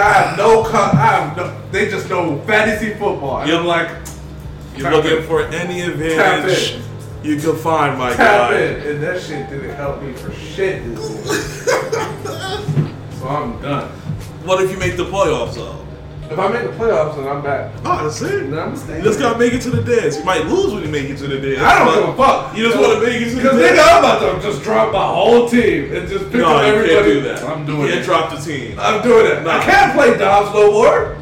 I have no, co- I have no. They just know fantasy football. And I'm like, You're looking in. for any advantage you can find, my tap guy. in, and that shit didn't help me for shit this year. so I'm done. What if you make the playoffs though? If I make the playoffs, then I'm back. Oh, that's it. Then I'm staying. You just gotta make it to the dance. You might lose when you make it to the dance. I don't give a fuck. You just want to make it to the dance. Because nigga, I'm about to just drop my whole team and just pick no, up you can't do that. I'm doing you can't it. drop the team. I'm doing it. Nah. I can't play Dobbs no more.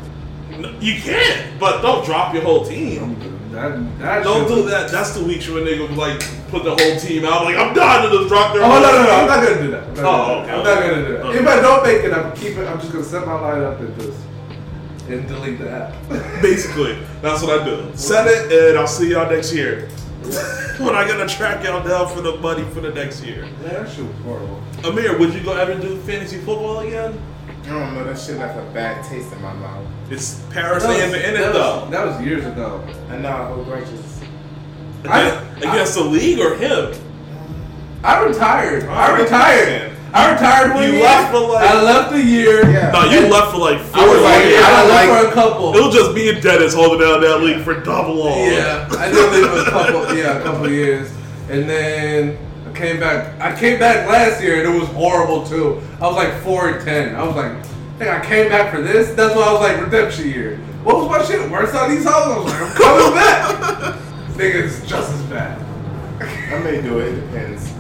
No, You can't, but don't drop your whole team. That, that Don't shit- do that. That's the week when nigga like put the whole team out. Like I'm done to just drop their. Oh whole no no no! team. I'm not gonna do that. I'm not Oh, gonna do okay, that. I'm not gonna do that. Okay. If I don't make it, I'm keep it. I'm just gonna set my line up and just and delete the app. Basically, that's what I do. Set it, and I'll see y'all next year. when I gotta track y'all down for the money for the next year. Man, that shit was horrible. Amir, would you go ever do fantasy football again? I don't know. That shit left a bad taste in my mouth. It's Paris ain't in it that though. was, that was years ago. And now I'm righteous. Against, I- against the league or him? I retired. I Oh, retired. Man. I retired one You year. left for, like- I left a year. Yeah. No, you left for like four I was like, years. I left like- for a couple. It'll just be and Dennis holding down that league for double all. Yeah, I did leave for a couple. Yeah, a couple years, and then I came back. I came back last year, and it was horrible too. I was like four and ten. I was like, I think I came back for this. That's why I was like redemption year. What was my shit? Worse on these hoes? I was like, I'm coming back. Nigga, it's just as bad. I may do it. It depends.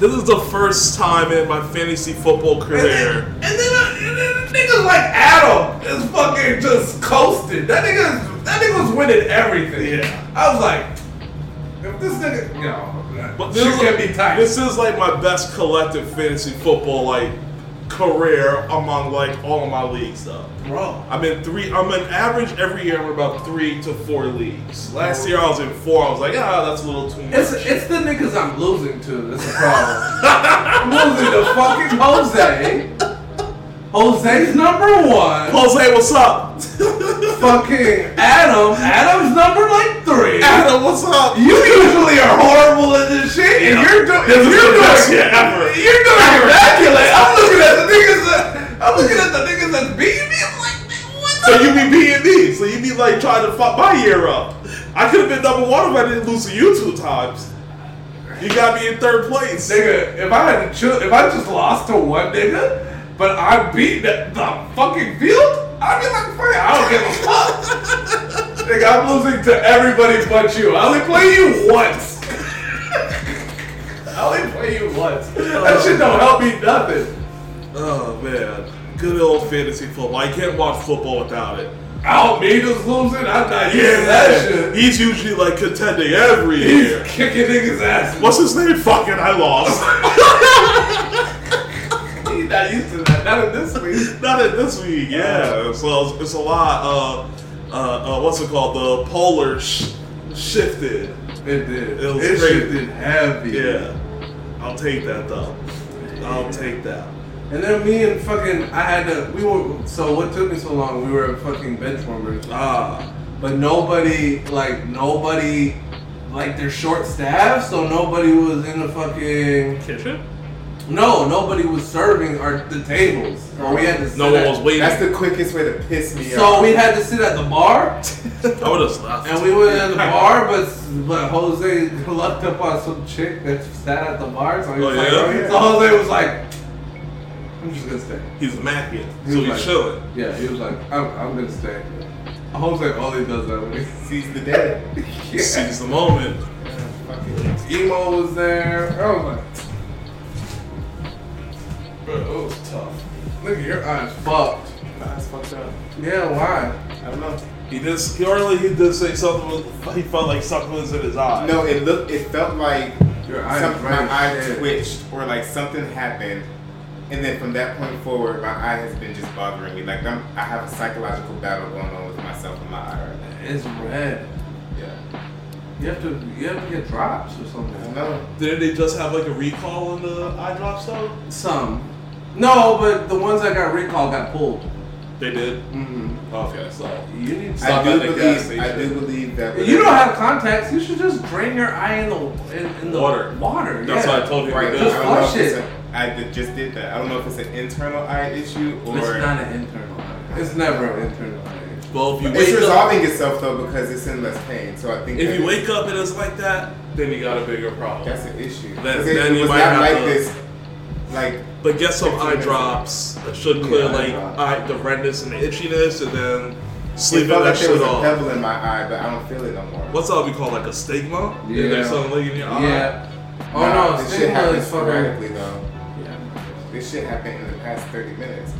This is the first time in my fantasy football And then, career. and then, uh, and then niggas like Adam is fucking just coasting. That nigga, that nigga was winning everything. Yeah. I was like, if this nigga, you know, But this is, tight. this is like my best collective fantasy football like career among like all of my leagues though. Bro. I'm in three. I'm an average every year. I'm about three to four leagues. Last year I was in four. I was like, ah, that's a little too much. It's it's the niggas I'm losing to that's the problem. I'm losing to fucking Jose. Jose's number one. Jose, what's up? Fucking Adam. Adam's number like three. Adam, what's up? You usually are horrible at this shit, and Yeah. you're doing. This You're the best doing. shit ever. You're doing immaculate. I'm looking at the niggas. That, I'm looking at the niggas that's beating me. I'm like, what the? So you be beating me. So you be like trying to fuck my year up. I could have been number one if I didn't lose to you two times. You got me in third place. Nigga, if I had to chill, if I just lost to one nigga, but I beat the, the fucking field, I'd be like, fuck I don't give a fuck. nigga, I'm losing to everybody but you. I only play you once. I only play you once. That shit don't help me nothing. Oh man, good old fantasy football. I can't watch football without it. Out me just losing, I'm not to that shit. he's usually like contending every He's year. kicking niggas' ass. What's his name? Fucking, I lost. He's not used to that. Not in this week. Not in this week. Yeah, so it's, it's a lot. Uh, uh, uh, what's it called? The polar sh- shifted. It did. It was it crazy. shifted heavy. Yeah, I'll take that though. I'll take that. And then me and fucking, I had to, we were, so what took me so long, we were fucking bench warmers. Ah, But nobody, like, nobody, like, they're short staffed, so nobody was in the fucking, kitchen? No, nobody was serving our, the tables. Or we had to sit No one at- was waiting. That's the quickest way to piss me So off. So we had to sit at the bar, I would have left. and we went at the bar, but but Jose lucked up on some chick that sat at the bar, so he was Oh, like, yeah? so Jose was like, I'm just gonna stay. He's macking, He so was he's like- chilling. Yeah, he was like, I'm, I'm gonna stay. Jose only does that when he sees the day. yeah. Seize the moment. Fucking Emo was there. I was like, bro, it was tough. Look at your eyes fucked. Nah, it's fucked up. Yeah, why? I don't know. He did. He earlier he did say something. Was, he felt like something was in his eye. No, it looked. It felt like Your eyes some, right my eye there. twitched or like something happened, and then from that point forward, my eye has been just bothering me. Like I'm, I have a psychological battle going on with myself in my eye right now. It's red. Yeah, You have to, you have to get drops or something. I don't know. Didn't they just have like a recall on the eye drops though? Some. No, but the ones that got recalled got pulled. They did. Mm-hmm. Okay, so You need. To stop I at do the gas believe. I do believe that. You don't have contacts, you should just drain your eye in the in, in the Water. Water. That's yeah. what I told you. Right, I. Just don't flush it. a- I did- just did that. I don't know if it's an internal eye issue or. It's not an internal eye. It's never an internal pain. Well, if you It's wake up, resolving itself though because it's in less pain. So I think if that you wake up and it's like that, then you got a bigger problem. that's an issue. Then- then it you was might not have like to- this. Like But get some eye drops that should clear Yeah, like eye, the redness and the itchiness, and then sleep it sleeping felt that like there shit was a pebble in my eye, but I don't feel it no more. What's that we call like a stigma? Yeah. Is there something like in your eye? Yeah. Oh Nah, no, this shit stigma happened is fucking. sporadically though. Yeah. This shit happened in the past 30 minutes.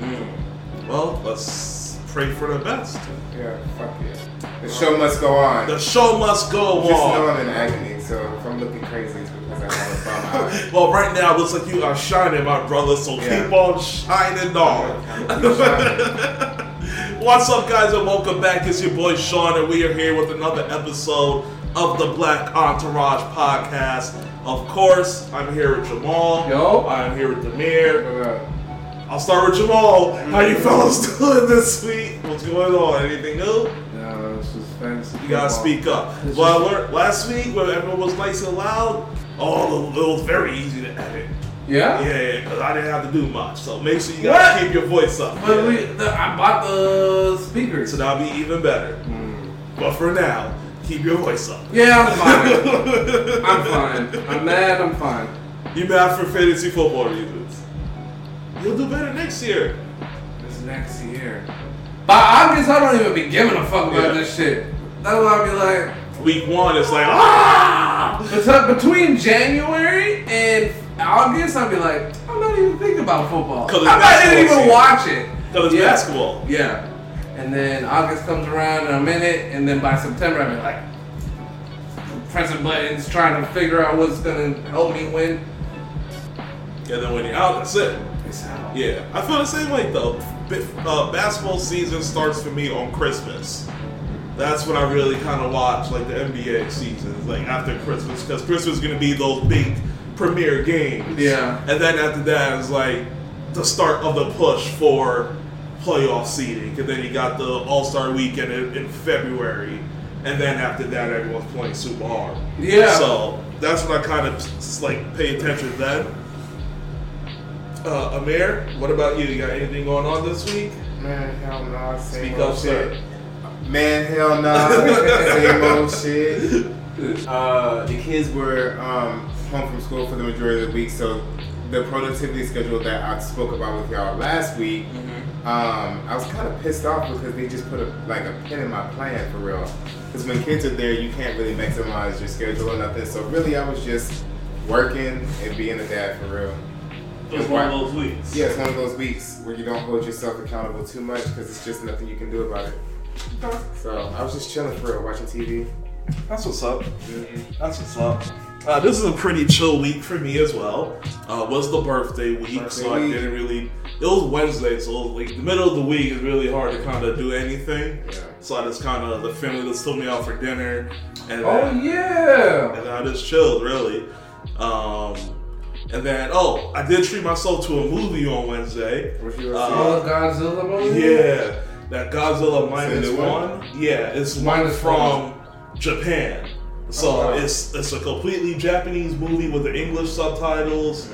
Mm. Well, let's pray for the best. Yeah, fuck it. The show must go on. The show must go Just know. I'm in agony, so if I'm looking crazy, it's because I have a bum eye. Well, right now it looks like you are shining, my brother. So Yeah. keep on shining on. I'm looking shining. What's up, guys, and welcome back. It's your boy Sean, and we are here with another episode of the Black Entourage podcast. Of course, I'm here with Jamaal. Yo. I'm here with Demir. I'll start with Jamaal. How you mm. fellas doing this week? What's going on? Anything new? No, it's just fantasy. You gotta speak up. Well, last week when everyone was nice and loud. Oh, it was very easy to edit. Yeah. Yeah, because I didn't have to do much. So make sure you gotta What? keep your voice up. But Yeah. we, the, I bought the speakers. So that'll be even better. Hmm. But for now, keep your voice up. Yeah, I'm fine. I'm fine. I'm mad. I'm fine. You mad for fantasy football reasons? You'll do better next year. This next year. By August, I don't even be giving a fuck about Yeah. this shit. That's why I be like, Week one, it's like ah. bet- between January and August, I'd be like, I'm not even thinking about football. 'Cause it's I might not even season. watch it. Because it's Yeah. basketball. Yeah. And then August comes around in a minute, and then by September, be like, pressing buttons, trying to figure out what's gonna help me win. And then when you're out, that's it. It's out. Yeah, I feel the same way though. Uh, basketball season starts for me on Christmas. That's when I really kind of watch like the NBA seasons, like after Christmas, because Christmas is gonna be those big premier games. Yeah. and then after that is like the start of the push for playoff seeding, and then you got the All Star Weekend in, in February, and then after that everyone's playing super hard. Yeah. So that's when I kind of just, like pay attention then. Uh, Amir, what about you? You got anything going on this week? Man, hell no. Same Speak old up, shit. sir. Man, hell no. same old shit. Uh, the kids were um, home from school for the majority of the week, so the productivity schedule that I spoke about with y'all last week, um, I was kind of pissed off because they just put a like a pin in my plan for real. Because when kids are there, you can't really maximize your schedule or nothing. So really, I was just working and being a dad for real. It was one of those weeks. Yeah, it's one of those weeks where you don't hold yourself accountable too much because it's just nothing you can do about it. So I was just chilling for real, watching TV. That's what's up. That's what's up. Uh, this is a pretty chill week for me as well. Uh, was the birthday week, Birthday so I week. didn't really. It was Wednesday, so like the middle of the week is really hard to kind of do anything. Yeah. So I just kind of the family just took me out for dinner, and Oh then, yeah. and I just chilled really. Um, and then oh, I did treat myself to a movie on Wednesday. What you Uh, Oh, Godzilla movie. Yeah, that Godzilla minus one. Yeah, it's one Minus from Japan. So Oh, wow. it's it's a completely Japanese movie with the English subtitles.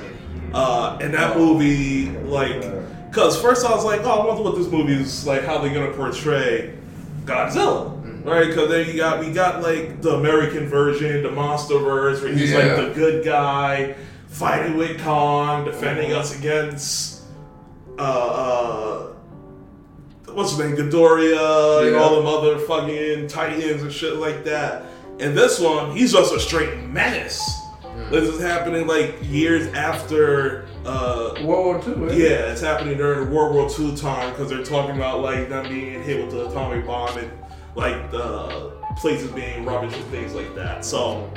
Uh, and that movie, like, cause first I was like, oh, I wonder what this movie is like, how they're gonna portray Godzilla, right? Cause then you got we got like the American version, the monster verse, where he's Yeah. like the good guy fighting with Kong, defending us against uh, uh what's his name, Ghidorah, and all the motherfucking titans and shit like that. And this one, he's just a straight menace. This is happening like years after. Uh, World War Two. yeah, it's happening during the World War II time because they're talking about like them being hit with the atomic bomb and like the places being rubbish and things like that. So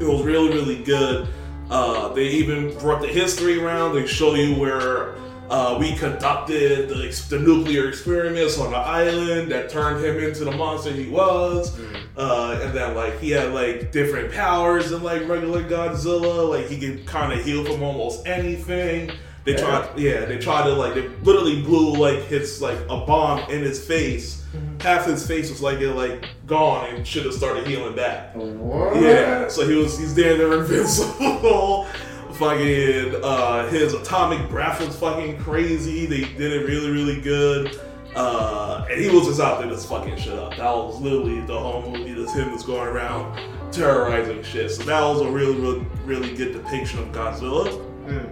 it was really really good. Uh, they even brought the history around. They show you where uh, we conducted the, the nuclear experiments on the island that turned him into the monster he was, uh, and then like he had like different powers than like regular Godzilla. Like he could kind of heal from almost anything. They tried, yeah, they tried to like they literally blew like his like a bomb in his face. Half his face was like it like gone and should have started healing back. What? Yeah, so he was he's damn near invincible Fucking uh, his atomic breath was fucking crazy. They did it really, really good. Uh, and he was just out there just fucking shit up. That was literally the whole movie. Just him just going around terrorizing shit. So that was a really, really, really good depiction of Godzilla. And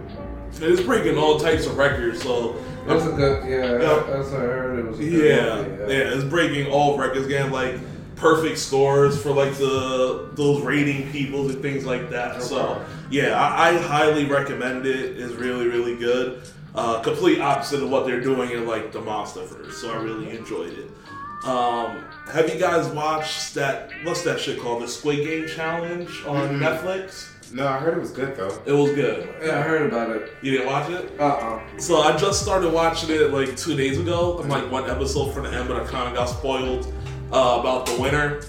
it's breaking all types of records. So That's a good, yeah, Yeah. that's what I heard. It was a good yeah, movie, yeah, it's breaking all records, getting like perfect scores for like the those rating people and things like that. So yeah, I, I highly recommend it. It's really really good. Uh, complete opposite of what they're doing in like the MonsterVerse. So I really enjoyed it. Um, have you guys watched that? What's that shit called? The Squid Game Challenge on Netflix. No, I heard it was good though. It was good. Yeah, I heard about it. You didn't watch it? Uh-uh. So I just started watching it like two days ago. I'm like one episode from the end, but I kind of got spoiled uh, about the winner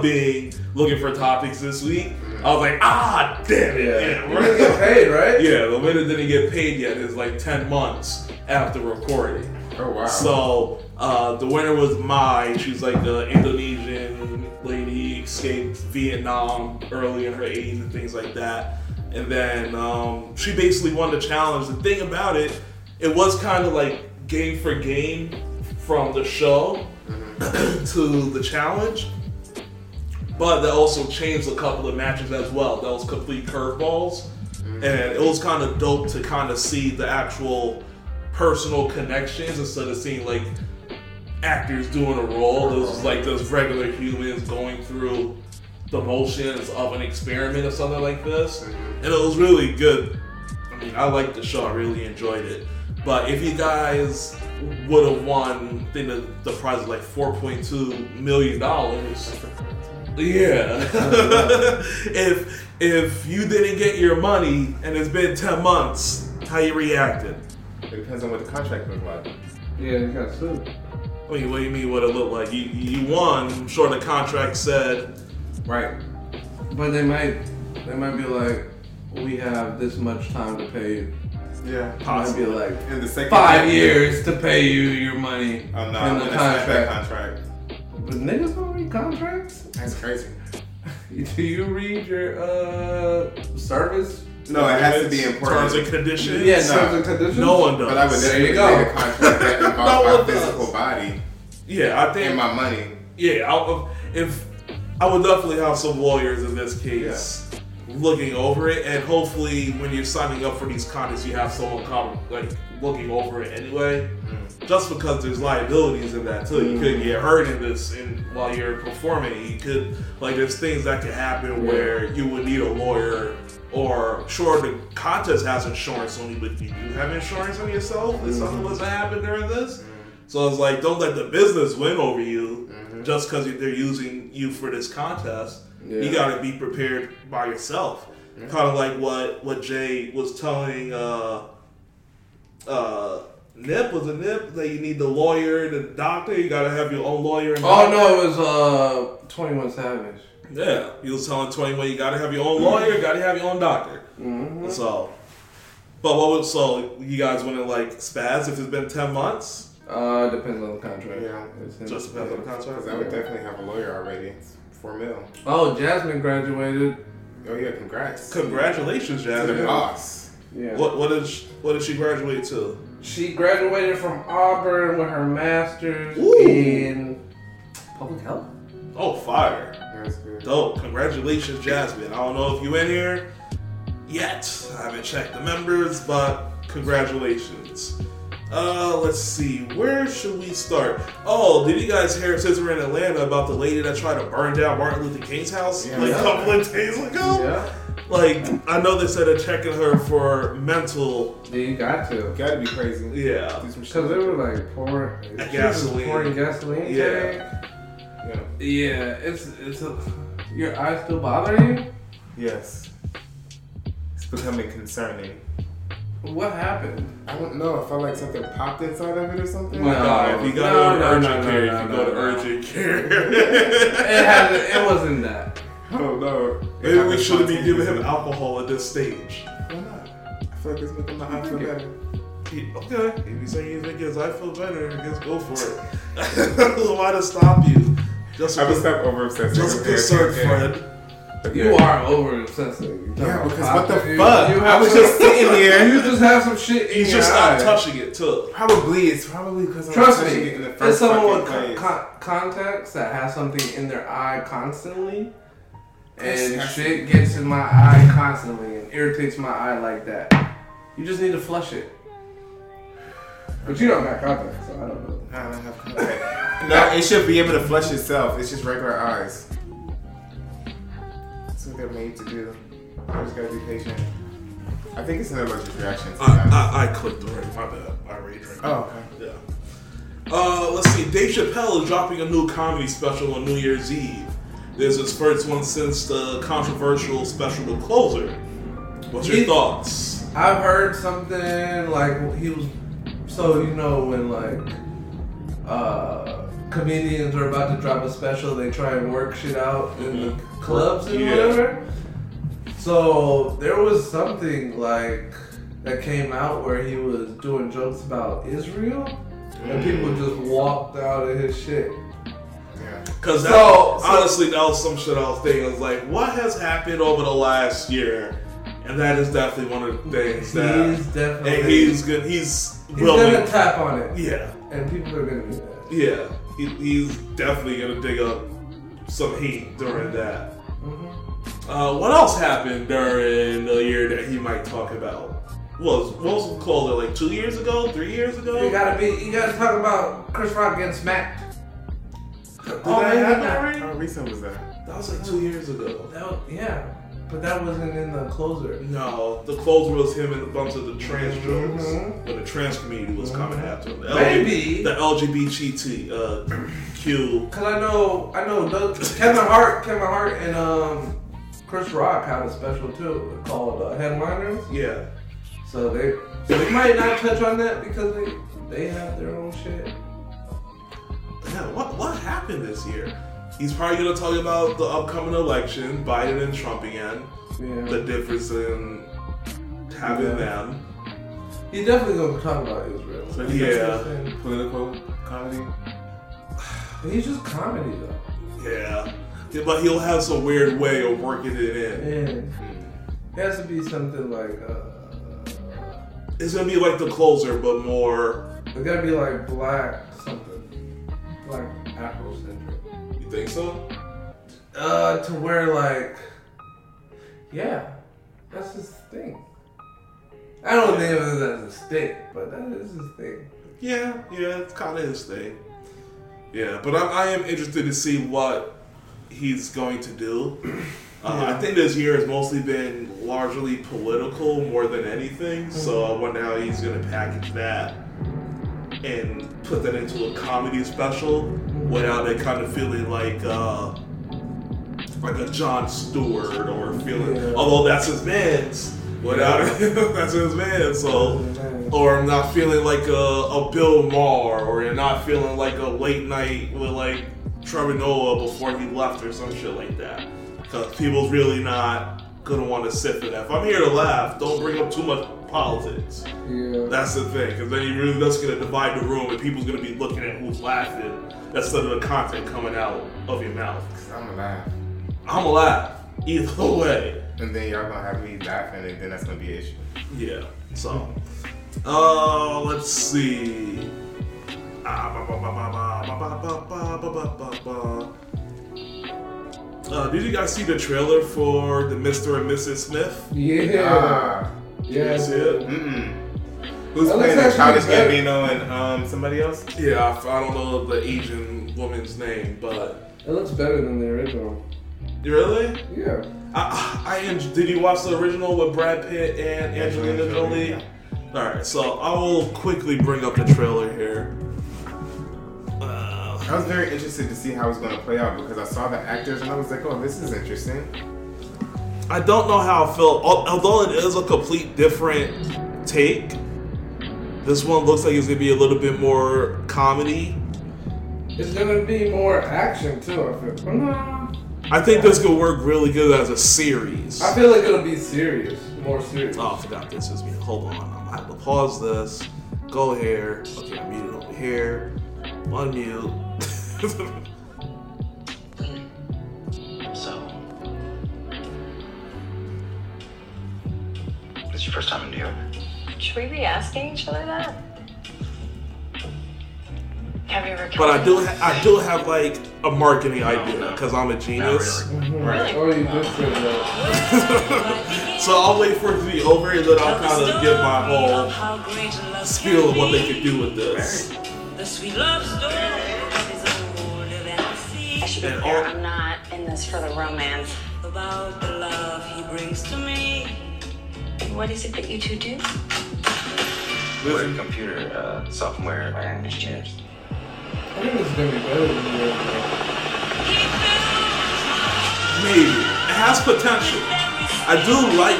being looking for topics this week. I was like, ah, damn it! Yeah. You didn't get paid, right? yeah, the winner didn't get paid yet. It's like ten months after recording. Oh wow. So uh, the winner was Mai. She's like the Indonesian lady, escaped Vietnam early in her 80s and things like that. And then um, she basically won the challenge. The thing about it, it was kind of like game for game from the show to the challenge. But that also changed a couple of matches as well. That was complete curveballs. Mm-hmm. And it was kind of dope to kind of see the actual personal connections instead of seeing like actors doing a role. It was like those regular humans going through the motions of an experiment or something like this. Mm-hmm. And it was really good. I mean, I liked the show. I really enjoyed it. But if you guys would have won, I think the, the prize was like $4.2 million. Yeah. if if you didn't get your money and it's been 10 months, how you reacted? it depends on what the contract looked like. Yeah, you got sued. I mean, what do you mean what it looked like? You, you won. I'm sure the contract said, Right. But they might, they might be like, we have this much time to pay you. Yeah. Might be Possibly. like In the second five years to pay you your money Oh no, in I'm the gonna contract. contract. But niggas don't read contracts. That's crazy. Do you read your uh service? No, it has to be important. Terms and conditions. Yeah, no. terms and conditions. No one does. But I would There you go. read a contract that No involves one my does. body Yeah, I think. and my money. yeah, I'll, if I would definitely have some lawyers in this case looking over it, and hopefully, when you're signing up for these contests, you have someone come like looking over it anyway. Mm. Just because there's liabilities in that too, you could mm. get hurt in this, and while you're performing, you could like there's things that could happen where you would need a lawyer. Or sure, the contest has insurance only, but you do have insurance on yourself if mm-hmm. something was to happen during this. Mm-hmm. So it's like, don't let the business win over you mm-hmm. just because they're using you for this contest. You got to be prepared by yourself. Kind of like what what Jay was telling uh, uh, Nip was a Nip that you need the lawyer, the doctor. You got to have your own lawyer. And Oh doctor. no, it was uh Twenty One Savage. Yeah, he was telling Twenty One, you got to have your own lawyer, you got to have your own doctor. Mm-hmm. So, but what would so you guys wouldn't like spaz if it's been ten months? Uh, depends on the contract. Yeah. It's Just depends on the contract. I would definitely have a lawyer already. It's four mil. Oh, Jasmine graduated. Oh yeah, congrats. Congratulations, To the Jasmine. boss. Yeah. What what did she, what did she graduate to? She graduated from Auburn with her master's Ooh. in public health. Oh, fire! That's good. Dope. Congratulations, Jasmine. I don't know if you in here yet. I haven't checked the members, but congratulations. Uh, let's see. Where should we start? Oh, did you guys hear since we're in Atlanta about the lady that tried to burn down Martin Luther King's house Yeah. like a Yeah. couple of days ago? Yeah. Like, I know they said they're checking her for mental. Yeah, you got to. Gotta be crazy. Yeah. Do some shit. Cause they were like pouring gasoline. pouring gasoline. Yeah. tank. Yeah. Yeah, it's it's a, your eyes still bother you. Yes. It's becoming concerning. What happened? I don't know. I felt like something popped inside of it or something. My No. God, if you go No, to no, urgent no, no, care, no, if you no, go to no. urgent care. It had it wasn't that. I don't know. Maybe we shouldn't be giving him alcohol at this stage. Why not? I feel like it's making my eye feel better. He- Okay, if you say you think his I feel better, I guess go for it. Why to stop you? Just I a, would stop over obsessing. just a concern, friend. You are over obsessing. Yeah, because what the fuck? You, I have was some- just sitting here. You just have some shit. In He's just eye. not touching it too. Probably it's probably because I'm Trust touching me, it in the it's someone with con- con- contacts that has something in their eye constantly, and That's- shit gets in my eye constantly and irritates my eye like that. You just need to flush it. But you don't got contacts, so I don't know. I don't have contact. no, it should be able to flush itself. It's just regular eyes. That's what they're made to do. I just gotta be patient. I think it's an allergic reaction. I, I, I clicked already. My bad. I already drank. oh, okay. Yeah. Uh, let's see. Dave Chappelle is dropping a new comedy special on New Year's Eve. This is his first one since the controversial special The Closer. What's your He- thoughts? I've heard something like he was. So you know when like uh comedians are about to drop a special, they try and work shit out in the mm-hmm. clubs and Yeah. whatever. So there was something like that came out where he was doing jokes about Israel, and mm. people just walked out of his shit. Yeah. Because So- so- honestly, that was some shit I was thinking. I was like, what has happened over the last year? And that is definitely one of the things that. He's definitely and he's good. He's, he's willing. gonna tap on it, yeah. and people are gonna do that. Yeah. He, he's definitely gonna dig up some heat during that. Mhm. Uh, what else happened during the year that he might talk about? Was what was it called? Like two years ago, three years ago? You gotta be. You gotta talk about Chris Rock getting smacked. Did Oh, that man, happen already? How recent was that? That was like two years ago. That was, yeah, but that wasn't in the closer. No, the closer was him and the bunch of the trans jokes Mhm. when the trans community was coming after him. The Maybe. the LGBT uh, Q. Cause I know, I know Doug, Kevin Hart, Kevin Hart, and um, Chris Rock had a special too called uh, Headliners. Yeah, So they, so they might not touch on that because they they have their own shit. yeah. What what happened this year? He's probably gonna talk about the upcoming election, Biden and Trump again. Yeah, The difference in having Yeah. them. he definitely gonna talk about Israel. So He's Yeah. Political comedy. He's just comedy though. Yeah. Yeah, but he'll have some weird way of working it in. And it has to be something like uh, It's gonna be like the closer, but more. it gotta be like black something, black. You think so? Uh, to where like, yeah, that's his thing. I don't think of it as a stick, but that is his thing. Yeah, yeah, it's kind of his thing. Yeah, but I, I am interested to see what he's going to do. Uh, I think this year has mostly been largely political more than anything, so I wonder how he's going to package that and put that into a comedy special without it kind of feeling like uh, like a Jon Stewart or feeling, Yeah. although that's his man's. Without it, that's his man. So or I'm not feeling like a, a Bill Maher, or you're not feeling like a late night with like Trevor Noah before he left or some shit like that. Because people's really not gonna want to sit for that. If I'm here to laugh, don't bring up too much politics. Yeah. That's the thing, because then you really that's gonna divide the room, and people's gonna be looking at who's laughing instead of the content coming out of your mouth. I'm alive. I'm gonna laugh either way. And then y'all gonna have me laughing, and then that's gonna be an issue. Yeah. So, uh, let's see. Ah, ba, ba, ba, Uh, did you guys see the trailer for the Mr. and Mrs. Smith? Yeah. Ah. yeah. You see it? Mm-mm. Who's That playing looks the childish actually Gambino and um somebody else? Yeah, I, I don't know the Asian woman's name, but It looks better than the original. really, Yeah. I, I, I did you watch the original with Brad Pitt and Angelina Angelina Jolie, Jolie? All right, so I will quickly bring up the trailer here. I was very interested to see how it's gonna play out because I saw the actors and I was like, oh, this is interesting. I don't know how I feel. Although it is a complete different take, this one looks like it's gonna be a little bit more comedy. It's gonna be more action too. I feel. No. I think this could work really good as a series. I feel like it'll be serious, more serious. Oh, I forgot this is me. Hold on, I'm gonna have to pause this. Go here. Okay, I'm muted over here. Unmute. so, it's your first time in New York. Should we be asking each other that? Have you ever? But I do, ha- I do have like a marketing no, idea because no. I'm a genius. Really. Right. Really? So I'll wait for it to be over and then I'll kind of give my whole spiel of what they could do with this. The sweet love story should be And clear. all- I'm not in this for the romance. About the love he brings to me. What is it that you two do? We're computer uh, software engineers. I think it's gonna be better than the other Maybe it has potential. I do like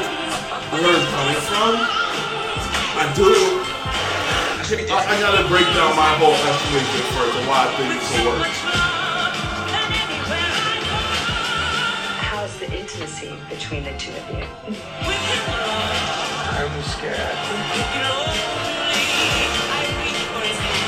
where it's coming from. I do. I, I gotta break down my whole estimation first of why I think this will work. Intimacy between the two of you? I'm scared.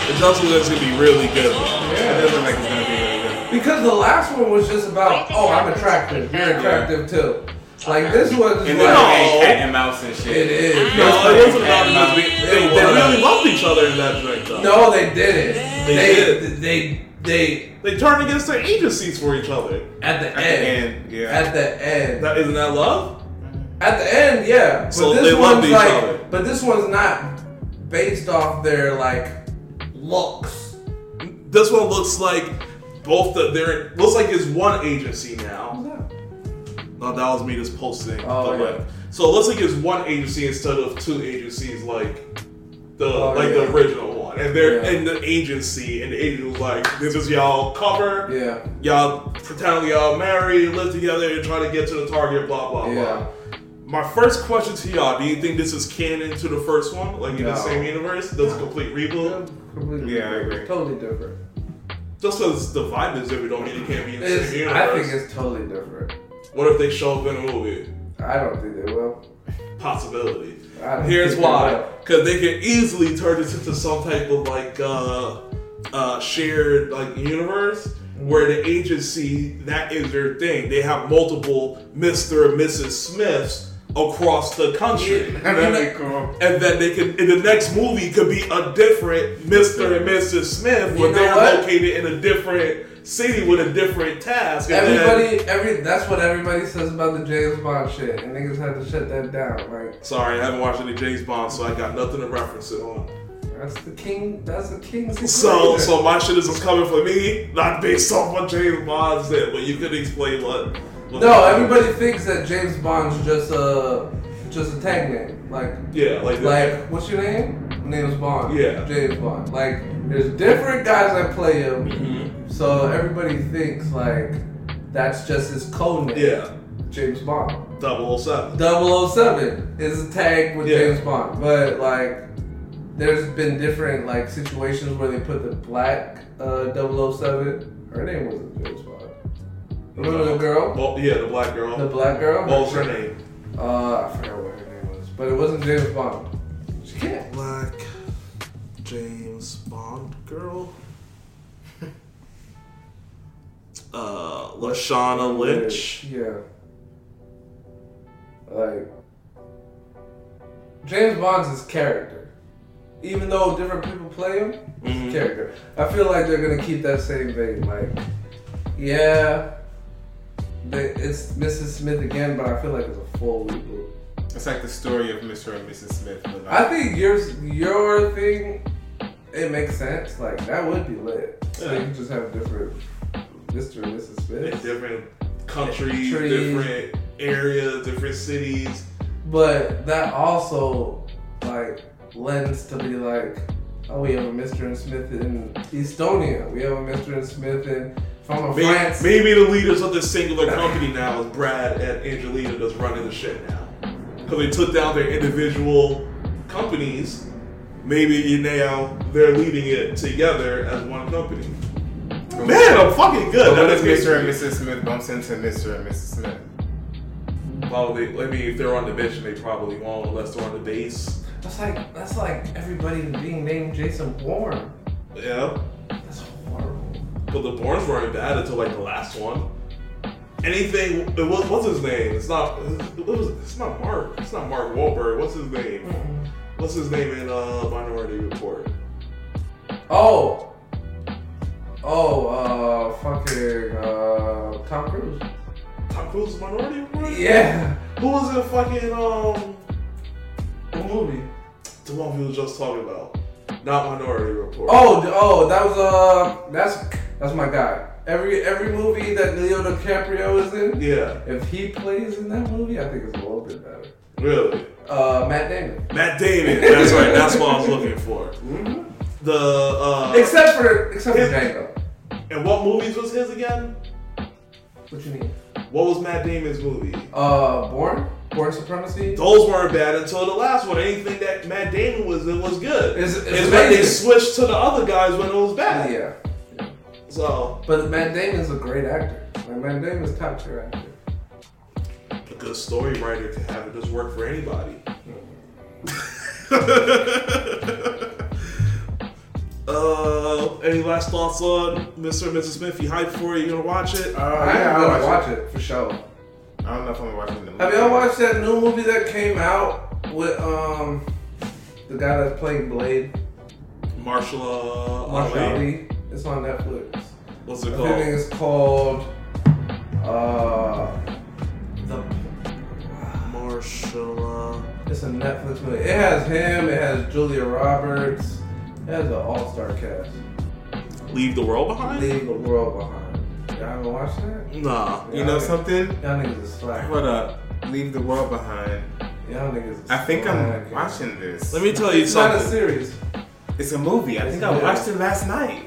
It does look like it's gonna be really good. though. It does look like it's gonna be really good. Because the last one was just about, oh, I'm attractive. You're attractive too. Like this was And then like, they cat and mouse and shit. it is. No, it wasn't about It they, they, they really loved each other in that joint though. No, they didn't. They They did. they they They turn against their agencies for each other. at the At the end. end, yeah. At the end. That isn't that love? Mm-hmm. At the end, yeah. But So this one's each like, other. but this one's not based off their like looks. This one looks like both the they're looks like it's one agency now. No, that was me just posting. Oh, the yeah. So it looks like it's one agency instead of two agencies like the Oh, like yeah. the original one. And they're Yeah. in the agency and the agent was like, This is y'all cover. Yeah. Y'all pretend y'all married, live together, and try to get to the target, blah blah Yeah. blah. My first question to y'all, do you think this is canon to the first one? Like in the same universe? Does a complete reboot? Completely Yeah, I agree. Totally different. Just because the vibe is different don't mean it can't be in the It's, same universe. I think it's totally different. What if they show up in a movie? I don't think they will. Possibility. I don't Here's why. Because they can easily turn this into some type of like uh, uh, shared like universe where the agency that is their thing. They have multiple Mr. and Mrs. Smiths across the country. That'd be cool. And then they can in the next movie could be a different Mr. and Mrs. Smith where they're what? located in a different city with a different task. And then- Everybody, every that's what everybody says about the James Bond shit, and niggas had to shut that down. Like Sorry, I haven't watched any James Bond, so I got nothing to reference it on. that's the king. That's the king's So, so my shit is coming for me, not based off what James Bond said. But you could explain what. what No, everybody thinks that James Bond's just a just a tag name. Like Yeah, like like what's your name? Is Bond. Yeah. James Bond. Like there's different guys that play him, Mhm. so everybody thinks like that's just his code name. yeah, James Bond. 007. 007 is a tag with Yeah. James Bond, but like there's been different like situations where they put the black uh, 007. Her name wasn't James Bond. Remember the girl? Well, yeah, the black girl. The black girl? what was her name? Uh, I forgot what her name was, but it wasn't James Bond. Black James Bond girl. Uh, Lashana Lynch. Yeah. Like James Bond's his character. Even though different people play him, Mhm. his character. I feel like they're gonna keep that same vein. Like, yeah, they, it's Mrs. Smith again, but I feel like it's a full reboot. It's like the story of Mr. and Mrs. Smith. But I think yours, your thing, it makes sense. Like that would be lit. So you Yeah. just have different Mr. and Mrs. In Smith. different countries, Countries. different areas, different cities. But that also like lends to be like, oh, we have a Mr. and Smith in Estonia. We have a Mr. and Smith in from Maybe, France. maybe the leaders of this singular company now is Brad and Angelina that's running the shit now. Because they took down their individual companies. Maybe now they're leading it together as one company. Man, I'm fucking good. but what if Mr. and Mrs. Smith bumps into Mr. and Mrs. Smith? Well, they, I mean, if they're on the mission, they probably won't unless they're on the base. That's like that's like everybody being named Jason Bourne. Yeah, That's horrible. but the Bournes weren't bad until like the last one. Anything. It was, what's his name? It's not. It was, it's not Mark. It's not Mark Wahlberg. What's his name? What's his name in uh, Minority Report? Oh. Oh, uh, fucking, uh, Tom Cruise. Tom Cruise is Minority Report. Yeah. Who was in fucking um What movie? the one we were just talking about? Not Minority Report. Oh, oh, that was, uh, that's, that's my guy. Every, every movie that Leo DiCaprio is in, yeah, if he plays in that movie, I think it's a little bit better. really. Uh, Matt Damon. Matt Damon. That's right. That's what I was looking for. Mm-hmm. The uh, Except for, except for His- Django. and what movies was his again? What you mean? What was Matt Damon's movie? Uh, Bourne? Bourne Supremacy? Those weren't bad until the last one. Anything that Matt Damon was in was good. It's- it's when they switched to the other guys when it was bad. Yeah. So But Matt Damon's a great actor. Like, Matt Damon's top tier actor. a good story writer can have it just work for anybody. uh, any last thoughts on Mr. and Mrs. Smith? You hyped for it? You gonna watch it? Uh, I yeah, am I'll gonna watch watch it for sure. I don't know if I'm watching the movie. Have y'all watched that new movie that came out with um the guy that's playing Blade, Marshall uh, Mahershala Ali. Ali? It's on Netflix. What's it I called? think it's called uh the Marshall. It's a Netflix movie. It has him, it has Julia Roberts, it has an all star cast. Leave the world behind? Leave the world behind. Y'all haven't watched that? Nah. You know something? Y'all niggas is slack. Hold up. Leave the world behind. Y'all niggas is I think I'm watching this. Let me tell you something. It's not a series. It's a movie. I think I watched it last night.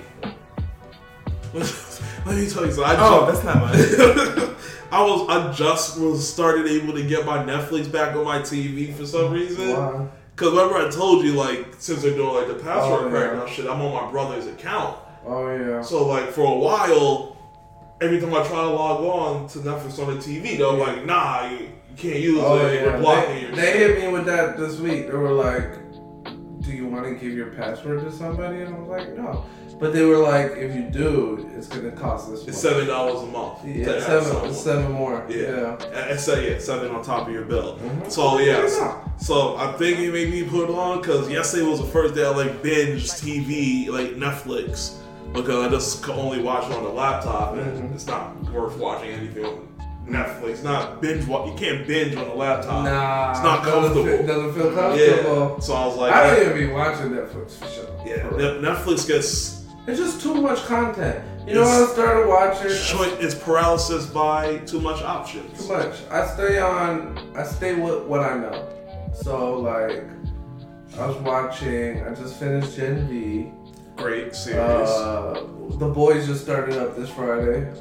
Let me tell you something. I Oh, just, that's not mine. I was I just was started able to get my Netflix back on my TV for some reason. Why? Cause remember I told you like since they're doing like the password Oh, crack yeah. now shit, I'm on my brother's account. Oh yeah. So like for a while, every time I try to log on to Netflix on the TV, they're like, nah, you, you can't use Oh it. yeah. We're blocking They, your they shit. hit me with that this week. They were like, "Do you want to give your password to somebody?" And I was like, "No." But they were like, "If you do, it's gonna cost this." It's seven dollars a month. Yeah, seven, seven more. Yeah. Yeah. And uh, yeah, seven on top of your bill. Mhm. So yeah, Yeah. so I think it thinking maybe put it on because yesterday was the first day I like binge TV like Netflix because I just could only watch it on the laptop and Mhm. it's not worth watching anything on Netflix. Not binge what you can't binge on the laptop. Nah, it's not doesn't comfortable. Feel, doesn't feel yeah. So I was like, I don't even be watching Netflix for sure. yeah, Netflix gets It's just too much content. You know I started watching? choice it's paralysis by too much options. Too much. I stay on. I stay with what I know. So like, I was watching. I just finished Gen V. Great series. Uh, the boys just started up this Friday.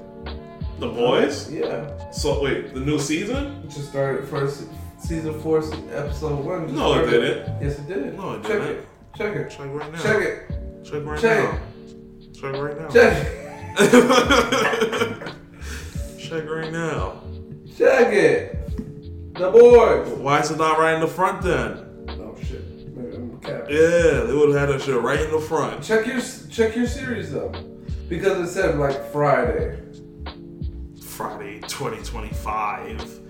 the Boys. Yeah, So wait, the new season? it just started first season four, episode one. just No, it didn't. Yes, it did. No, it Check didn't. it. Check it. Check right now. Check it. Check right Check now. Check right now. Check it. Check right now. Check it. The boys. Why is it not right in the front then? Oh shit. Maybe I'm capping. Yeah, they would have had that shit right in the front. Check your check your series though, because it said like Friday. Friday 2025.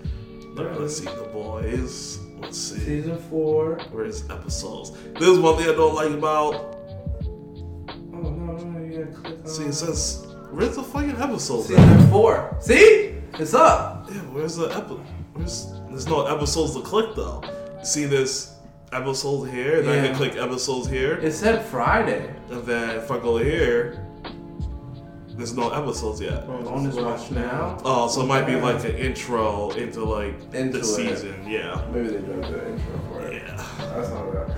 Let me let's see the boys. Let's see. Season four. Where's episodes? This is one thing I don't like about. Gotta click on. See, it says where's the fucking episodes? at? season four. See, it's up. Yeah, where's the episode? Where's there's no episodes to click though. See this episode here, then I can click episodes here, It said Friday. and then if I go here, there's no episodes yet. Oh, Bonus watch now. Oh, so it might be like an intro into like Into the it. season. Yeah. Maybe they dropped the intro for it. Yeah. That's not bad.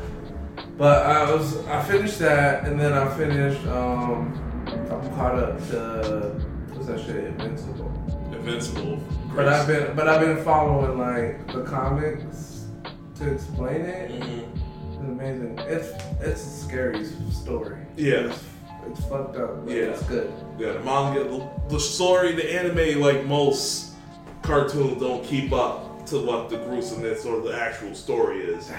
But I was I finished that and then I finished um I'm caught up to what's that shit Invincible. Invincible. But I've been but I've been following like the comics to explain it. Mhm. It's amazing. It's it's a scary story. Yeah. It's, it's fucked up. But Yeah. It's good. Yeah, the manga, the, the story, the anime, like most cartoons, don't keep up to what the gruesomeness or the actual story is.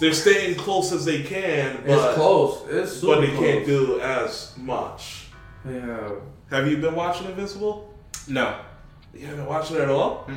They're staying close as they can, but it's close. It's super but they close. can't do as much. Yeah. Have you been watching Invincible? no. You haven't watched it at all?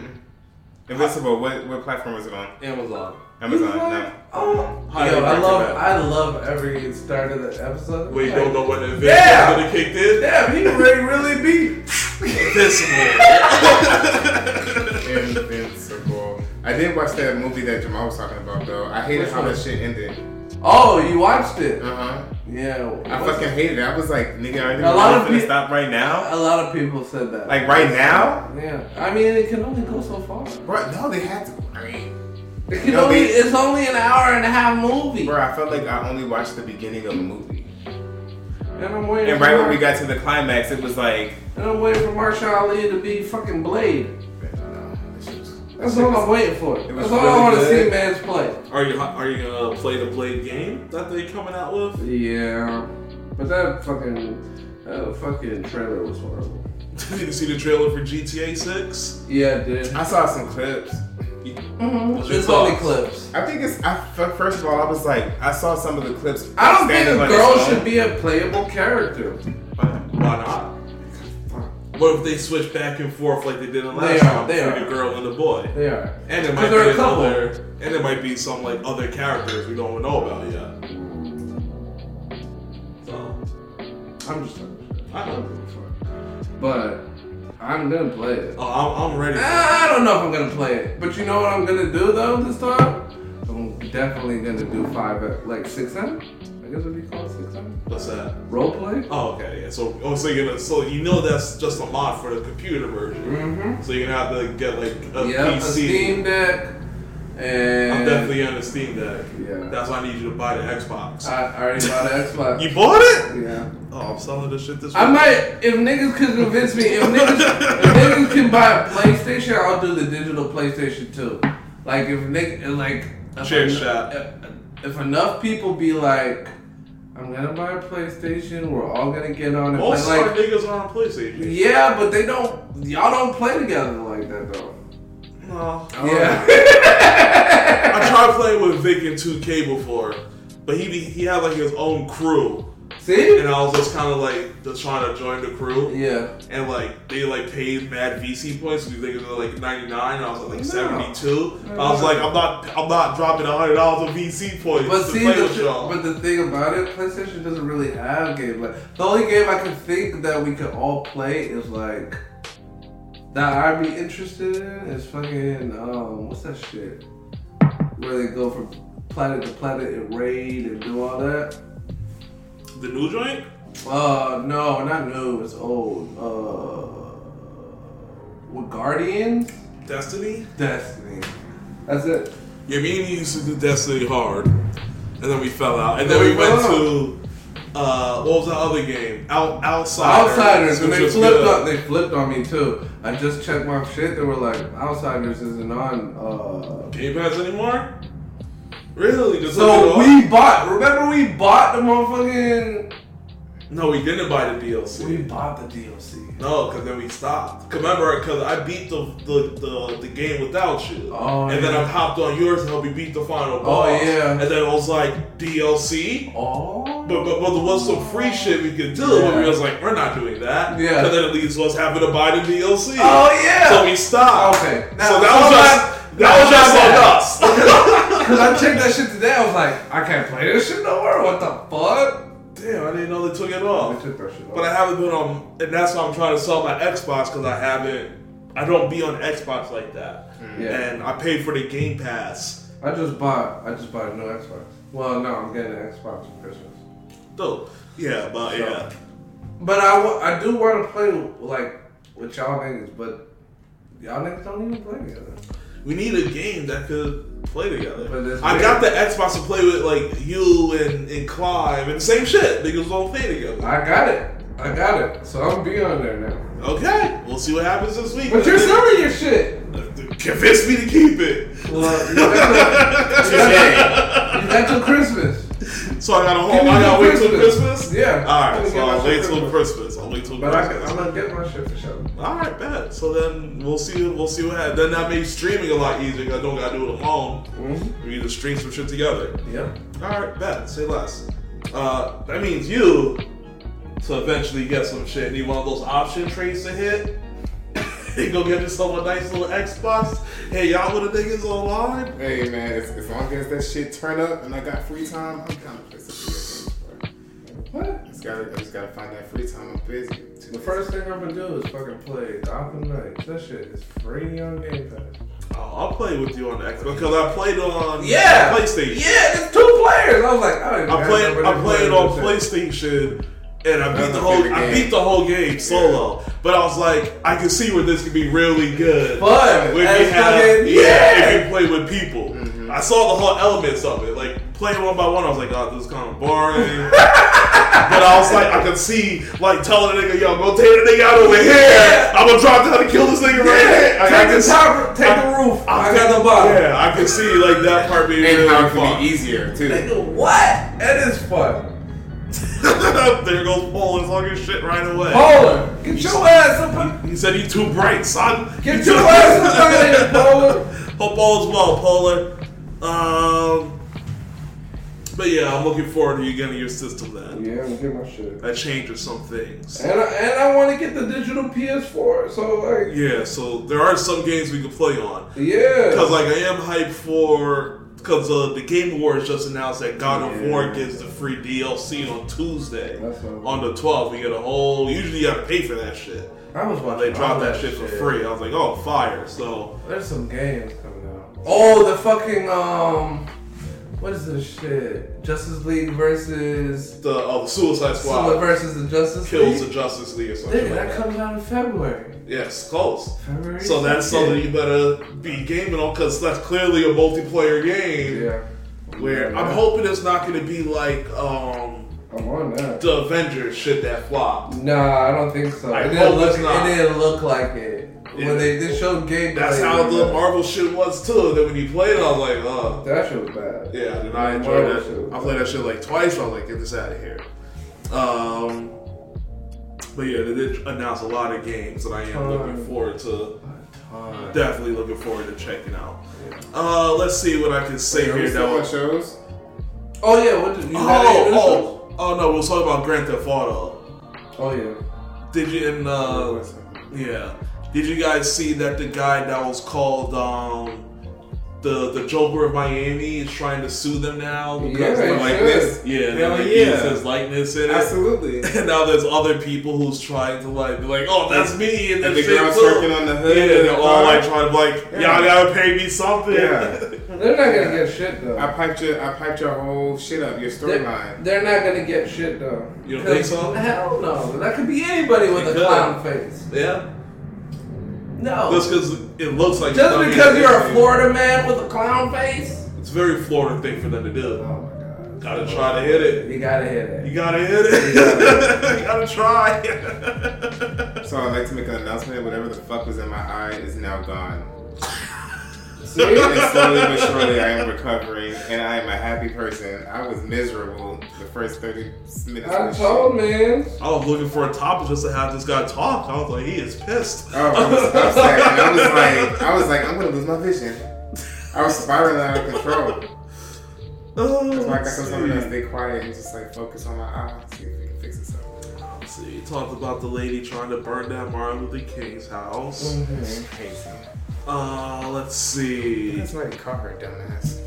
Invincible. What what platform is it on? Amazon. Amazon. No. Oh, yo, I love, recommend. I love every start of the episode. Wait, you Like, don't know when the event Yeah. would have kicked in? Damn, he really, really beat. Invincible. Invincible. I did watch that movie that Jamal was talking about though. I hated Which how one? that shit ended. Oh, you watched it? Uh huh. Yeah. I fucking hated it. I was like, nigga, are you A lot of stop right now? A lot of people said that. Like right now? Yeah. I mean, it can only go so far. Bro, no, they had to. I mean, It can No, only. they- It's only an hour and a half movie. bro, I felt like I only watched the beginning of the movie. And I'm waiting. And right when we got to the climax, it was like, And I'm waiting for Mahershala Ali to be fucking Blade. That's this all I'm waiting for. it was That's all really I want to see man's play. Are you are you gonna play the Blade game that they coming out with? Yeah. But that fucking. That fucking trailer was horrible. Did you see the trailer for GTA 6? Yeah, dude. I saw some clips. What's your It's only clips. I think it's. I, f- first of all, I was like, I saw some of the clips. I don't think standing a girl its should be a playable character. Why not? What if they switch back and forth like they did in last They are, time they are. the girl and the boy? They are. And there Because might be a couple. another, and there might be some like other characters we don't know about yet. So I'm just. I know. But I'm gonna play it. Oh, I'm, I'm ready. I don't know if I'm gonna play it, but you know what I'm gonna do though this time? I'm definitely gonna do five, like six M. I guess it'd be called six. What's that? Role play. Oh, okay. Yeah. So, oh, so gonna, so you know that's just a mod for the computer version. Mm-hmm. So you're gonna have to get like a Yeah, a PC. Steam Deck, and I'm definitely on the Steam Deck. Yeah. That's why I need you to buy the Xbox. I I already bought the Xbox. you bought it? yeah. Oh, I'm selling this shit this I might, if niggas could convince me, if niggas, if niggas can buy a PlayStation, I'll do the digital PlayStation too. Like if niggas, like if shot. If, if enough people be like, I'm gonna buy a PlayStation, we're all gonna get on it. Most But, our like, niggas are on PlayStation. yeah, but they don't. Y'all don't play together like that though. No. Yeah. Oh. I tried playing with Vic in 2K before, but he be, he had like his own crew, See? and I was just kind of like just trying to join the crew, Yeah. and like they like paid mad VC points. So they were like 99, and I was at like No. 72. I was like, I'm not I'm not dropping hundred dollars of VC points But to see, play the with y'all. but the thing about it, PlayStation doesn't really have games. Like the only game I can think that we could all play is like that I'd be interested in is fucking um what's that shit where they go from planet to planet and raid and do all that. The new joint, Uh no, not new. It's old. Uh, with Guardians, Destiny. Destiny. That's it. Yeah, me and you used to do Destiny hard, and then we fell out, and Then we went to uh, what was the other game? Out Outriders. Outriders, and they flipped good. on. They flipped on me too. I just checked my shit. They were like, "Outriders isn't on." Uh... Game Pass anymore? Really? Just So look it up? we bought. Remember, we bought the motherfucking. No, we didn't buy the DLC. We bought the DLC. No, because then we stopped. 'Cause Remember, because I beat the, the the the game without you, Oh, and then. I hopped on yours to help you beat the final boss. Oh, boss. yeah. and then it was like DLC. Oh. But, but, but there was some free shit we could do, yeah. but we was like, we're not doing that. Yeah. Because then it leads to us having to buy the DLC. Oh yeah. So we stopped. Okay. so that was just that was just on us. Cause I checked that shit today. I was like, I can't play this shit no more. What the fuck? Damn, I didn't know they took it I off. took that shit. But I haven't been on, and that's why I'm trying to sell my Xbox because I haven't. I don't be on Xbox like that. Mm. Yeah. And I paid for the Game Pass. I just bought. I just bought a new Xbox. Well, no, I'm getting an Xbox for Christmas. Dope. Yeah, but So- yeah. But I, I do want to play like with y'all niggas, but y'all niggas don't even play together. We need a game that could play together. I got the Xbox to play with like you and, and Clive and the same shit. Niggas don't play together. I got it. I got it. So I'm be on there now. Okay, we'll see what happens this week. But you're selling your shit. Convince me to keep it. Well, you got till- you got- you got till Christmas. So I gotta hold. I gotta wait till Christmas. Yeah. All right. So I'll wait till Christmas. I'll wait till But I, Christmas. I'm gonna get my shit for sure. All right, bet. So then we'll see. We'll see what happens. Then that makes streaming a lot easier. I don't gotta do it alone. Mm-hmm. We need to stream some shit together. Yeah. All right, bet. Say less. Uh, that means you to eventually get some shit. Need one of those option trades to hit. Hey, go get yourself a nice little Xbox. Hey, y'all with the niggas online? Hey man, as, as long as that shit turn up and I got free time, I'm kind of pissed at video games. What? Just gotta, I just gotta find that free time. I'm busy. Too The busy. first thing I'm gonna do is fucking play Gotham Knights. That shit is free on Game Pass. Oh, I'll play with you on Xbox because I played on uh, Yeah. PlayStation. Yeah, it's two players. I was like, I don't even I got played. I played playing on this shit. PlayStation, and I beat the whole. favorite I game. beat the whole game solo. But I was like, I can see where this could be really good. Fun. If you have, fucking- yeah, yeah. if you play with people. Mm-hmm. I saw the whole elements of it. Like playing one by one, I was like, oh, this is kind of boring. but I was like, I could see like telling the nigga, yo, go take the nigga out over here. I'm gonna drop down and kill this nigga right here. Like, I Take can the see- top, take the roof. I, got the bottom. Yeah, I can see like that part being and really how it fun. can be easier too. Nigga, what? That is fun. there goes Paul and talking shit right away. Poland, get your ass up. on- He said he too bright, son. Get your ass up out of here, Poland. Hope all is well, Polar. Um, but yeah, I'm looking forward to you getting your system then. Yeah, I'm getting my shit. That changes some things. And I, and I want to get the digital PS4. So like, Yeah, so there are some games we can play on. yeah. Because like I am hyped for because uh, the Game Awards just announced that God of Yeah. War gets the free DLC on Tuesday. On the 12th, we get a whole. Usually, you have to pay for that shit. I was watching they dropped all that shit for free, I was like, oh, fire! So There's some games coming out. Oh, the fucking um, what is this shit? Justice League versus the oh, the Suicide Squad versus the Justice kills the League. Justice League or something Nigga, like that that. comes out in February. Yes, close. February. So that's 2nd. something you better be gaming on because that's clearly a multiplayer game. Yeah. Where Yeah. I'm hoping it's not going to be like um, I'm on that. the Avengers shit that flopped. Nah, I don't think so. I it, didn't look, it didn't look like it. Yeah. When they, they showed gameplay. That's how the that. Marvel shit was too. Then when you played it, I was like, oh. That shit was bad. Yeah, and I enjoyed Marvel shit that. was I played that shit like twice. I was like, get this out of here. Um, but yeah, they did announce a lot of games that I am Ton. looking forward to. Ton. Definitely looking forward to checking out. Uh, let's see what I can say we here. That shows? Oh yeah, what did you oh, oh, oh no, we was talking about Grand Theft Auto. Oh yeah. Did you and uh, yeah? Did you guys see that the guy that was called um the the Joker of Miami is trying to sue them now because Yeah, of, he like this? Yeah, they Hell like yeah. used his likeness in it. Absolutely. And now there's other people who's trying to like be like, oh, that's me, and, And that the shit girl too. on the hood Yeah, of they're all like trying to like, Yeah. y'all gotta pay me something. Yeah. They're not gonna get shit though. I piped your, I piped your whole shit up, your They're, storyline. they're not gonna get shit though. You don't think 'Cause- so? Hell no. That could be anybody with It a could. clown face. yeah. No. Just because it looks like Just because you're a is- Florida man with a clown face. It's a very Florida thing for them to do. Oh my god. Gotta try to hit it. You gotta hit it. You gotta hit it. you gotta try. So I'd like to make an announcement. Whatever the fuck was in my eye is now gone. See? And slowly but surely, I am recovering, and I am a happy person. I was miserable the first 30 minutes I told shit. man. I was looking for a topic just to have this guy talk. I was like, he is pissed. Oh, I was upset, and I was like, I was like, I'm gonna lose my vision. I was spiraling out of control. Oh, That's why I got let's some something to see. stay quiet and just like focus on my eye, He talked about the lady trying to burn down Martin Luther King's house. It's crazy. Uh, let's see. That's why they call her dumbass.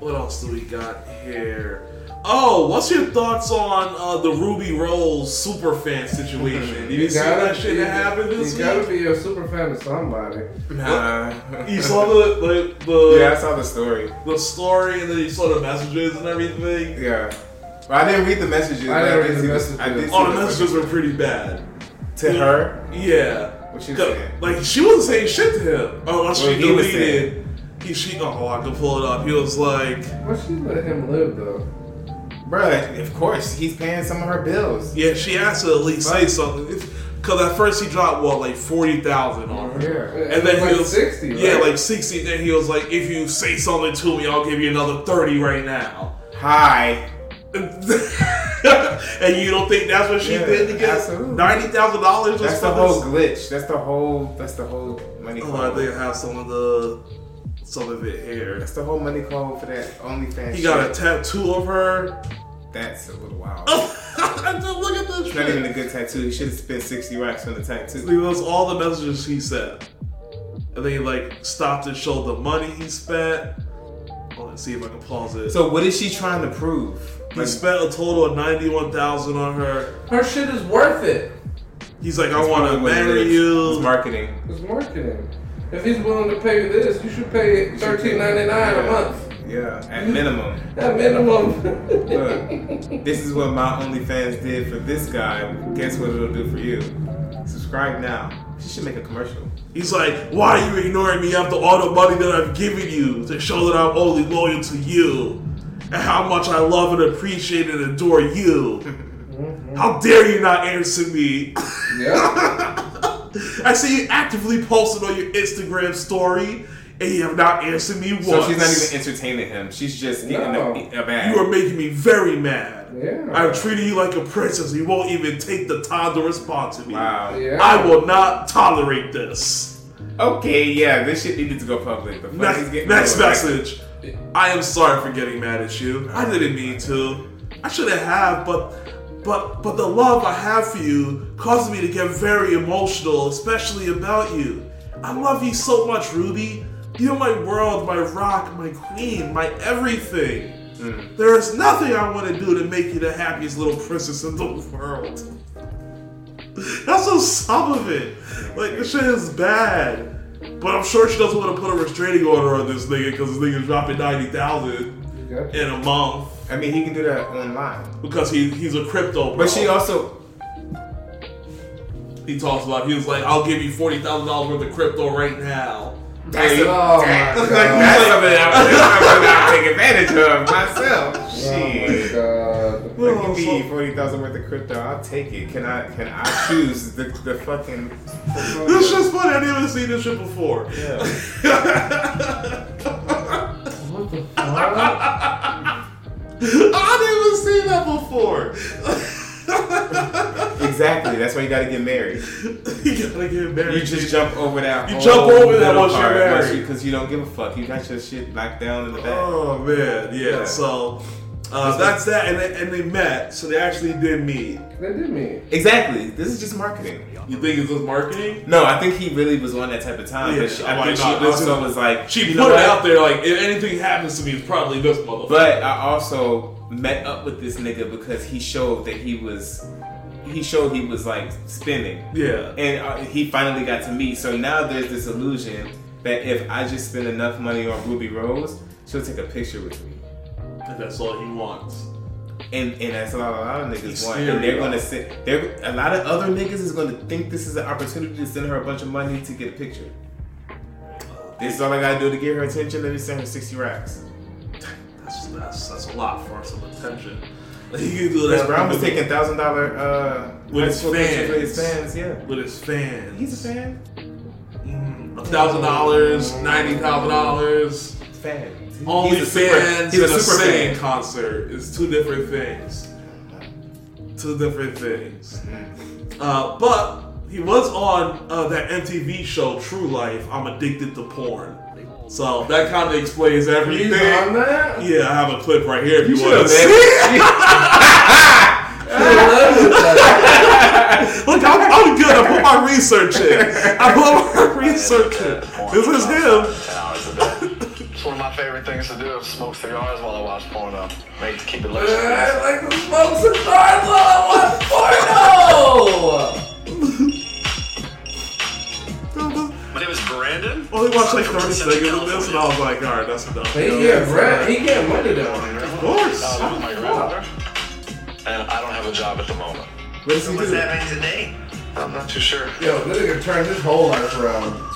What else do we got here? Oh, what's your thoughts on uh, the Rubi Rose superfan situation? Did you, see gotta- that shit that happened this You gotta be a super fan of somebody. Nah. You saw the the, the, yeah, I saw the story. the story and then you saw the messages and everything. Yeah. But I didn't read the messages. I didn't read the messages. I did see Oh, the the messages were pretty bad. To her? Yeah. What she 'Cause, saying? Like she wasn't saying shit to him. Oh, unless What she he was deleted. He she oh I can pull it up. He was like But she let him live though. Bruh, of course, he's paying some of her bills. Yeah, she has to at least say something. Because at first he dropped what, like forty thousand on her, Yeah. and then like he was 60, Yeah, like sixty. Then he was like, "If you say something to me, I'll give you another thirty right now." Hi. and you don't think that's what she Yeah, did to get ninety thousand dollars? That's the whole glitch. That's the whole. That's the whole money Oh, I think I have some of the some of it here. That's the whole money code for that OnlyFans. He got a tattoo of her. That's a little wild. Look at this It's not even a good tattoo. He should have spent 60 racks on the tattoo. See, those all the messages he sent. And then he like stopped and showed the money he spent. Oh, let's see if I can pause it. So what is she trying to prove? He spent a total of ninety one thousand on her. Her shit is worth it. He's like, I want to probably what it marry you. It's marketing. It's marketing. If he's willing to pay you this, you should pay thirteen ninety nine a month. Yeah, at minimum. At minimum. Look, this is what my OnlyFans did for this guy. Guess what it'll do for you? Subscribe now. She should make a commercial. He's like, why are you ignoring me after all the money that I've given you to show that I'm only loyal to you and how much I love and appreciate and adore you? How dare you not answer me? yeah. I see you actively posted on your Instagram story and you have not answered me once. So she's not even entertaining him. She's just getting No. a, a bag. You are making me very mad. Yeah. I'm treating you like a princess. You won't even take the time to respond to me. wow. Yeah. I will not tolerate this. Okay, yeah, this shit needed to go public. The Next, next message. I am sorry for getting mad at you. I didn't mean to. I shouldn't have, but but but the love I have for you causes me to get very emotional, especially about you. I love you so much, Rubi. You're my world, my rock, my queen, my everything. Hmm. There is nothing I want to do to make you the happiest little princess in the world. That's just some of it. Like this shit is bad. But I'm sure she doesn't want to put a restraining order on this nigga because this nigga's dropping ninety thousand Yeah. in a month I mean, he can do that online. because he he's a crypto. Bro. But she also, he talks about he was like, I'll give you forty thousand dollars worth of crypto right now. that's, Oh my that's, god. that's something I'm, that's something I take advantage of myself. Oh my god. Like, give me forty thousand worth of crypto. I'll take it. Can I? Can I choose the, the fucking? This shit's funny. I didn't even see this shit before. Yeah. What the fuck? I didn't even see that before. Exactly. That's why you gotta get married. you gotta get married. You just jump over that. You jump over that once you're married. because you don't give a fuck. You got your shit locked down in the back. Oh man, yeah. Yeah. So uh, that's that, and they, and they met. So they actually did meet. They did me. Exactly. This is just marketing. You think it was marketing? No, I think he really was on that type of time. Yeah, but she, I why think she not? This also was like, She you put know it what? out there like if anything happens to me, it's probably this motherfucker. But I also met up with this nigga because he showed that he was, he showed he was like spinning. yeah, and uh, he finally got to meet. So now there's this illusion that if I just spend enough money on Rubi Rose, she'll take a picture with me. That's all he wants. And and that's a lot, a lot of niggas He's want. And they're gonna sit. They're a lot of other niggas is gonna think this is an opportunity to send her a bunch of money to get a picture. This is all I gotta do to get her attention. Let me send her sixty racks. That's that's that's a lot for some attention. Can do Chris that Brown was taking thousand dollar uh With his fans. with his fans. fans. Yeah, with his fans. he's a fan. Mm, A thousand dollars, ninety thousand dollars. Fan. Only He's a super- fans He's a a super fan. concert is two different things. Two different things. Uh, but he was on uh, that MTV show True Life. I'm addicted to porn. So that kind of explains everything. He's on that? Yeah, I have a clip right here if you, You want to see. Look, I'm, I'm good. I put my research in. I put my research in. This is him. Favorite things to do is smoke cigars while I watch porno. Make keep it lit. I like to smoke cigars while I watch porno! My name is Brandon. Only watched like 30 seconds of this, and I was like, all right, that's enough. He get bread. He get money though. Of course. I live with my granddaughter, and I don't have a job at the moment. What does he do? mean today? I'm not too sure. Yo, this nigga turned his whole life around.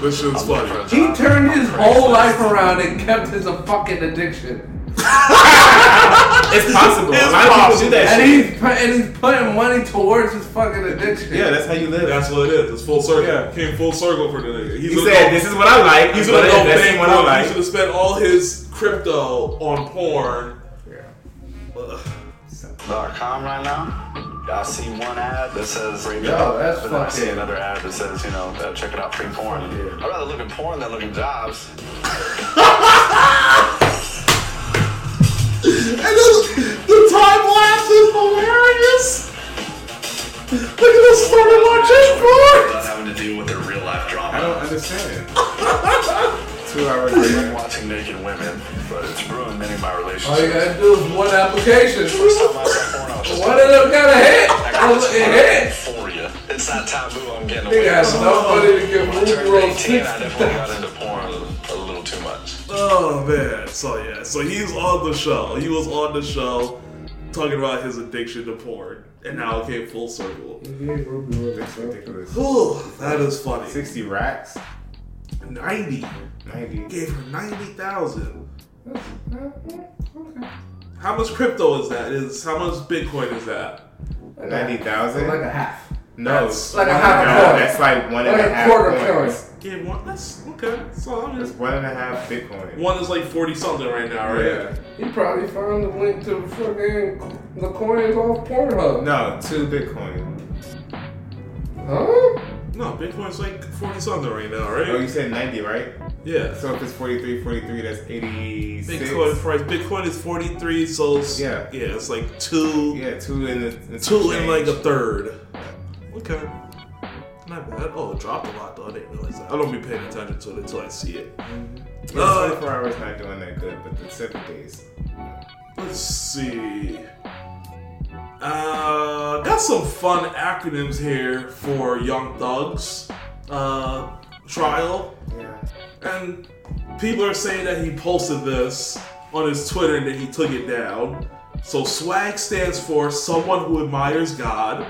This shit's funny. a He job. turned his whole life around and kept his a fucking addiction. It's possible. It's a lot of people do that And shit. he's, pu- and he's putting money towards his fucking addiction. Yeah, that's how you live. That's what it is. It's full circle. Yeah. Came full circle for the nigga. He's he gonna said, go- "This is what I like." He's but gonna go that's bank what I He like. should have spent all his crypto on porn. Ugh. .com right now. I see one ad that says bring it Yo, that's but then I see another ad that says, you know, uh, check it out, free porn. I'd rather look at porn than look at jobs. and then the time lapse is hilarious. Look at this started watching porn. Without having to deal with their real life drama. I don't understand. Two hours I later. like watching naked women, but it's ruined many of my All you gotta do is one application. First time I saw porn, I was just One of them got a hit. I got this It hit. for you. It's not taboo. I'm getting They away got with it. enough money to get When I turned 18, I definitely got into porn a little, too much. Oh man, so yeah, so he's on the show. He was on the show talking about his addiction to porn, and now it came full circle. That's ridiculous. Ooh, that is funny. 60 racks? Ninety 90. gave her ninety thousand. Okay. How much crypto is that? Is how much Bitcoin is that? 90,000? Like a half. No, That's like a half no, coin. That's like one Like a a half quarter coins. Yeah, one. That's okay. So I mean, That's one and a half Bitcoin. one is like forty something right now, right? Yeah. He probably found the link to fucking the coins off Pornhub. No, two Bitcoin. Huh? No, Bitcoin's like forty something right now, right? Oh, you said 90, right? Yeah. So if it's 43, 43, that's 86. Bitcoin price. Bitcoin is forty three, so it's, Yeah. yeah, it's like two. Yeah, two in the in Two and like a third. Okay. Not bad. Oh, it dropped a lot though. I didn't realize that. I don't be paying attention to it until I see it. Yeah, Uh, 24 hours not doing that good, but the seven days. Let's see. Uh, got some fun acronyms here for Young Thugs uh, trial, Yeah. and people are saying that he posted this on his Twitter and then he took it down. So swag stands for someone who admires God.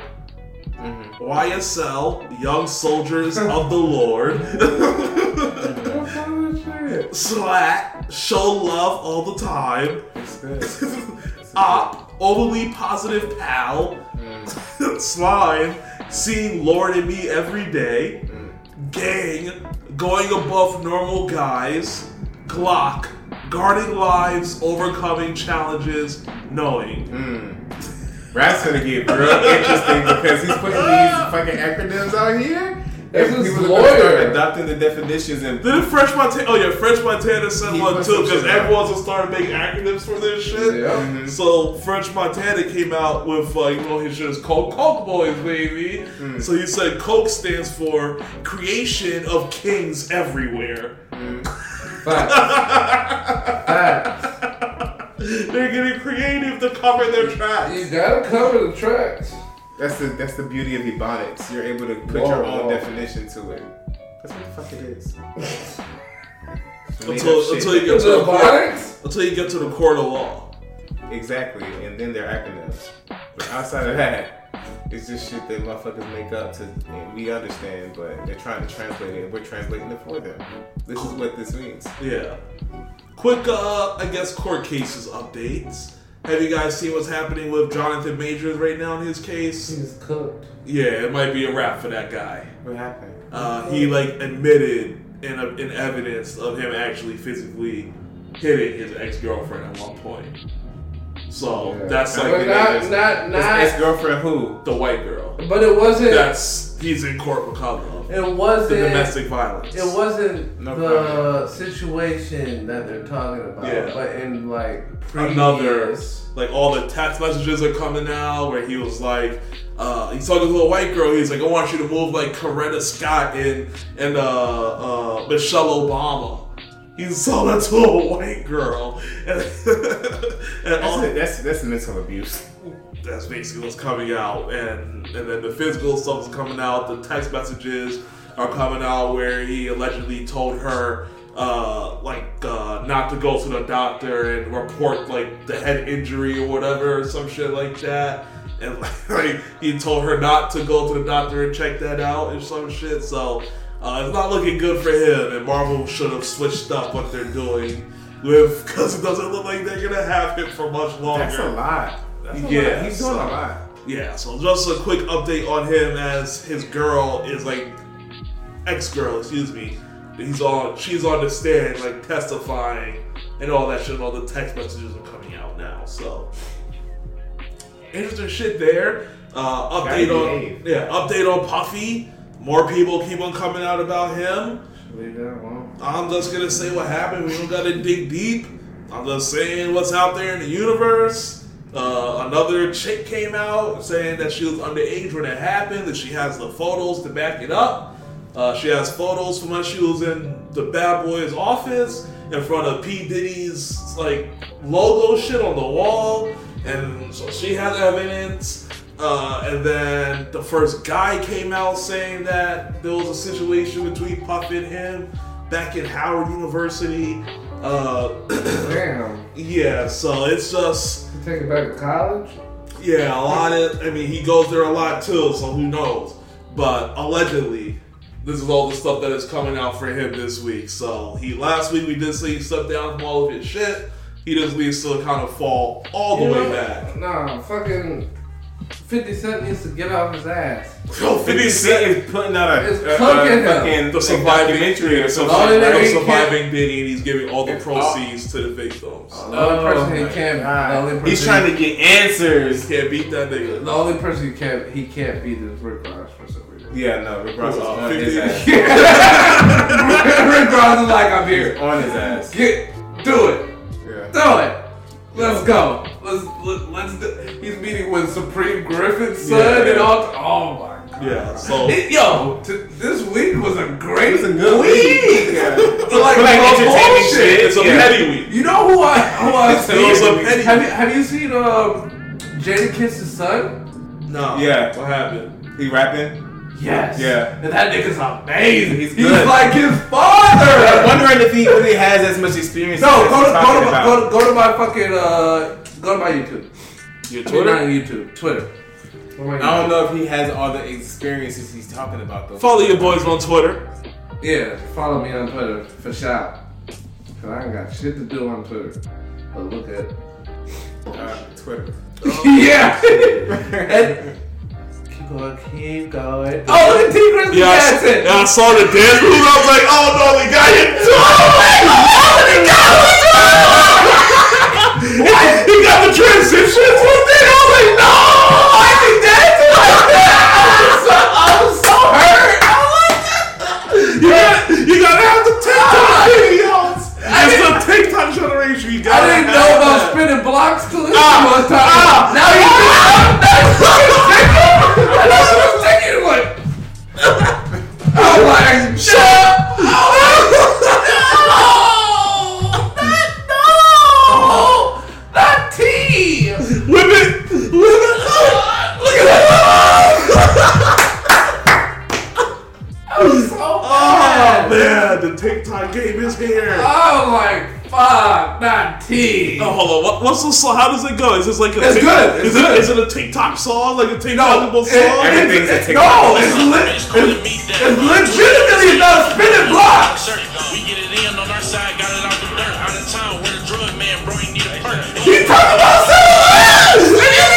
YSL, Young Soldiers of the Lord. What kind of shit? Slack, show love all the time. Op, overly positive pal. Mm. Slime, seeing Lord in me every day. Mm. Gang, going above normal guys. Glock, guarding lives, overcoming challenges, knowing. Mm. Rap's gonna get real interesting because he's putting these fucking acronyms out here. That's And his people are gonna start lawyer. adopting the definitions and Then French Montana, oh yeah, French Montana sent one too because everyone's gonna start making acronyms for this shit. Yeah. So French Montana came out with uh, you know his shit is called Coke Boys, baby. So he said Coke stands for creation of kings everywhere. Facts. Facts. They're getting creative to cover their tracks. You gotta cover the tracks. That's the that's the beauty of Ebonics. You're able to put Whoa, your own whoa. definition to it. That's what the fuck it is. Until, until you get to The the court, until you get to the court of law. Exactly, and then they're acronyms. But outside of that, it's just shit that motherfuckers make up to, and we understand, but they're trying to translate it, and we're translating it for them. This is what this means. Yeah. Quick, uh, I guess court cases updates. Have you guys seen what's happening with Jonathan Majors right now in his case? He's cooked. Yeah, it might be a wrap for that guy. What happened? Uh, he like admitted in, a, in evidence of him actually physically hitting his ex girlfriend at one point. So Yeah. that's But like But not, not, His not. ex-girlfriend who? the white girl. But it wasn't. That's he's in court with of It wasn't. domestic violence. It wasn't No the situation that they're talking about, Yeah. but in like previous, another like all the text messages are coming out where he was like uh, he's talking to a white girl he's like I want you to move like Coretta Scott and and uh, uh, Michelle Obama he's telling that to a white girl and, and all, That's, that's that's mental abuse. That's basically what's coming out. And and then the physical stuff is coming out. The text messages are coming out where he allegedly told her uh like uh not to go to the doctor and report like the head injury or whatever or some shit like that. And like he told her not to go to the doctor and check that out and some shit. So uh, it's not looking good for him. And marvel should have switched up what they're doing with because it doesn't look like they're gonna have him for much longer That's a lot. That's Yeah. He's doing so- a lot. yeah, so just a quick update on him as his girl is like ex-girl, excuse me. He's on she's on the stand like testifying and all that shit, all the text messages are coming out now. So interesting shit there. Uh update on behave. yeah, update on Puffy. More people keep on coming out about him. Leave that alone. I'm just gonna say what happened. We don't gotta dig deep. I'm just saying what's out there in the universe. Uh, another chick came out saying that she was underage when it happened, that she has the photos to back it up. Uh, she has photos from when she was in the bad boy's office in front of P. Diddy's like logo shit on the wall, and so she has evidence. Uh, and then the first guy came out saying that there was a situation between Puff and him back in Howard University. Uh, Damn. yeah, so it's just You take it back to college? yeah, a lot of. I mean, he goes there a lot too, so who knows? But allegedly, this is all the stuff that is coming out for him this week. So he last week we did say he stepped down from all of his shit. He just needs to kind of fall all the You way know- back. Nah, fucking 50 Cent needs to get off his ass. Yo, 50 Cent is putting out a, It's a, a fucking The surviving documentary or the something. Only surviving, nigga surviving Diddy, and he's giving all the And- proceeds to the victims. The only person he can't. God. Only person He's trying to get answers. He can't beat that nigga. The only person he can't he can't beat is Rick Ross for some reason. Yeah, no, Rick Ross is Uh, on his 50. ass. Rick Ross is like I'm here. on his ass. Get do it. Yeah. Do it. Let's go. Let's let, let's. Do, he's meeting with Supreme Griffin's son Yeah. and all. Oh my god. Yeah, so It- yo, t- this week was a great It was a good week. week. Yeah. Like, For like no entertaining bullshit. shit. it's a Yeah. petty week. You know who I who I It's seen? It a petty Have you have you seen um Jada Kiss's son? No. Yeah. What happened? He rapping? Yes. Yeah. And that nigga's amazing. He's He's, good. like his father. I'm father. wondering if he really has as much experience. No, as go to go to, about. go to go to my fucking uh go to my YouTube. Your Twitter? not YouTube, Twitter. Go I don't know if he has all the experiences he's talking about though. Follow your boys on Twitter. Yeah, follow me on Twitter for shout. Cause I ain't got shit to do on Twitter. But look at Uh, Twitter. yeah. and, keep going, keep going. Oh, look at Tee Grizzley Yeah, I, s- dancing. yeah, I saw the dance move. I was like, oh no, we got you He got the transitions with it. I was like, no, I dance like that. I was so, I was so hurt. I was like, you got, you gotta have the TikTok videos. It's the TikTok generation. You I gotta didn't know about that. spinning blocks till this Ah, one time. ah, now you you taking what? I'm like, shut No! Oh, oh man, the TikTok game is here. Oh, I'm like, fuck, not T. Oh, hold on. What, what's the song? How does it go? Is this like a It's Tik- good, it's is good. it is it a TikTok song? Like a No, TikTokable it- song? Everything's a TikTok. no, it's, lit, it's, it's legitimately about spinning blocks. Uh, we get it in on our side, got it out the dirt, out of town. We're the drug man, bro. You need a perk. He talking about civil rights! And he's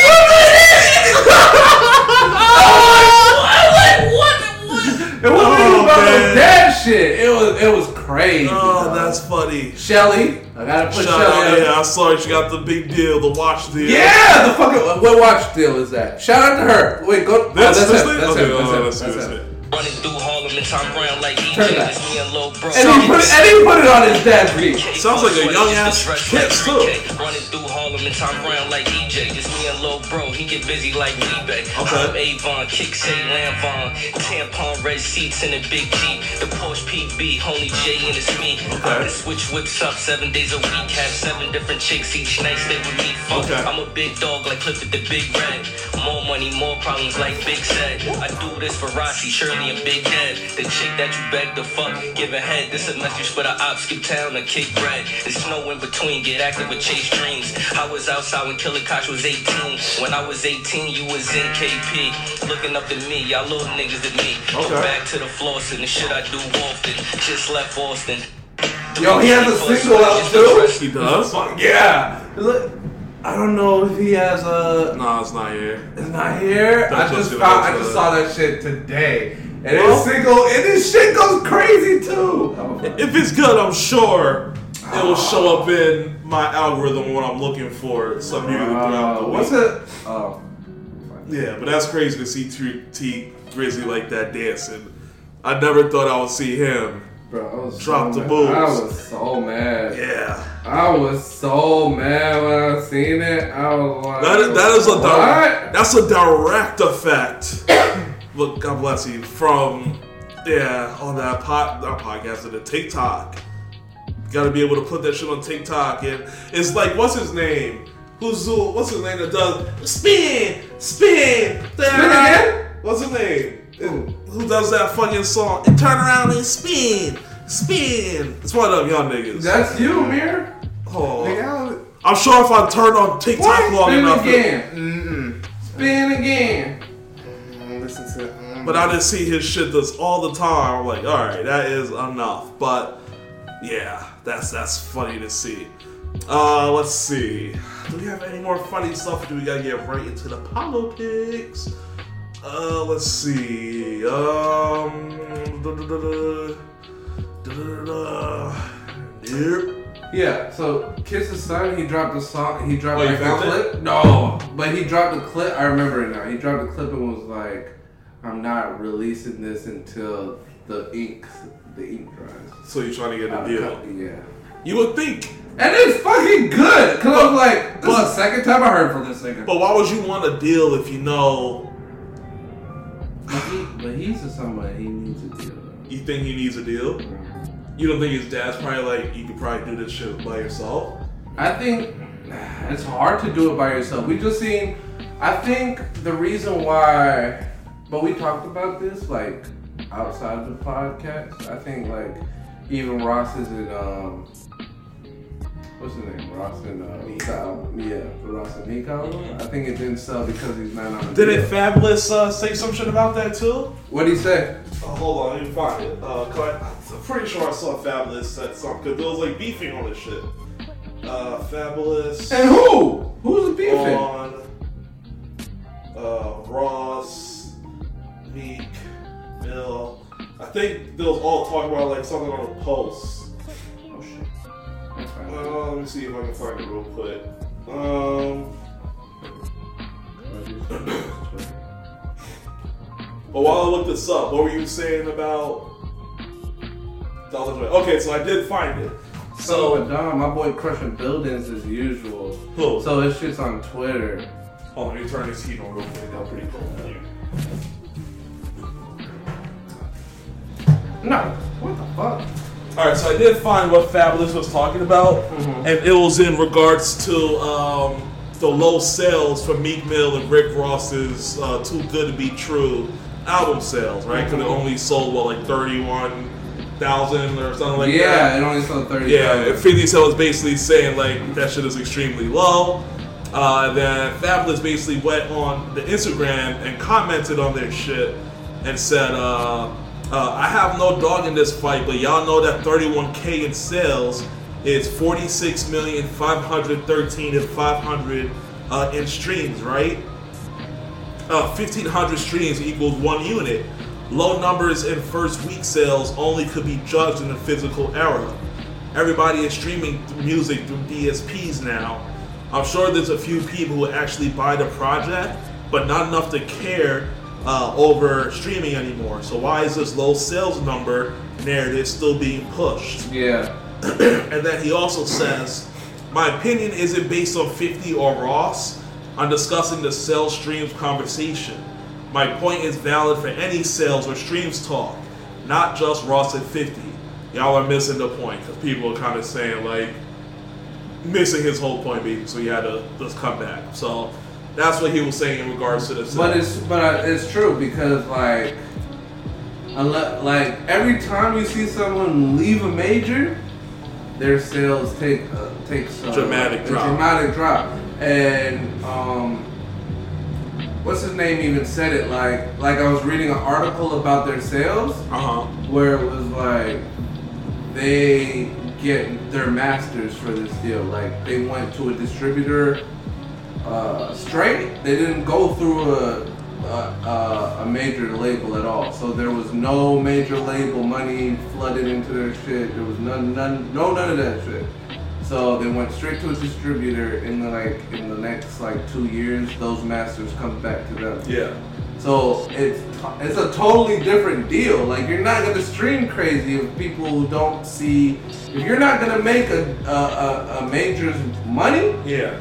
It wasn't Oh, even about man. no dad shit. It was it was crazy. Oh, that's funny. Shelly. I gotta put Shout Shelly. out, yeah, I saw. She got the big deal, the watch deal. Yeah, the fucking what watch deal is that? Shout out to her. Wait, go. This, oh, that's this it. thing? That's okay, it. oh, That's it. let's see, That's let's it. See. Running through Harlem and Tom Brown like EJ. Turn that. It's me and Lil Bro. And he put it, and he put it on his dad's beat. Sounds like a young ass kid, too. Running through Harlem and Tom Brown like EJ. Just me and Lil Bro. He get busy like eBay. Okay. I'm Avon, kick say Lambon. Tampon red seats in a big Jeep. The Porsche PB, only J and it's me. Okay. I can switch whips up seven days a week. Have seven different chicks each night. Stay with me. Fuck. Okay. I'm a big dog like Clifford the Big Red. More money, more problems like Big said. I do this for Rossi, Shirley, and Big Head. The chick that you beg to fuck, give a head. This a message for the ops, skip town to kick bread. There's no in between, get active with chase dreams. I was outside when Killer Koch was 18. When I was 18, you was in KP. Looking up to me, y'all little niggas to me. Go Okay. back to the flossing, the shit I do often. Just left Austin. Yo, he has a single out too. He does? Yeah. Look, I don't know if he has a. Nah, it's not here. It's not here. That's I just just- found. I just saw that shit today, and Well- his single and his shit goes crazy too. If it's good, I'm sure it will show up in my algorithm when I'm looking for some music throughout Uh, the what's week. it? Oh, Yeah, but that's crazy to see T, Tee Grizzley like that dancing. I never thought I would see him Bro, I was Drop so the mad. moves. I was so mad. Yeah. I was so mad when I seen it. I was like, That is, that is a what? direct, that's a direct effect. Look, God bless you. From yeah, on that pod, not podcast, on the TikTok. Got to be able to put that shit on TikTok, and it's like, what's his name? Who's who? What's his name that does spin, spin, spin again? What's his name? And who does that fucking song? And turn around and spin, spin. It's one of them young niggas. That's you, Amir. oh, Nigga, I don't- I'm sure if I turn on TikTok What? long Spin enough, again. Mm-mm. Spin again. But I just see his shit this all the time. I'm like, all right, that is enough. But yeah, that's that's funny to see. Uh, let's see. Do we have any more funny stuff? Do we gotta get right into the politics? Uh, let's see. Um, da, da, da. Yep. Yeah, so Kiss Kiss's son, he dropped a song. He dropped Oh, like a clip. No, but he dropped a clip. I remember it now. He dropped a clip and was like, "I'm not releasing this until the ink, the ink dries." So you're trying to get a deal? co- Yeah. You would think, And it's fucking good. Cause I was like, this but- is the second time I heard from this nigga. but why would you want a deal if you know But, he, but he's just somebody he needs a deal. you think he needs a deal? Mm-hmm. You don't think his dad's probably like, you could probably do this shit by yourself? I think it's hard to do it by yourself. We just seen. I think the reason why, but we talked about this like outside of the podcast. I think like even Ross is in um, what's his name? Ross and uh, Nico. Yeah, Ross and Nico. I think it didn't sell because he's not on. The Didn't deal. Fabolous uh, say some shit about that too? What'd he say? Oh, hold on, let me find it. Uh, 'cause I, I'm pretty sure I saw Fabolous said something because there was like beefing on this shit. Uh, Fabolous And who? Who's the beefing? on uh, Ross, Meek, Mill. I think they was all talk about like something on the post. Oh shit. That's fine. Uh, let me see if I can find it real quick. Um, but while I look this up, what were you saying about Dollar Joy? Okay, so I did find it. So So, with Dom, my boy crushing buildings as usual. Who? So it's just on Twitter. oh, let me turn this heat on real quick. That's pretty cool. No. What the fuck? All right, so I did find what Fabolous was talking about, and it was in regards to um, the low sales for Meek Mill and Rick Ross's uh, "Too Good to Be True" album sales, right? Because it only sold what like thirty-one thousand or something like that. yeah, it only sold thirty. Yeah, and 50 Cent was basically saying like that shit is extremely low. Uh, then Fabolous basically went on the Instagram and commented on their shit and said, uh, uh, "I have no dog in this fight, but y'all know that 31k in sales is 46 million 513 and 500 uh, in streams, right? Uh, 1500 streams equals one unit. Low numbers in first week sales only could be judged in the physical era. Everybody is streaming music through DSPs now. I'm sure there's a few people who actually buy the project, but not enough to care uh, over streaming anymore. So why is this low sales number narrative still being pushed? Yeah. and then he also says, My opinion isn't based on 50 or Ross. I'm discussing the sales streams conversation. My point is valid for any sales or streams talk, not just Ross at 50. Y'all are missing the point because people are kind of saying, like, missing his whole point. So he had to just come back. So that's what he was saying in regards to the sales. But it's but it's true because like, unless, like every time you see someone leave a major, their sales take uh, takes uh, Dramatic a drop. dramatic drop. And um, what's his name even said it like like I was reading an article about their sales uh huh. where it was like they get their masters for this deal. Like they went to a distributor uh, straight. They didn't go through a, a a major label at all. So there was no major label money flooded into their shit. There was none, none, no none of that shit. So they went straight to a distributor. In the like in the next like two years, those masters come back to them. Yeah. So it's it's a totally different deal. Like you're not gonna stream crazy if people who don't see. If you're not gonna make a a, a, a major's money, Yeah.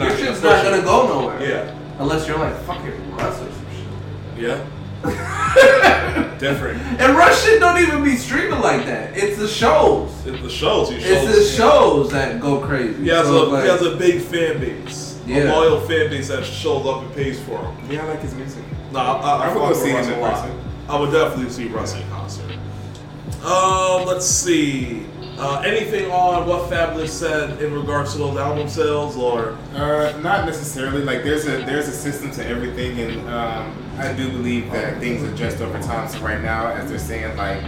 They're your shit's not gonna go nowhere. Yeah. Unless you're like fucking Russ or some shit. Yeah. Different. And Russ shit don't even be streaming like that. It's the shows. It's the shows. He shows. It's the shows that go crazy. He has, So, a, like, he has a big fan base. Yeah. A Yeah. loyal fan base that shows up and pays for him. Yeah, I like his music. No, I, I, I, I would go see him in a lot. person. I would definitely see Russ in concert. Um, let's see. Uh, anything on what Fabolous said in regards to those album sales, or Uh, not necessarily. Like there's a there's a system to everything, and um, I do believe that things adjust over time. So right now, as they're saying, like,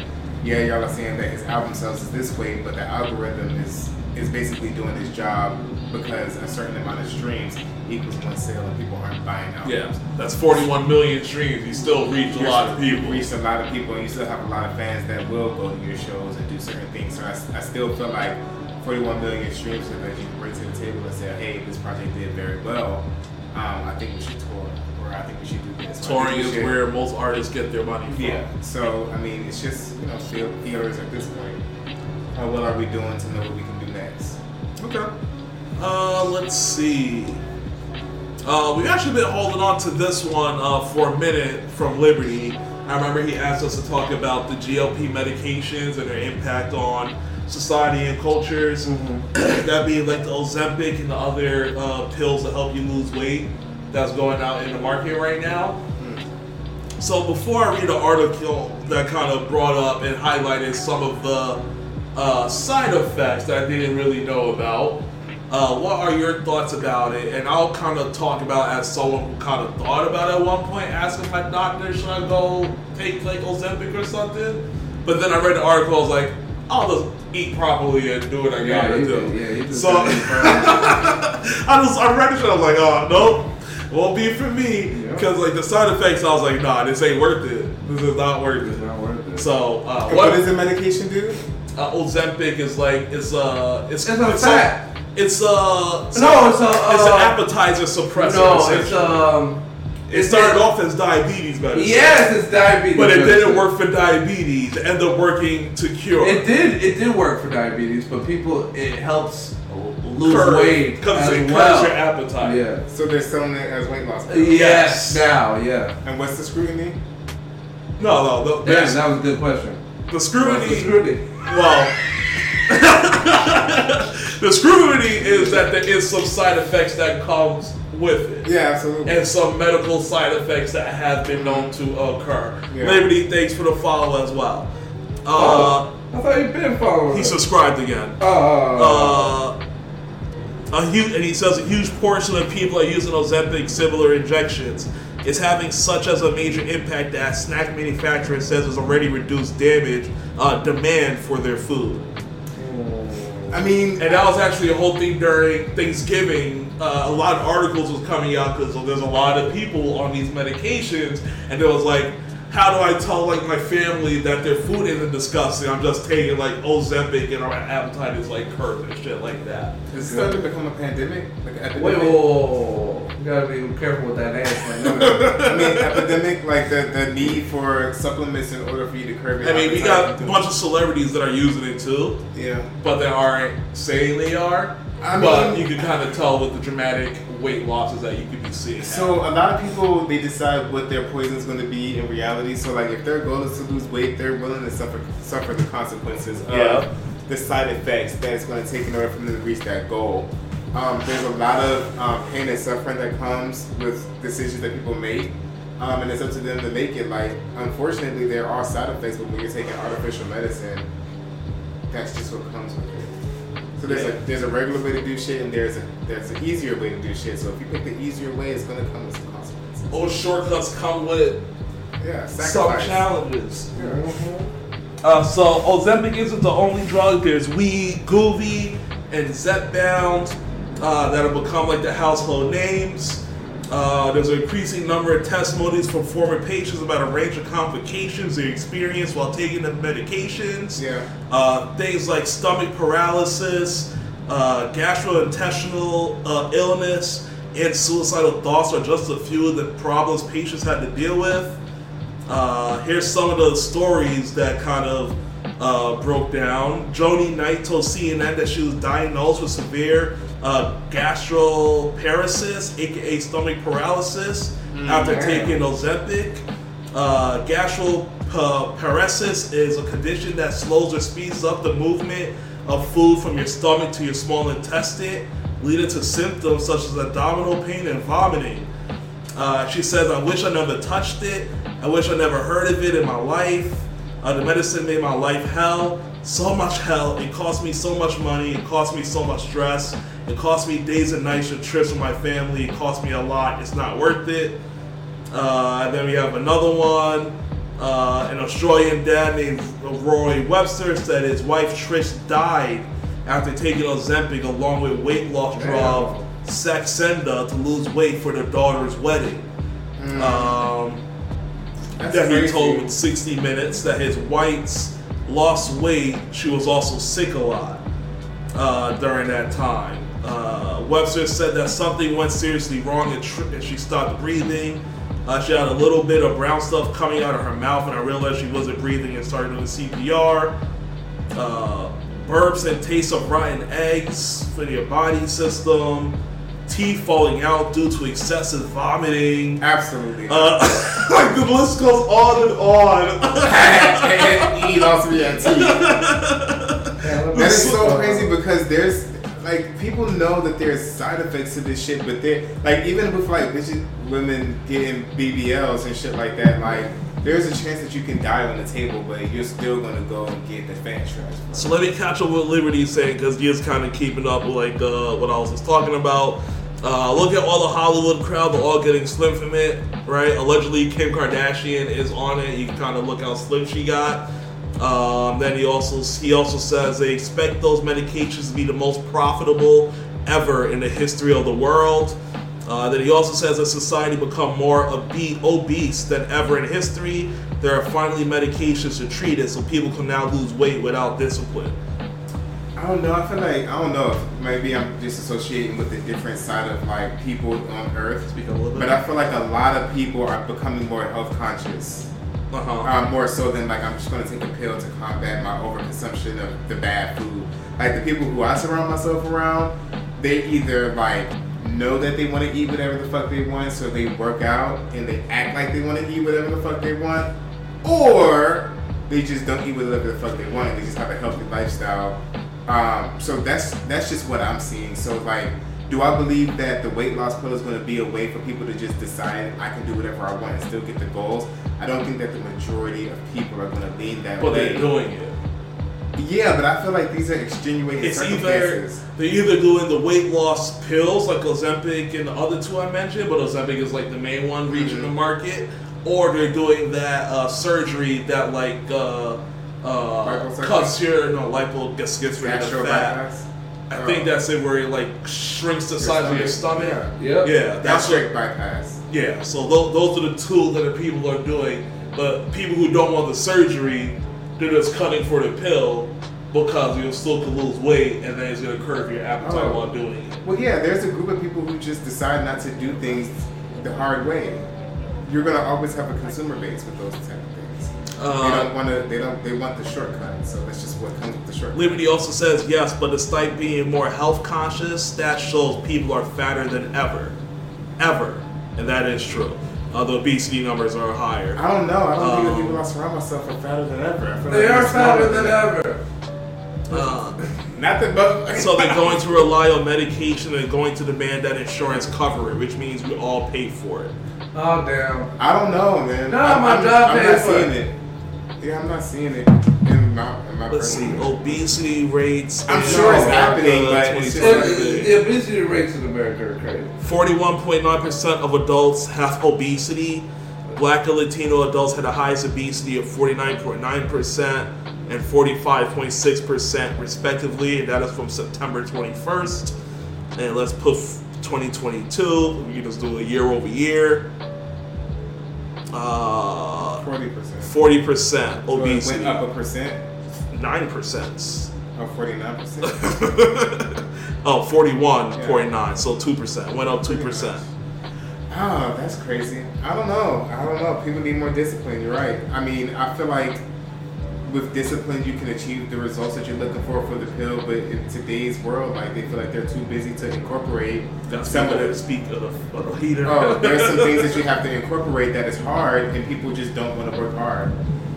yeah, y'all are saying that his album sales is this way, but the algorithm is is basically doing its job because a certain amount of streams equals one sale, and people aren't buying out. yeah, that's 41 million streams. You still reach a lot of people. You reach a lot of people, and you still have a lot of fans that will go to your shows and do certain things. So I, I still feel like 41 million streams is that you can bring to the table and say, hey, this project did very well. Um, I think we should tour, or I think we should do this. or I think Touring is should- where most artists get their money from. Yeah. So I mean, it's just you know feel feelers at this point. How well are we doing to know what we can do next? Okay. Uh, let's see. Uh, we've actually been holding on to this one uh, for a minute from Liberty. I remember he asked us to talk about the GLP medications and their impact on society and cultures. that being like the Ozempic and the other uh, pills that help you lose weight that's going out in the market right now. So before I read an article that kind of brought up and highlighted some of the uh, side effects that I didn't really know about, uh, what are your thoughts about it? And I'll kind of talk about as someone who kind of thought about it at one point, asking my doctor, should I go take like Ozempic or something? But then I read the article, I was like, I'll just eat properly and do what I Yeah, gotta do. did- yeah, so I just I read it and I was like, oh nope, won't be for me. Yeah. Because like the side effects, I was like, nah, this ain't worth it. This is not worth It's it. not worth it. So uh, what, what does the medication do? uh, Ozempic is like it's uh it's It's a fat. It's uh No, it's a, it's uh, an appetizer suppressor. no, it's um. it started off as diabetes medicine. Yes, it's diabetes. But it didn't work for diabetes. It ended up working to cure. It did. It did work for diabetes, but people it helps lose Curb- weight because as it curbs well. your appetite. Yeah. So they're selling it as weight loss. pills. Yes. Now, yeah. And what's the scrutiny? No, no, the, Damn, that was a good question. the What's scrutiny. the scrutiny? Well, the scrutiny is that there is some side effects that comes with it. Yeah, absolutely. And some medical side effects that have been known to occur. Yeah. Liberty, thanks for the follow as well. Uh, Oh, I thought you'd been following. he subscribed again. Oh. Uh, a huge, and he says a huge portion of people are using Ozempic similar injections. It's having such as a major impact that snack manufacturer says has already reduced damage uh, demand for their food. I mean, And that was actually a whole thing during Thanksgiving. Uh, a lot of articles was coming out because there's a lot of people on these medications, and it was like, how do I tell like my family that their food isn't disgusting? I'm just taking like Ozempic and our appetite is like curbed and shit like that. it's starting to become a pandemic. Like an Wait, epidemic. whoa, whoa, whoa, whoa. You gotta be careful with that answer. No, no. I mean, epidemic, like the, the need for supplements in order for you to curb your I mean, we got a bunch of celebrities that are using it too, Yeah. but they aren't saying they are. I but mean- you can kind of tell with the dramatic weight losses that you could be seeing. So a lot of people they decide what their poison is going to be in reality. So like if their goal is to lose weight, they're willing to suffer suffer the consequences Yeah. of the side effects that it's going to take in order for them to reach that goal. Um, there's a lot of um, pain and suffering that comes with decisions that people make, um, and it's up to them to make it. Like unfortunately, there are side effects, but when you're taking artificial medicine, that's just what comes with it. So there's Yeah. a there's a regular way to do shit, and there's a there's an easier way to do shit. So if you pick the easier way, it's gonna come with some consequences. Those shortcuts come with Yeah, some challenges. Mm-hmm. Uh, so Ozempic isn't the only drug. There's Wegovy, and Zepbound uh, that have become like the household names. Uh, there's an increasing number of testimonies from former patients about a range of complications they experienced while taking the medications. Yeah. Uh, things like stomach paralysis, uh, gastrointestinal uh, illness, and suicidal thoughts are just a few of the problems patients had to deal with. Uh, here's some of the stories that kind of uh, broke down. Joni Knight told CNN that she was diagnosed with severe uh, gastroparesis, aka stomach paralysis, after damn. taking Ozempic. Uh, gastroparesis is a condition that slows or speeds up the movement of food from your stomach to your small intestine, leading to symptoms such as abdominal pain and vomiting. Uh, she says, I wish I never touched it. I wish I never heard of it in my life. Uh, the medicine made my life hell. So much hell. It cost me so much money. It cost me so much stress. It cost me days and nights of trips with my family. It cost me a lot. It's not worth it. Uh, and then we have another one. Uh, an Australian dad named Roy Webster said his wife Trish died after taking Ozempic along with weight loss drug Saxenda to lose weight for their daughter's wedding. Um, That's that he told with 60 Minutes that his wife's lost weight. She was also sick a lot uh, during that time. Uh, Webster said that something went seriously wrong and, tr- and she stopped breathing. Uh, she had a little bit of brown stuff coming out of her mouth, and I realized she wasn't breathing and started doing CPR. Uh, burps and taste of rotten eggs for your body system. Teeth falling out due to excessive vomiting. Absolutely. Uh, like the list goes on and on. and eat all three at tea. That is so crazy because there's like people know that there's side effects to this shit, but they're like even with like women getting BBLs and shit like that, like there's a chance that you can die on the table, but you're still gonna go and get the fan trash. So let me catch up with Liberty saying because he is kind of keeping up with like uh, what I was just talking about. Uh, look at all the Hollywood crowd; they're all getting slim from it, right? Allegedly, Kim Kardashian is on it. You can kind of look how slim she got. Um, then he also he also says they expect those medications to be the most profitable ever in the history of the world. Uh, then he also says as society become more obe- obese than ever in history, there are finally medications to treat it, so people can now lose weight without discipline. I don't know. I feel like I don't know. if Maybe I'm disassociating with the different side of like people on Earth. Speak a little bit. But I feel like a lot of people are becoming more health conscious. Uh-huh. Um, more so than like I'm just going to take a pill to combat my overconsumption of the bad food. Like the people who I surround myself around, they either like know that they want to eat whatever the fuck they want, so they work out and they act like they want to eat whatever the fuck they want, or they just don't eat whatever the fuck they want they just have a healthy lifestyle. Um, so that's that's just what I'm seeing. So like, do I believe that the weight loss pill is going to be a way for people to just decide I can do whatever I want and still get the goals? I don't think that the majority of people are going to lean that but way. they're doing it. Yeah, but I feel like these are extenuating It's either circumstances. they're either doing the weight loss pills like Ozempic and the other two I mentioned, but Ozempic is like the main one reaching the market, or they're doing that uh, surgery that like uh, uh, Liposuction? cuts your no lipo gets gets rid of Gastro the fat. bypass. I Oh. think that's it where it like shrinks the size of your stomach. Yep. Yeah, that's what, bypass. yeah. So those, those are the two that the people are doing. But people who don't want the surgery, they're just cutting for the pill because you still can lose weight and then it's gonna curb your appetite Oh. while doing it. Well, yeah, there's a group of people who just decide not to do things the hard way. You're gonna always have a consumer base with those type of things. they Uh, don't want to. They don't. They want the shortcut. So that's just what comes with the shortcut. Liberty also says yes, but despite being more health conscious, that shows people are fatter than ever, ever, and that is true. Uh, the obesity numbers are higher. I don't know. I don't think Um, the people I surround myself are fatter than ever. I feel They like are fatter than ever. Uh, Not that, but so they're going to rely on medication and going to demand that insurance cover it, which means we all pay for it. Oh damn. I don't know, man. No, I'm, my I'm, job I'm pays not for seeing it. it. Yeah, I'm not seeing it in my, in my Let's see, personal- obesity rates. I'm sure it's happening, but it's The obesity rates in America are crazy. 41.9% of adults have obesity. Black and Latino adults had the highest obesity of 49.9% and 45.6% respectively, and that is from September 21st. And let's put 2022, we can just do a year over year. Uh, Forty percent. 40% So it obesity, went up a percent. 9%. Oh, 49 percent. Oh, 41.9, so 2%. Went up 2%. Oh, that's crazy. I don't know. I don't know. People need more discipline. You're right. I mean, I feel like with discipline, you can achieve the results that you're looking for for the pill. But in today's world, like they feel like they're too busy to incorporate That's some of the. speak of the, of the heater. Oh, there's some things that you have to incorporate that is hard, and people just don't want to work hard.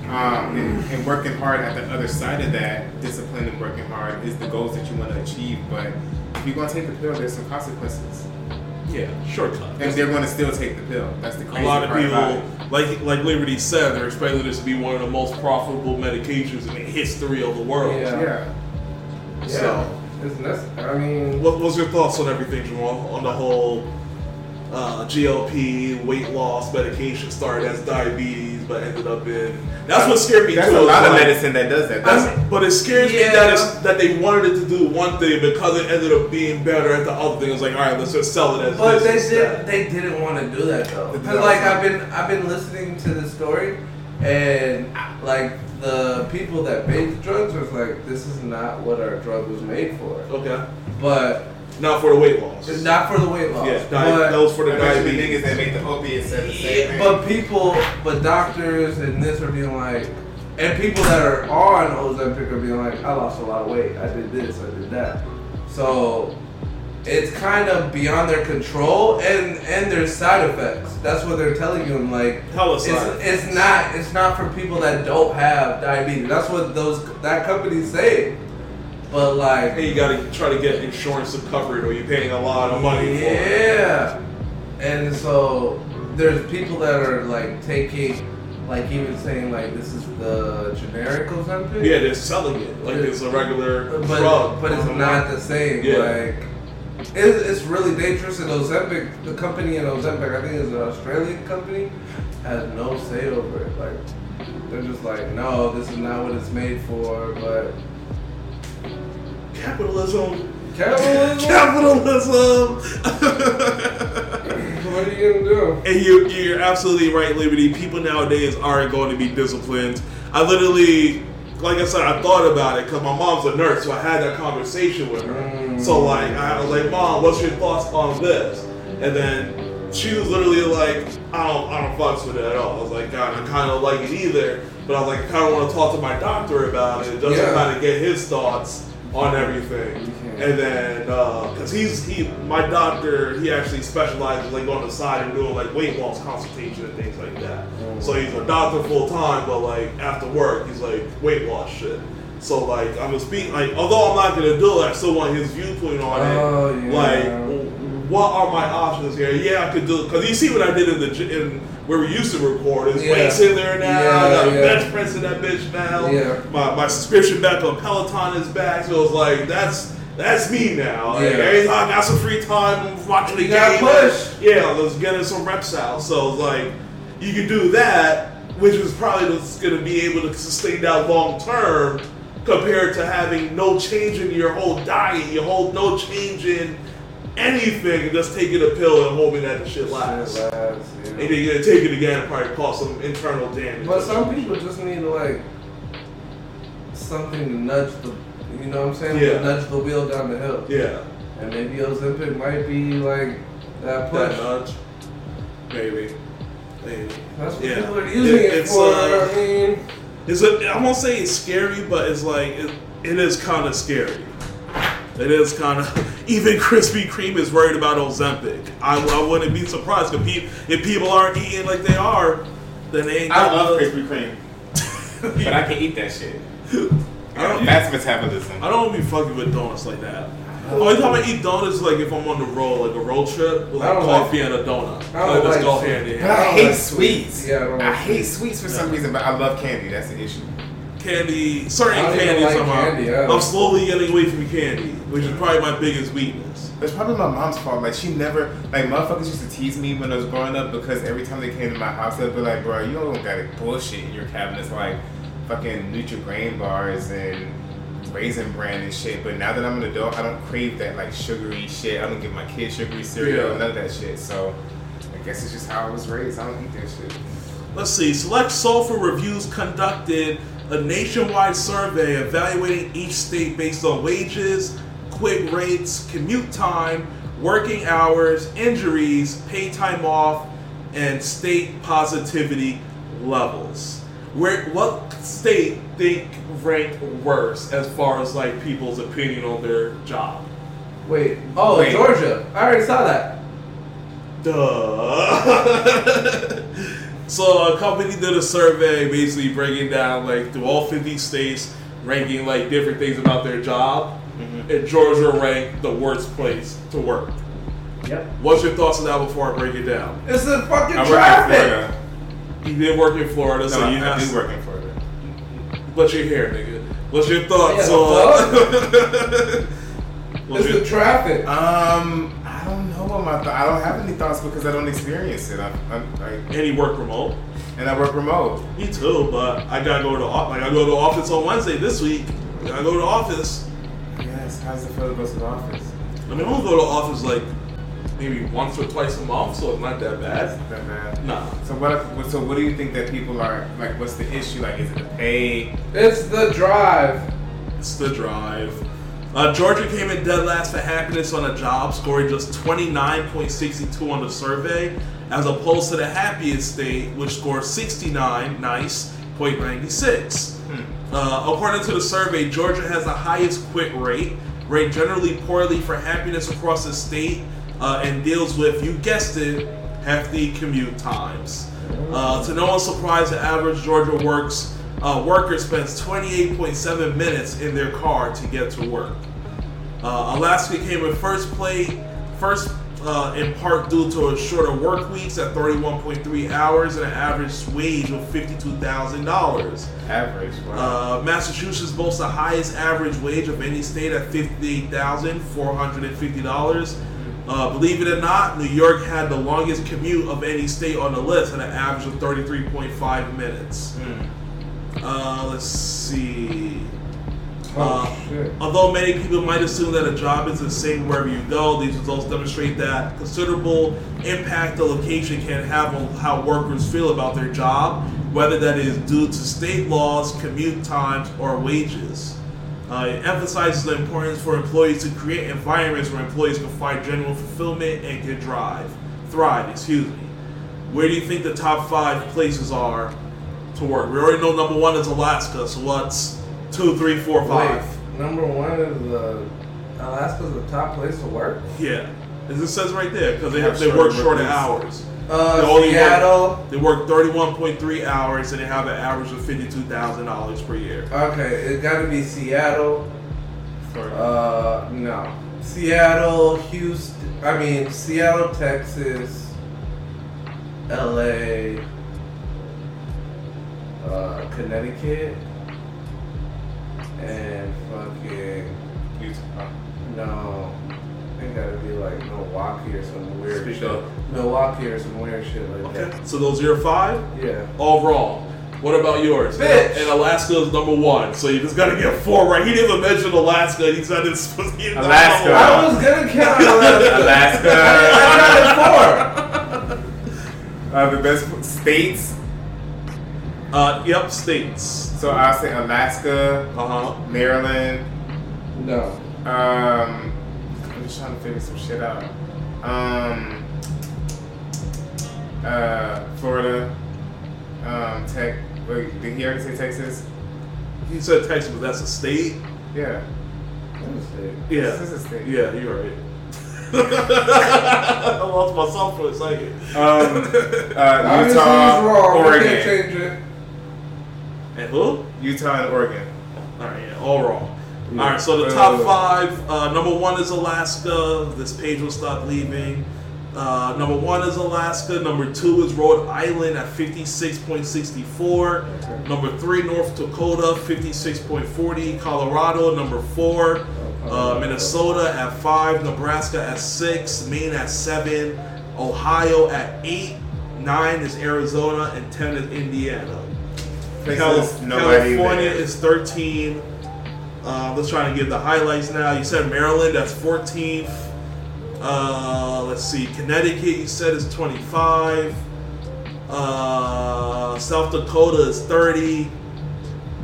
Um, and, and working hard at the other side of that, discipline and working hard is the goals that you want to achieve. But if you're going to take the pill, there's some consequences. Yeah, shortcut. And they're going to still take the pill. That's the A lot of part people, like like Liberty said, they're expecting this to be one of the most profitable medications in the history of the world. Yeah. Yeah. Yeah. So, It's necessary. I mean, what was your thoughts on everything, Jamaal? On the whole GLP weight loss medication started as diabetes, but ended up in. That's what scared me That's too. a lot of like- medicine that does that. That's, doesn't it? but it scares me that it's, that they wanted it to do one thing because it ended up being better at the other thing. It's like, all right, let's just sell it as But this they instead. did. They didn't want to do that though. They did 'Cause, not. like I've been, I've been listening to the story, and like the people that made the drugs was like, this is not what our drug was made for. Okay, But not for the weight loss. it's not for the weight loss. Yeah, di- but, that for the I the diabetes. niggas that make the opiates said the same thing. but people, but doctors and this are being like, and people that are on Ozempic are being like, I lost a lot of weight. I did this. I did that. So it's kind of beyond their control, and and there's side effects. That's what they're telling you. I'm like, Hella it's, it's not it's not for people that don't have diabetes. That's what those that company's saying. But like, And you gotta try to get insurance to cover it, or you're paying a lot of money for it. yeah. And so there's people that are like taking, like even saying like this is the generic Ozempic. Yeah, they're selling it like it's a regular but drug. but it's uh-huh. not the same. Yeah. Like it's, it's really dangerous. And Ozempic, the company in Ozempic, I think is an Australian company, has no say over it. Like they're just like, no, this is not what it's made for. But capitalism. capitalism. Capitalism. what are you gonna do? And you, you're absolutely right, Liberty. People nowadays aren't going to be disciplined. I literally, like I said, I thought about it because my mom's a nurse, so I had that conversation with her. So mm. like, I was like, "Mom, what's your thoughts on this?" And then she was literally like, "I don't, I don't fucks with it at all." I was like, "God, I kind of like it either," but I was like, I kind of want to talk to my doctor about it just Yeah. to kind of get his thoughts on everything. And then, uh, because he's he, my doctor, he actually specializes like on the side and doing like weight loss consultation and things like that. So he's a doctor full time, but like after work, he's like weight loss shit. So like I'm gonna speak like although I'm not gonna do it, I still want his viewpoint on Oh, it. yeah. Like, what are my options here? Yeah, I could do because you see what I did in the in where we used to record. There's Yeah. weights in there now. Yeah, I got a yeah. bench press in that bitch now. Yeah. My my subscription back on Peloton is back. So it's like that's that's me now. Like, Yeah. time I got some free time, I'm watching the You game. push. Yeah, let's get in some reps out. So it's like you can do that, which is probably what's going to be able to sustain that long term, compared to having no change in your whole diet, your whole no change in anything, and just taking a pill and hoping that the shit lasts. Shit lasts, yeah. And then you're gonna take it again and probably cause some internal damage. But some people just need like something to nudge the, you know what I'm saying? Yeah. To nudge the wheel down the hill. yeah, And maybe Ozempic might be like that that nudge, maybe, maybe. That's what Yeah. people are using It- it, it's, for. uh, I mean, It's a, I won't say it's scary, but it's like it, it is kind of scary. It is kind of even Krispy Kreme is worried about Ozempic. I, I wouldn't be surprised if, pe- if people aren't eating like they are, then they ain't. I love the- Krispy Kreme, but I can eat that shit. I I don't, fast metabolism. I don't be fucking with donuts like that. Oh, Only time I eat donuts is like if I'm on the road, like a road trip, with like don't coffee and a donut. I don't Like, like go hand in hand. I hate like sweets. Yeah, I don't I like hate sweets for some reason, but I love candy. That's the issue. Candy, certain I don't candies like somehow. candy, yeah. I'm slowly getting away from candy, which is probably my biggest weakness. It's probably my mom's fault. Like she never, like motherfuckers used to tease me when I was growing up because every time they came to my house, they'd be like, "Bro, you don't got like bullshit in your cabinets like fucking Nutri-Grain bars and Raisin Bran and shit." But now that I'm an adult, I don't crave that like sugary shit. I don't give my kids sugary cereal, Yeah. none of that shit. So I guess it's just how I was raised. I don't eat that shit. Let's see. Select Software Reviews conducted a nationwide survey evaluating each state based on wages, quit rates, commute time, working hours, injuries, pay time off, and state positivity levels. Where what state think ranked worse as far as like people's opinion on their job? Wait. Oh, Wait. Georgia. I already saw that. Duh. so a company did a survey basically breaking down like through all 50 states, ranking like different things about their job. And Georgia ranked the worst place to work. Yep. What's your thoughts on that before I break it down? It's the fucking I work traffic. You did work in Florida, No, so you I have do work in Florida. But you're here, nigga. What's your thoughts Yeah, on? What's It's your- the traffic. Um, I don't my th- I don't have any thoughts because I don't experience it. I'm, I'm like, and he work remote. and I work remote. Me too, but I gotta go to the office. Like I go to office on Wednesday this week. I go to office. Yes. How does it feel to go to the office? I mean, I only go to office like maybe once or twice a month, so it's not that bad. That bad. Nah. So what? So what do you think that people are like? What's the issue? Like, is it the pay? It's the drive. It's the drive. Uh, Georgia came in dead last for happiness on a job, scoring just 29.62 on the survey, as opposed to the happiest state, which scored 69, nice, point 96. Uh, according to the survey, Georgia has the highest quit rate, rate generally poorly for happiness across the state, uh, and deals with, you guessed it, hefty commute times. Uh, to no one's surprise, the average Georgia works uh, worker spends 28.7 minutes in their car to get to work. Uh, Alaska came in first place, first uh, in part due to a shorter work weeks at 31.3 hours and an average wage of $52,000. Average. Wow. Uh, Massachusetts boasts the highest average wage of any state at $58,450. Uh, believe it or not, New York had the longest commute of any state on the list at an average of 33.5 minutes. Uh, let's see. Oh, Uh, shit. Although many people might assume that a job is the same wherever you go, these results demonstrate that considerable impact the location can have on how workers feel about their job, whether that is due to state laws, commute times, or wages. Uh, it emphasizes the importance for employees to create environments where employees can find general fulfillment and can drive, thrive. Excuse me. Where do you think the top five places are to work? We already know number one is Alaska, so what's two, three, four, five? Wait, number one is uh, Alaska's the top place to work. Yeah, as it says right there, because they Have they work shorter hours. Uh, They only Seattle. Work, they work thirty-one point three hours, and they have an average of fifty-two thousand dollars per year. Okay, it got to be Seattle. Uh, no, Seattle, Houston. I mean Seattle, Texas, L.A., uh, Connecticut, and fucking Utah. no. I think gotta be like Milwaukee or some weird Speak shit. up. Milwaukee or some weird shit like Okay, that. so those are your five Yeah. all wrong. What about yours? Bitch. And Alaska is number one, so you just gotta get four right. He didn't even mention Alaska. He said it's he didn't know Alaska. I was gonna count Alaska. Alaska. I counted four. Uh, the best states. One. Uh, yep, states. So I'll say Alaska, Uh huh. Maryland. No. Um, I'm just trying to figure some shit out. Um, uh, Florida. Um, Tech. Wait, did he already say Texas? He said Texas, but that's a state. Yeah. Let me see. Yeah. This is a state. Yeah, you're right. I lost myself for a second. Um, uh, Obviously, Utah, he's wrong. We can't Oregon. And who? Utah and Oregon. All right, yeah, all wrong. All right, so the top five. Uh, number one is Alaska. This page will stop leaving. Uh, number one is Alaska. Number two is Rhode Island at 56.64. Number three, North Dakota, 56.40. Colorado, number four. Uh, Minnesota at five. Nebraska at six. Maine at seven. Ohio at eight. Nine is Arizona, and ten is Indiana. Calif- California is 13. Uh, let's try and give the highlights now. You said Maryland, that's 14th. Uh, let's see. Connecticut, you said is 25. Uh, South Dakota is 30.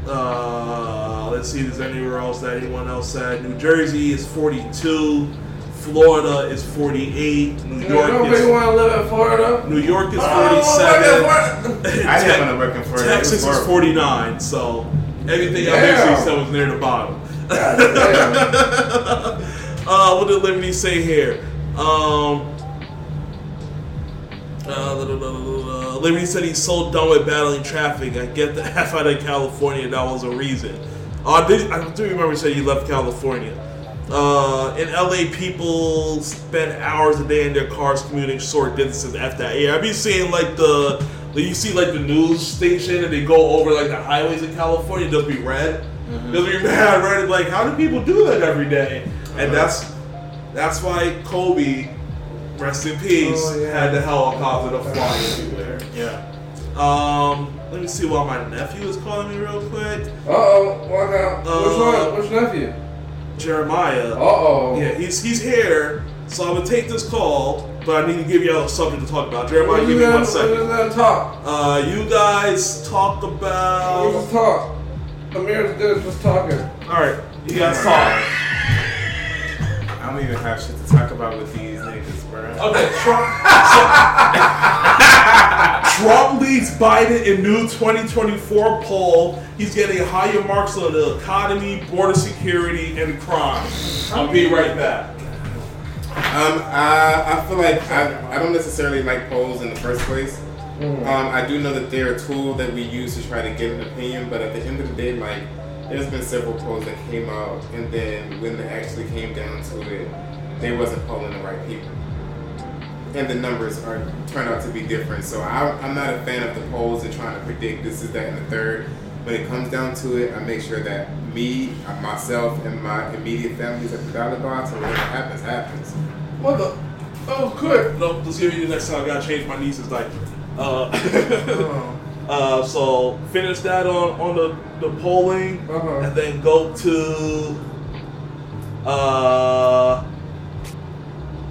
Uh, let's see if there's anywhere else that anyone else said. New Jersey is 42. Florida is 48. New You York nobody is want to live in Florida. New York is Oh, 47. I didn't want to work in Florida. It Texas is 49. So everything I Damn. basically said was near the bottom. Uh, what did Liberty say here? Um, uh, da, da, da, da, da. Liberty said he's so done with battling traffic. I get the F out of California. That was a reason. Uh, did, I do remember he said he left California. Uh, in LA, people spend hours a day in their cars commuting short distances. F that. Yeah, I be seeing like the, like, you see like the news station and they go over like the highways in California. they'll be red. Just be mad red. Like, how do people do that every day? And that's that's why Kobe, rest in peace, Oh, yeah. had the helicopter to fly everywhere. Yeah. Um, let me see why my nephew is calling me real quick. Uh oh, walk out. Which Uh, one? Which nephew? Jeremiah. Uh oh. Yeah, he's he's here, so I'm gonna take this call, but I need to give you all something to talk about. Jeremiah, give me one gonna, what you second. gonna talk? Uh, you guys talk Let's about. talk. Amir's good. Just talking. All right, you guys talk. I don't even have shit to talk about with these niggas, bro. Okay, Trump. Trump leads Biden in new 2024 poll. He's getting higher marks on the economy, border security, and crime. I'll be right back. Um, I, I feel like I, I don't necessarily like polls in the first place. Um, I do know that they're a tool that we use to try to get an opinion, but at the end of the day, like, there's been several polls that came out, and then when it actually came down to it, they wasn't polling the right people. And the numbers are turned out to be different. So I, I'm not a fan of the polls and trying to predict this is that and the third. When it comes down to it, I make sure that me, myself, and my immediate families at the ballot box, and whatever happens, happens. What the? Oh, good. No, let's give you the next time. I gotta change my niece's diaper. Uh, Oh. uh, so finish that on on the the polling, Uh-huh. and then go to uh,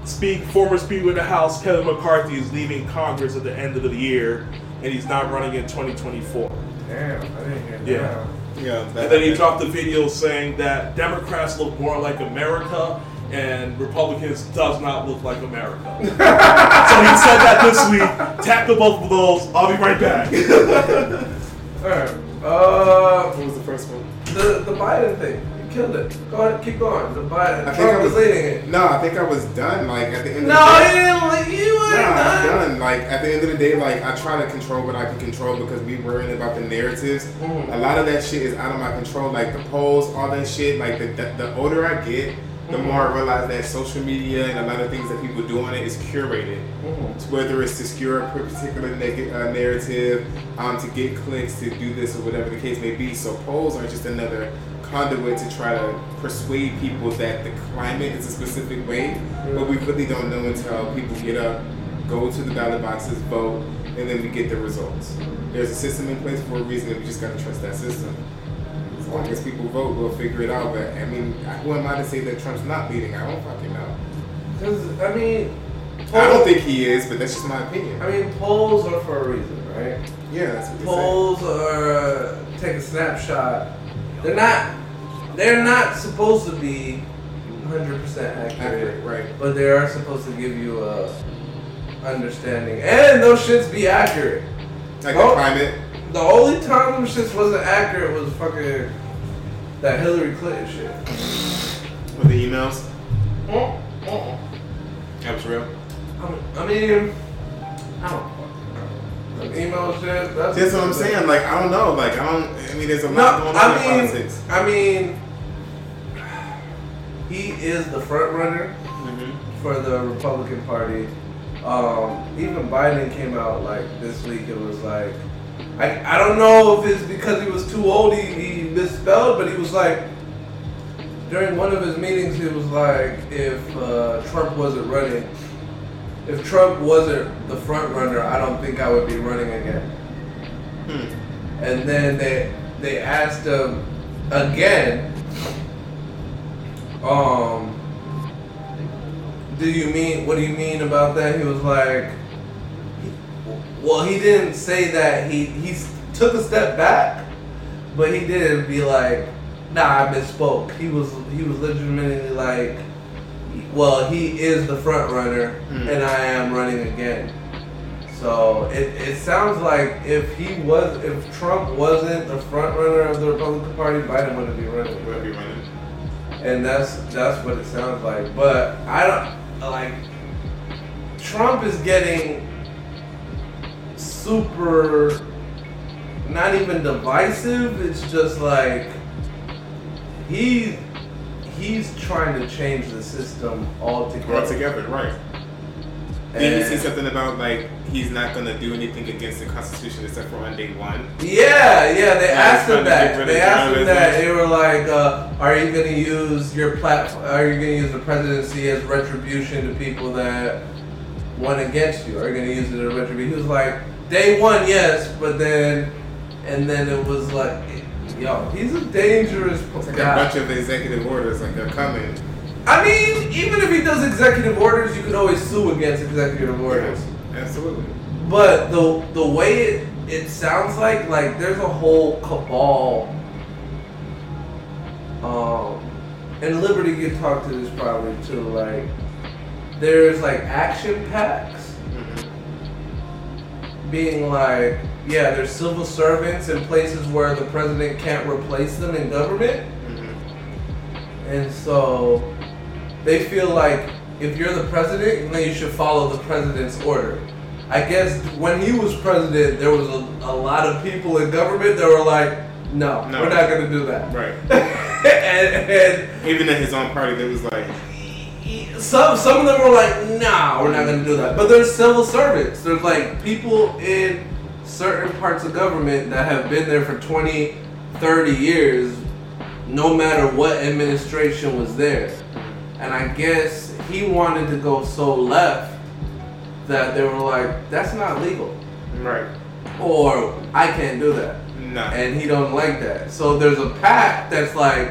speak. Former Speaker of the House Kevin McCarthy is leaving Congress at the end of the year, and he's not running in 2024. Damn, I didn't hear Yeah. that. Yeah, And then he dropped a video saying that Democrats look more like America and Republicans does not look like America. so he said that this week. Tackle both of those. I'll be right back. Alright. Uh, What was the first one? the the Biden thing. You killed it. Go ahead, keep going. The Biden. I think Trump I was leading it. No, I think I was done. Like at the end. No, of the you day, didn't. Like, you No, ain't I'm done. done. Like at the end of the day, like I try to control what I can control because we worrying about the narratives. Mhm. A lot of that shit is out of my control. Like the polls, all that shit. Like the the, the older I get, the Mhm. more I realize that social media and a lot of things that people do on it is curated. Mhm. Whether it's to skew a particular neg- uh, narrative, um, to get clicks, to do this or whatever the case may be. So polls are just another conduit to try to persuade people that the climate is a specific way, but we really don't know until people get up, go to the ballot boxes, vote, and then we get the results. There's a system in place for a reason, and we just gotta trust that system. As long as people vote, we'll figure it out. But I mean, who am I to say that Trump's not leading? I don't fucking know. 'Cause, I mean, I don't think he is, but that's just my opinion. I mean, polls are for a reason, right? Yeah, that's what. Polls are take a snapshot. They're not. They're not supposed to be 100 percent accurate, Accurate, right. But they are supposed to give you a understanding, and those shits be accurate. Like the climate. The only time them shits wasn't accurate was fucking that Hillary Clinton shit. With the emails. Mm, mm. That was real. I mean, I mean, I don't. Fucking know. The email shit. That's, That's what I'm saying. Like I don't know. Like I don't. I mean, there's a No, lot going on I in mean, politics. I mean, he is the front runner Mm-hmm. for the Republican Party. Um, even Biden came out like this week. It was like, I, I don't know if it's because he was too old. He, he misspelled, but he was like, during one of his meetings, he was like, if uh, Trump wasn't running, if Trump wasn't the front runner, I don't think I would be running again. Hmm. And then they they asked him again, um, do you mean what do you mean about that? He was like, well, he didn't say that. He he took a step back, but he didn't be like, nah, I misspoke. He was he was legitimately like, well, he is the front runner, Mhm. and I am running again. So it, it sounds like if he was if Trump wasn't the front runner of the Republican Party, Biden wouldn't be running. Will be running. And that's that's what it sounds like. But I don't like Trump is getting super not even divisive, it's just like he he's trying to change the system altogether. Altogether, right. Did you And- see something about like he's not gonna do anything against the Constitution except for on day one? Yeah, yeah, they Yeah, asked him trying to get that. They asked him that. They were like, uh, "Are you going to use your platform? Are you going to use the presidency as retribution to people that went against you? Are you going to use it as retribution?" He was like, "Day one, yes, but then, and then it was like, yo, he's a dangerous It's like a bunch of executive orders, like they're coming. I mean, even if he does executive orders, you can always sue against executive orders. Absolutely. But the the way it, it sounds like like there's a whole cabal. Um, and Liberty could talk to this probably too. Like, there's like action PACs, being like, yeah, there's civil servants in places where the president can't replace them in government, mm-hmm. and so they feel like if you're the president, then you should follow the president's order. I guess when he was president, there was a, a lot of people in government that were like, no, No. we're not going to do that. Right. and, and Even in his own party, there was like, some some of them were like, nah, we're not gonna do that. But there's civil servants. There's like people in certain parts of government that have been there for 20, 30 years, no matter what administration was there. And I guess he wanted to go so left that they were like, that's not legal. right. Or I can't do that No. and he don't like that. So there's a pact that's like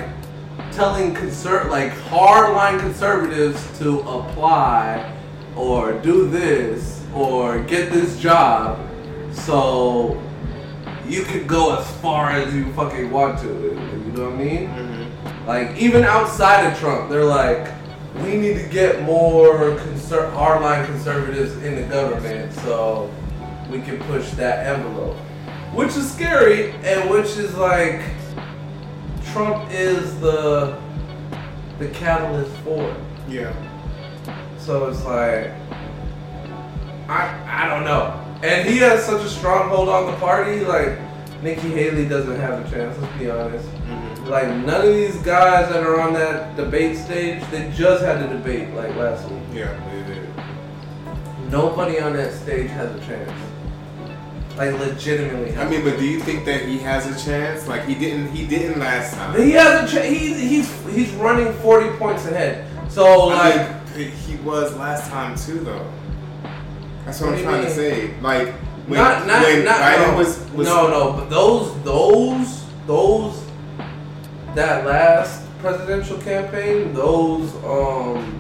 telling conser- like hardline conservatives to apply or do this or get this job so you could go as far as you fucking want to. You know what I mean? Mm-hmm. Like even outside of Trump, they're like, we need to get more conser- hardline conservatives in the government so we can push that envelope, which is scary and which is like Trump is the the catalyst for it. Yeah. So it's like I I don't know. And he has such a stronghold on the party, like Nikki Haley doesn't have a chance, let's be honest. Mm-hmm. Like none of these guys that are on that debate stage, they just had a debate like last week. Yeah, they did. Nobody on that stage has a chance. Like legitimately. I mean, but do you think that he has a chance? Like he didn't. He didn't last time. he has a chance. He's he's he's running forty points ahead. So like. Mean, he was last time too, though. That's what, What I'm trying to say. Like when, not not when not Biden no. was, was no no but those those those that last presidential campaign those um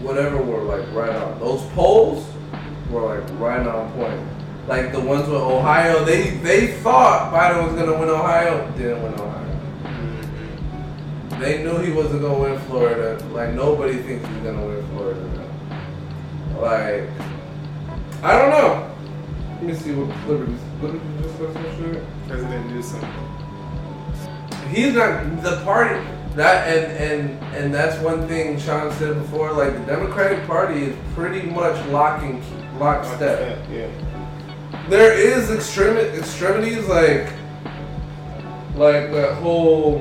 whatever were like right on those polls were like right on point like the ones with Ohio they they thought Biden was gonna win Ohio didn't win Ohio they knew he wasn't gonna win Florida like nobody thinks he's gonna win Florida. Like I don't know let me see what Liberty's. Liberty just said some shit. President Newsom. He's not the party. That and and and that's one thing Sean said before. Like the Democratic Party is pretty much locking lockstep. Yeah. There is extremi- extremities like like that whole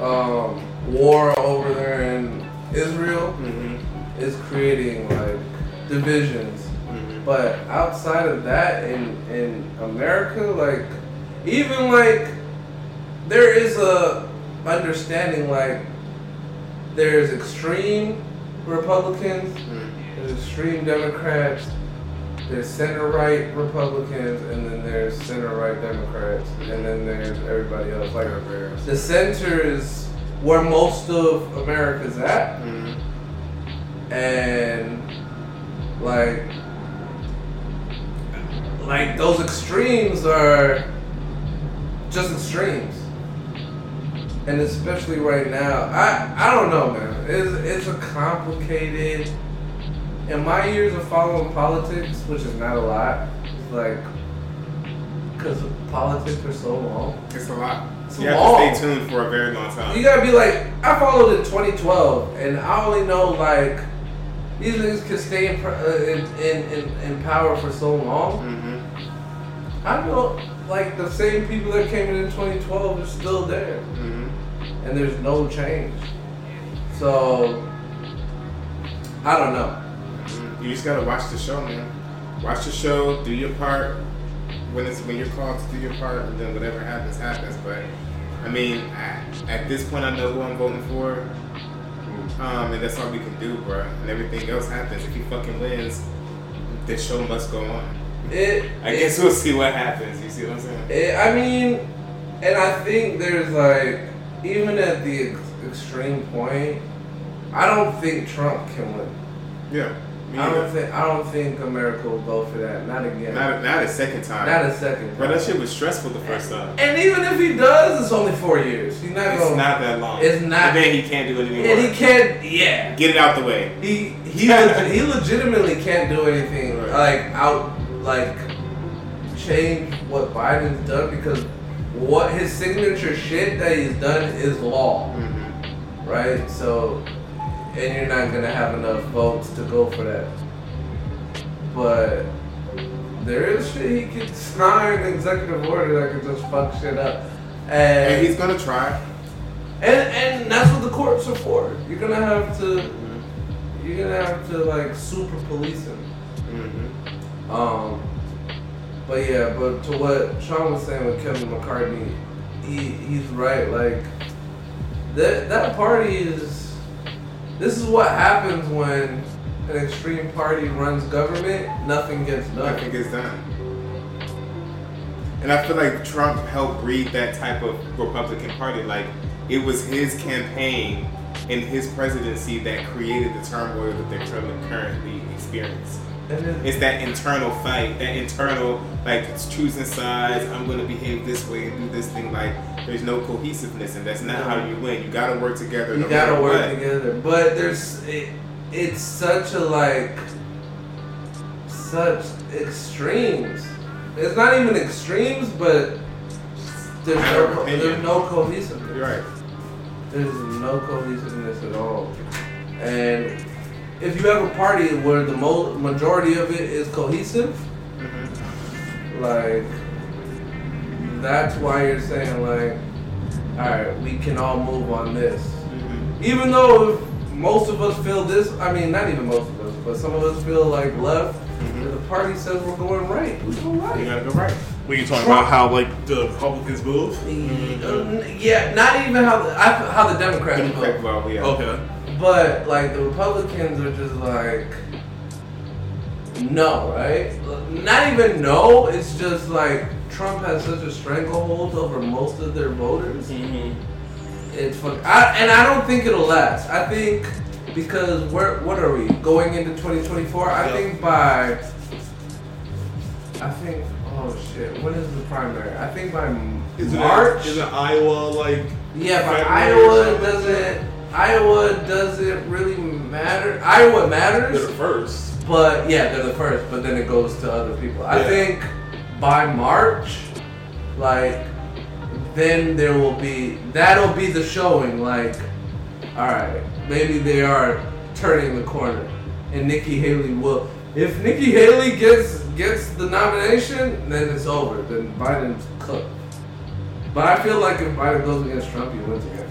um, war over there in Israel Mm-hmm. Is creating like divisions. Mm-hmm. But outside of that, in in America, like even like there is a understanding like there's extreme Republicans, there's extreme Democrats, there's center right Republicans, and then there's center right Democrats, and then there's everybody else. Like the center is where most of America's at, and like like those extremes are just extremes. And especially right now, I I don't know, man. It's it's a complicated. In my years of following politics, which is not a lot, like, because politics are so long. It's a lot. It's you have long. to stay tuned for a very long time. You gotta be like, I followed in 2012, and I only know like these niggas can stay in, uh, in, in, in, in power for so long. Mm-hmm. I don't know like the same people that came in in 2012 are still there, Mm-hmm. and there's no change. So I don't know. You just gotta watch the show, man. Watch the show, do your part. When it's when you're called to do your part, and then whatever happens, happens. But I mean, at, at this point, I know who I'm voting for, um, and that's all we can do, bro. And everything else happens. If he fucking wins, the show must go on. It. I guess we'll see what happens. You see what I'm saying? it I mean, and I think there's like even at the ex- extreme point, I don't think Trump can win. Yeah. I don't think I don't think America will go for that. Not again. Not, not a second time. Not a second. Bro, that shit was stressful the first time. And even if he does, it's only four years. He's not It's going. not that long. It's not- And then he can't do it anymore. And he can't. Yeah. Get it out the way. He he leg- he legitimately can't do anything Right. like out like change what Biden's done because what his signature shit that he's done is law, Mm-hmm. right? So, and you're not gonna have enough votes to go for that. But there is shit he could sign an executive order that could just fuck shit up, and And he's gonna try. and and that's what the courts are for. You're gonna have to, you're gonna have to like super police him. Mm-hmm. Um, but yeah, but to what Sean was saying with Kevin McCarthy, he he's right. Like that that party is. This is what happens when an extreme party runs government. Nothing gets done. Nothing gets done. And I feel like Trump helped breed that type of Republican Party. Like it was his campaign and his presidency that created the turmoil that they're currently- experiencing. It's that internal fight, that internal like it's choosing sides. I'm gonna behave this way and do this thing. Like there's no cohesiveness, and that's not how you win. You gotta work together. you no gotta work what. together. But there's it, it's such a like such extremes. It's not even extremes, but there's no there's no cohesiveness. You're right. There's no cohesiveness at all. And if you have a party where the mo- majority of it is cohesive, Mm-hmm. like that's why you're saying like, all right, we can all move on this. Mm-hmm. Even though if most of us feel this, I mean, not even most of us, but some of us feel like left. Mhm. The party says we're going right. We go You right. gotta go right. When you talking about how like the Republicans move? Uh, Yeah, not even how the, I, how the Democrats Democrat vote. vote, yeah. Okay. But like the Republicans are just like no, right? Not even no. It's just like Trump has such a stranglehold over most of their voters. Mm-hmm. It's fuck. I, and I don't think it'll last. I think because we're what are we going into 2024? I Yeah. think by. I think oh shit. When is the primary? I think by Is March. It, is it Iowa like? Yeah, but Iowa doesn't. Iowa doesn't really matter. Iowa matters. They're the first. but yeah, they're the first. But then it goes to other people. I think by March, like, then there will be that'll be the showing. Like, all right, maybe they are turning the corner, and Nikki Haley will. If Nikki Haley gets gets the nomination, then it's over. Then Biden's cooked. But I feel like if Biden goes against Trump, he wins again.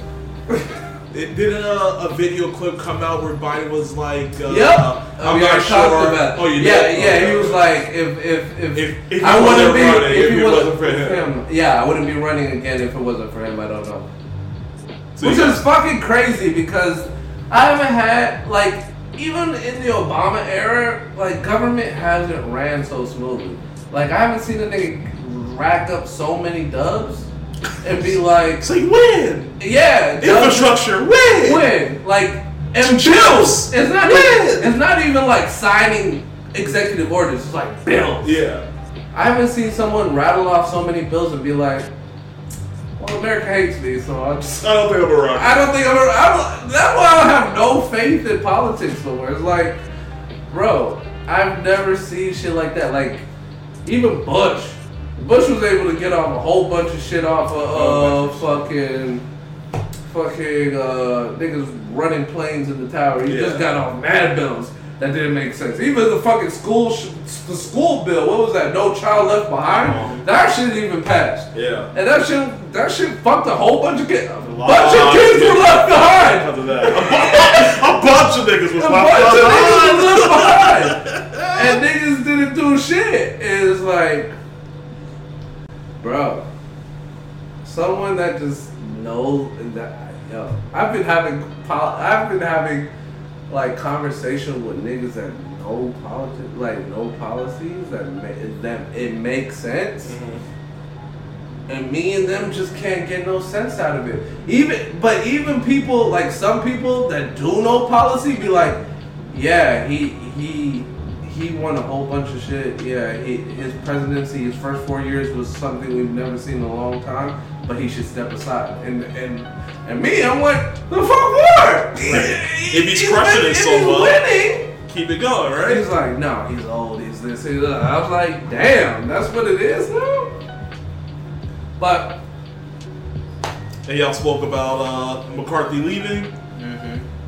It, didn't a, a video clip come out where Biden was like, uh, Yep. uh, Oh, I'm I not sure. about- Oh, you yeah, did? yeah. Okay. He was like, if if if, If- if I wouldn't be running, if, if it wasn't for him. yeah, I wouldn't be running again if it wasn't for him. I don't know. So Which is fucking crazy because I haven't had like even in the Obama era, like government hasn't ran so smoothly. Like I haven't seen a nigga rack up so many dubs and be like, So you win. yeah, Infrastructure, win. win. Like and Bills. It's not even, it's not even like signing executive orders. It's like bills. Yeah. I haven't seen someone rattle off so many bills and be like, Well, America hates me, so I just. I don't think I'm around. I don't think I'm. A, I don't, that's why I don't have no faith in politics more. It's like, bro, I've never seen shit like that. Like, even Bush. Bush was able to get off a whole bunch of shit off of uh, fucking, fucking uh, niggas running planes in the tower. He just got off mad bills that didn't make sense. Even the fucking school, sh- the school bill. What was that? No child left behind. That shit didn't even passed. Yeah. And that shit, that shit fucked a whole bunch of kids. A bunch of kids were left behind. Because of that. A, bunch of niggas was A left bunch of behind. niggas left behind. and niggas didn't do shit. It's like, bro, someone that just knows that. Yo, I've been having, I've been having like conversation with niggas that know politics, like know policies that ma- that it makes sense. Mm-hmm. And me and them just can't get no sense out of it. Even, but even people like some people that do know policy be like, yeah, he he he won a whole bunch of shit. Yeah, he, his presidency, his first four years was something we've never seen in a long time. But he should step aside. And and and me, I'm like, the fuck what? If he's crushing it if so he's well, winning. keep it going, right? He's like, no, he's old. He's this. He's that. I was like, damn, that's what it is now. But And y'all spoke about uh, McCarthy leaving.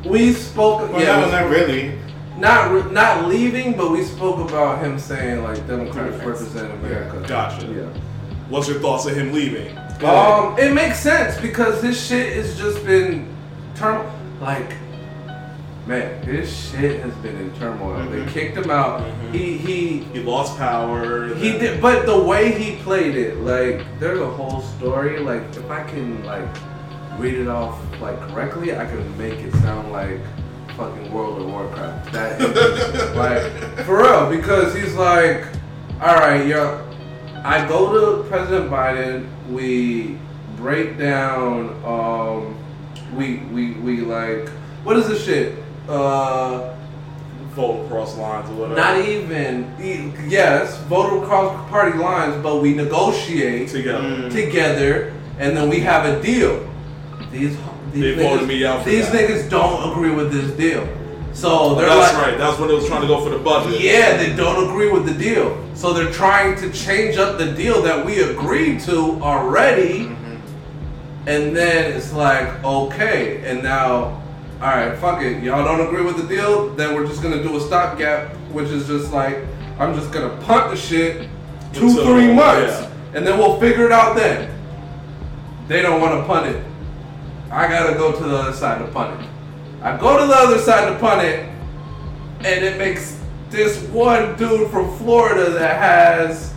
we spoke. Well, yeah, no, not really. Not not leaving, but we spoke about him saying like Democrats represent America. Gotcha. Yeah. What's your thoughts of him leaving? Um, it makes sense because his shit has just been turmoil. Like, man, his shit has been in turmoil. They kicked him out. He he He lost power. he did, but the way he played it, like, there's a whole story. Like, if I can like read it off like correctly, I can make it sound like fucking World of Warcraft. That is, like for real, because he's like, all right, yo, I go to President Biden. We break down. Um, we we we like what is this shit? Uh, vote across lines or whatever. not even yes, vote across party lines, but we negotiate together. together, and then we have a deal. These these They niggas, voted me out for these that. niggas don't agree with this deal, so they're That's like, right. That's when they was trying to go for the budget. yeah, they don't agree with the deal, so they're trying to change up the deal that we agreed to already, mm-hmm. and then it's like okay, and now. All right, fuck it. Y'all don't agree with the deal, then we're just gonna do a stopgap, which is just like I'm just gonna punt the shit two, Until- three months, yeah. and then we'll figure it out then. They don't want to punt it. I gotta go to the other side to punt it. I go to the other side to punt it, and it makes this one dude from Florida that has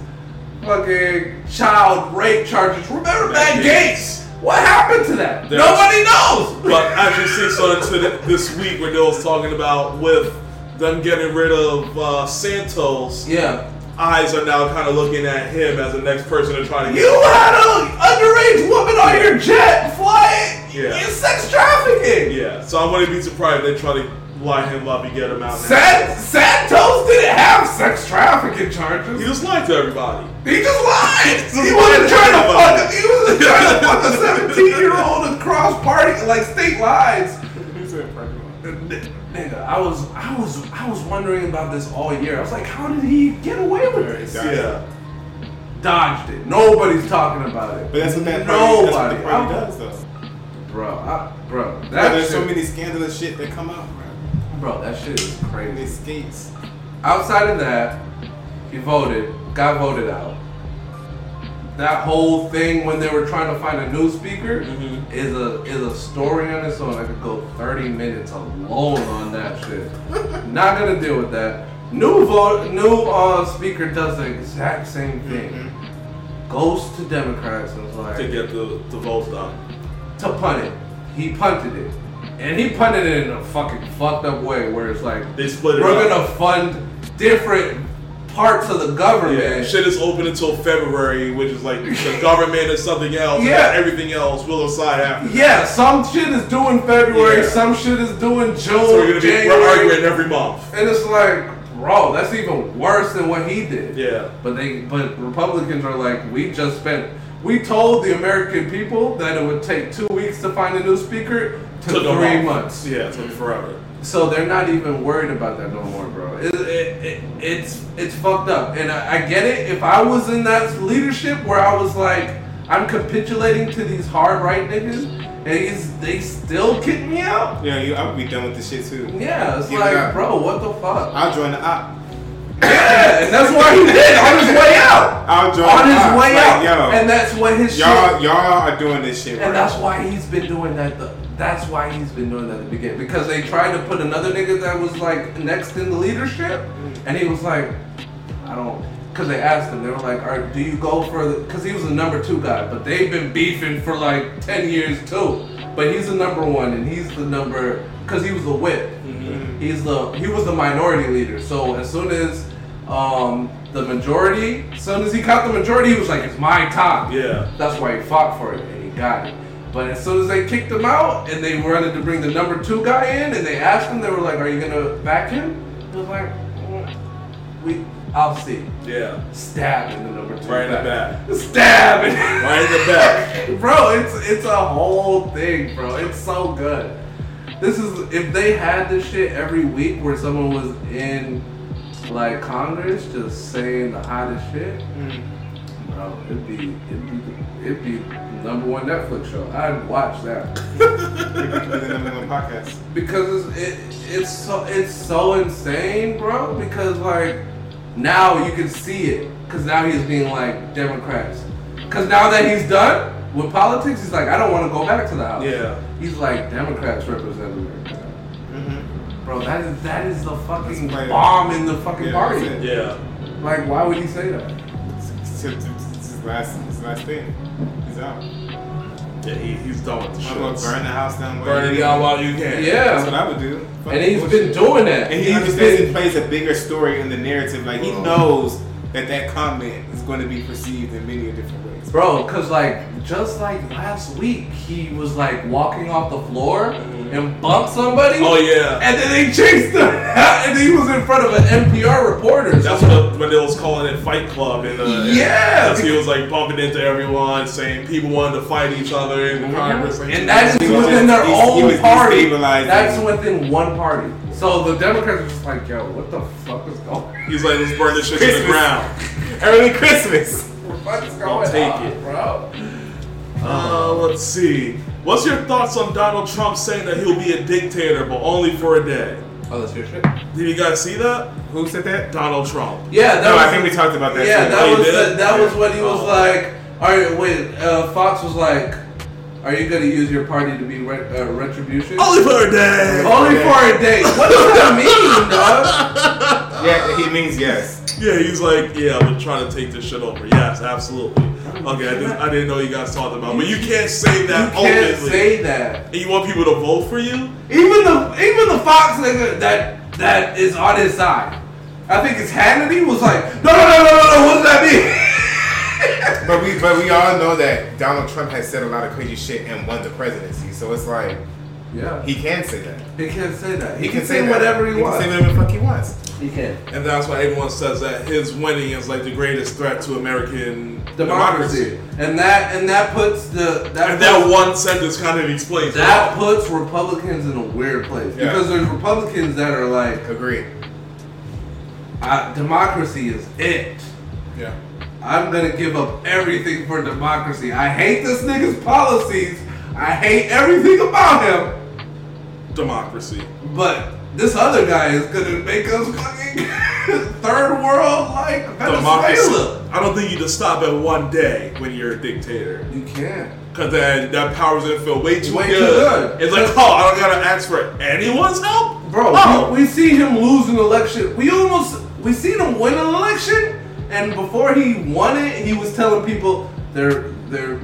fucking child rape charges. Remember Matt Gaetz? What happened to that? There's- Nobody knows. But as you see, so into this week where they was talking about with them getting rid of uh, Santos, Yeah. eyes are now kind of looking at him as the next person to try to get. You had an underage woman on your jet flying. Yeah. You sex trafficking. Yeah, so I wouldn't be surprised if they try to lie him up and get him out. now. San- Santos didn't have sex trafficking charges. He just lied to everybody. He just lied. Just He wasn't trying to fuck. He wasn't trying to fuck a seventeen-year-old across party like state lines. Nigga, I was, I was, I was wondering about this all year. I was like, how did he get away with this? Yeah. Dodged it. Nobody's talking about it. But that's what that party, that's what Nobody. the party does, though. Bro, I, bro, Bro, that there's shit, so many scandalous shit that come out, bro. bro, that shit is And crazy. they skates. Outside of that, he voted, got voted out. That whole thing when they were trying to find a new speaker Mhm. is a is a story on its own. I could go 30 minutes alone on that shit. Not gonna deal with that. New vote, new uh, speaker does the exact same thing. Goes to Democrats and is like To get the, the votes done. To punt it. He punted it. And he punted it in a fucking fucked up way where it's like They split it we're up. gonna fund different parts of the government. Yeah, shit is open until February, which is like the government is something else. Yeah. everything else will decide after. that. Yeah, some shit is due in February, Yeah. some shit is due in June, So we're gonna be we're arguing every month. and it's like, bro, that's even worse than what he did. Yeah. But they, but Republicans are like, we just spent, We told the American people that it would take two weeks to find a new speaker to Took three months. Yeah, it took forever. So they're not even worried about that no more, bro. It, it, it, it's it's fucked up, and I, I get it. If I was in that leadership where I was like, I'm capitulating to these hard right niggas, and he's, they still kick me out. Yeah, you, I would be done with this shit too. Yeah, it's like, bro, what the fuck? I'll join the op. Yeah, and that's why he did on his way out. I'll join On his way Like, out, yo, and that's what his y'all, shit. y'all are doing this shit right. And that's why he's been doing that. The, that's why he's been doing that at the beginning because they tried to put another nigga that was like next in the leadership, and he was like, I don't. Because they asked him, they were like, "Are do you go for the?" Because he was the number two guy, but they've been beefing for like ten years too. But he's the number one, and he's the number because he was the whip. He's the he was the minority leader. So as soon as um, the majority, as soon as he got the majority, he was like, "It's my time." Yeah. That's why he fought for it and he got it. But as soon as they kicked him out and they wanted to bring the number two guy in and they asked him, they were like, "Are you gonna back him?" He was like, "Mm, "We, I'll see." Yeah. Stab in the number two. Right in the back. Stab. Right in the back. bro, it's it's a whole thing, bro. It's so good. This is if they had this shit every week where someone was in like Congress just saying the hottest shit, mm. bro, it'd be it'd be it'd be number one Netflix show. I'd watch that the number one podcast. because it's it, it's so it's so insane, bro. Because like now you can see it because now he's being like Democrats. Because now that he's done with politics, he's like, I don't want to go back to the house. Yeah. He's like, Democrats represent America. Mm-hmm. Bro, that is that is the fucking That's bomb in the fucking Yeah, party. Yeah. Like, why would he say that? It's, it's, it's his last, his last thing. He's out. Yeah, he, he's done with the I'm gonna shit. burn the house down. Burn it down while you can. Yeah. That's what I would do. Fuck And he's bullshit. been doing that. And he He's understands been- he plays a bigger story in the narrative. Like he knows that that comment is going to be perceived in many different ways. Bro, cause like just like last week, he was like walking off the floor and bumped somebody. Oh yeah. And then they chased him, and he was in front of an NPR reporter. That's what when they was calling it Fight Club and uh, Yeah. because he was like bumping into everyone, saying people wanted to fight each other in Congress, and that is He was within their own party. That's within one party. So the Democrats are just like, yo, what the fuck is going? He's like, let's burn this shit to the ground. Early Christmas. What's going take on, it. bro? Uh, let's see. What's your thoughts on Donald Trump saying that he'll be a dictator, but only for a day? Oh, that's your shit. Did you guys see that? Who said that? Donald Trump. Yeah, that No, was, I think we talked about that. Yeah, too. that Oh, was the, that was what he was Oh. like. All right, wait. Uh, Fox was like, "Are you gonna use your party to be re- uh, retribution?" Only for a day. Only for a day. What does that mean, dog? Yeah, he means yes. Yeah, he's like, yeah, I'm trying to try to take this shit over. Yes, absolutely. Okay, I didn't, I didn't know you guys talked about, but you can't say that. You that can't openly. say that. and you want people to vote for you? Even the even the Fox nigga that that is on his side. I think it's Hannity was like, no, no, no, no, no, no. What does that mean? But we but we all know that Donald Trump has said a lot of crazy shit and won the presidency. So it's like yeah, he can say that. he can't say that. He, He can, say, that. whatever he, he wants. Can say whatever the fuck he wants. he can. And that's why everyone says that his winning is like the greatest threat to American Democracy. and that and that puts the that And puts, that one sentence kind of explains that it. puts Republicans in a weird place Yeah. because there's Republicans that are like, agree. uh, democracy is it. Yeah. I'm gonna give up everything for democracy. I hate this nigga's policies. I hate everything about him. Democracy. But this other guy is gonna make us fucking third world like Democracy. Venezuela. I don't think you just stop at one day when you're a dictator. You can't. Cause then that power's gonna feel way too Way too good. good. It's like, oh, I don't gotta ask for anyone's help, Bro, Oh. we, we see him lose an election. We almost we seen him win an election, and before he won it, he was telling people they're they're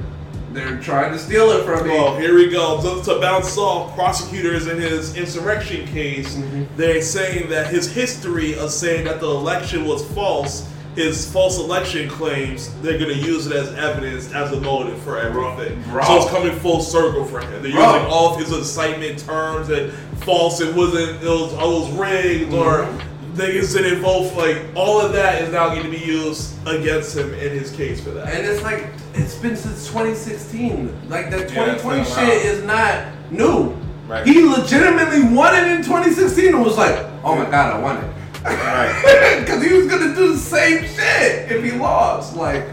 they're trying to steal it from me. Oh, here we go. Just to bounce off, prosecutors in his insurrection case, Mm-hmm. they're saying that his history of saying that the election was false, his false election claims, they're going to use it as evidence as a motive for everything. Bro. So it's coming full circle for him. They're Bro. using all of his incitement terms and false, it wasn't, it was, it was rigged, or niggas didn't vote for like all of that is now going to be used against him in his case for that. And it's like it's been since 2016. Like that 2020 it's been a shit is not new. Right. He legitimately won it in 2016 and was like, "Oh my god, I won it." Right. Because he was gonna do the same shit if he lost. Like,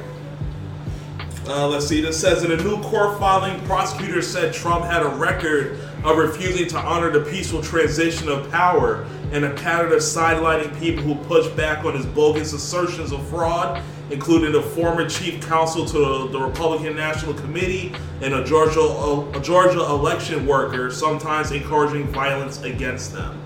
Uh, let's see. This says in a new court filing, prosecutors said Trump had a record of refusing to honor the peaceful transition of power and a pattern of sidelining people who pushed back on his bogus assertions of fraud, including the former chief counsel to the, the Republican National Committee and a Georgia a Georgia election worker, sometimes encouraging violence against them.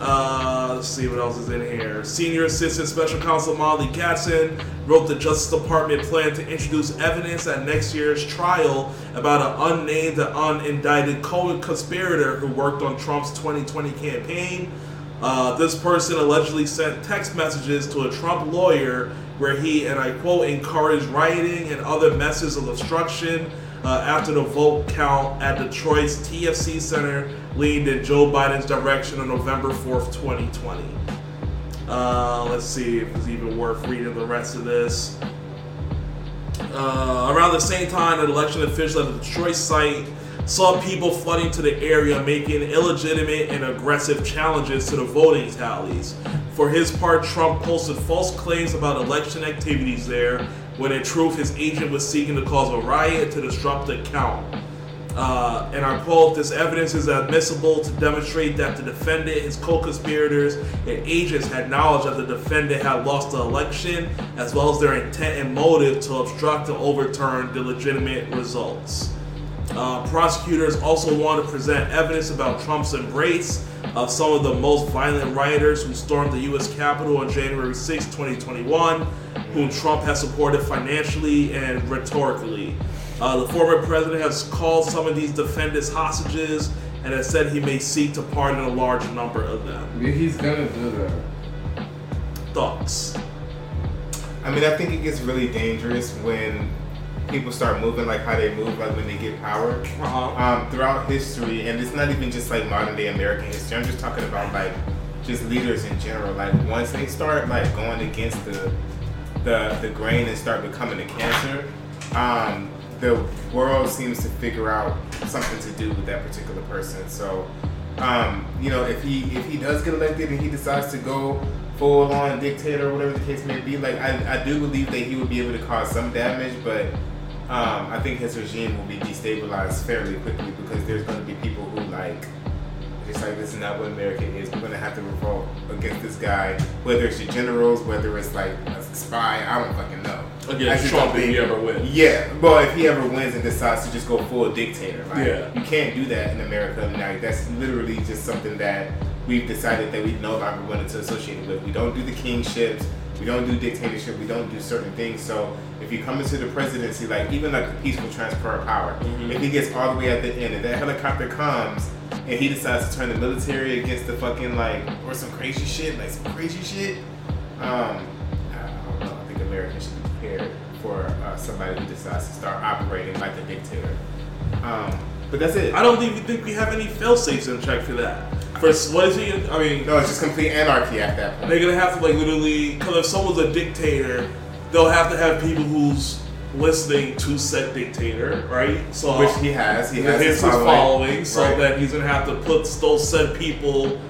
Uh, let's see what else is in here. Senior Assistant Special Counsel Molly Gaston wrote the Justice Department plan to introduce evidence at next year's trial about an unnamed and unindicted co-conspirator who worked on Trump's 2020 campaign. Uh, this person allegedly sent text messages to a Trump lawyer where he, and I quote, encouraged rioting and other methods of obstruction uh, after the vote count at Detroit's TCF Center leaned in Joe Biden's direction on November 4th, 2020. Uh, let's see if it's even worth reading the rest of this. Uh, around the same time, an election official at the Detroit site saw people flooding to the area making illegitimate and aggressive challenges to the voting tallies. For his part, Trump posted false claims about election activities there, when in truth his agent was seeking to cause a riot to disrupt the count. Uh, and I quote, this evidence is admissible to demonstrate that the defendant, his co-conspirators, and agents had knowledge that the defendant had lost the election, as well as their intent and motive to obstruct and overturn the legitimate results. Uh, prosecutors also want to present evidence about Trump's embrace of some of the most violent rioters who stormed the U.S. Capitol on January 6, 2021, whom Trump has supported financially and rhetorically. Uh, the former president has called some of these defendants hostages and has said he may seek to pardon a large number of them. he's gonna do that. Thoughts? I mean, I think it gets really dangerous when people start moving like how they move, like when they get power. Uh-huh. Um, throughout history, and it's not even just like modern day American history. I'm just talking about like just leaders in general. Like once they start like going against the the the grain and start becoming a cancer, um, the world seems to figure out something to do with that particular person. So, um, you know, if he if he does get elected and he decides to go full on dictator or whatever the case may be, like I, I do believe that he would be able to cause some damage, but um, I think his regime will be destabilized fairly quickly because there's going to be people who like it's like this is not what America is. We're gonna have to revolt against this guy, whether it's your generals, whether it's like a spy. I don't fucking know. Against Trump if he ever wins. Yeah, well, if he ever wins and decides to just go full dictator, like, Yeah. you can't do that in America. Like that's literally just something that we've decided that we no longer wanted to associate it with. We don't do the kingships. We don't do dictatorship. We don't do certain things. So if you come into the presidency, like even like the peaceful transfer of power, if he gets all the way at the end and that helicopter comes and he decides to turn the military against the fucking like or some crazy shit, like some crazy shit, um, I don't know. I think Americans should be prepared for uh, somebody who decides to start operating like a dictator. Um, but that's it. I don't even think we have any fail safes in check for that. For what is he? I mean, No, it's just complete anarchy at that point. They're gonna have to like literally, because if someone's a dictator, they'll have to have people who's listening to said dictator, right? So Which he has. He has his his following. following, so Right. that he's gonna have to put those said people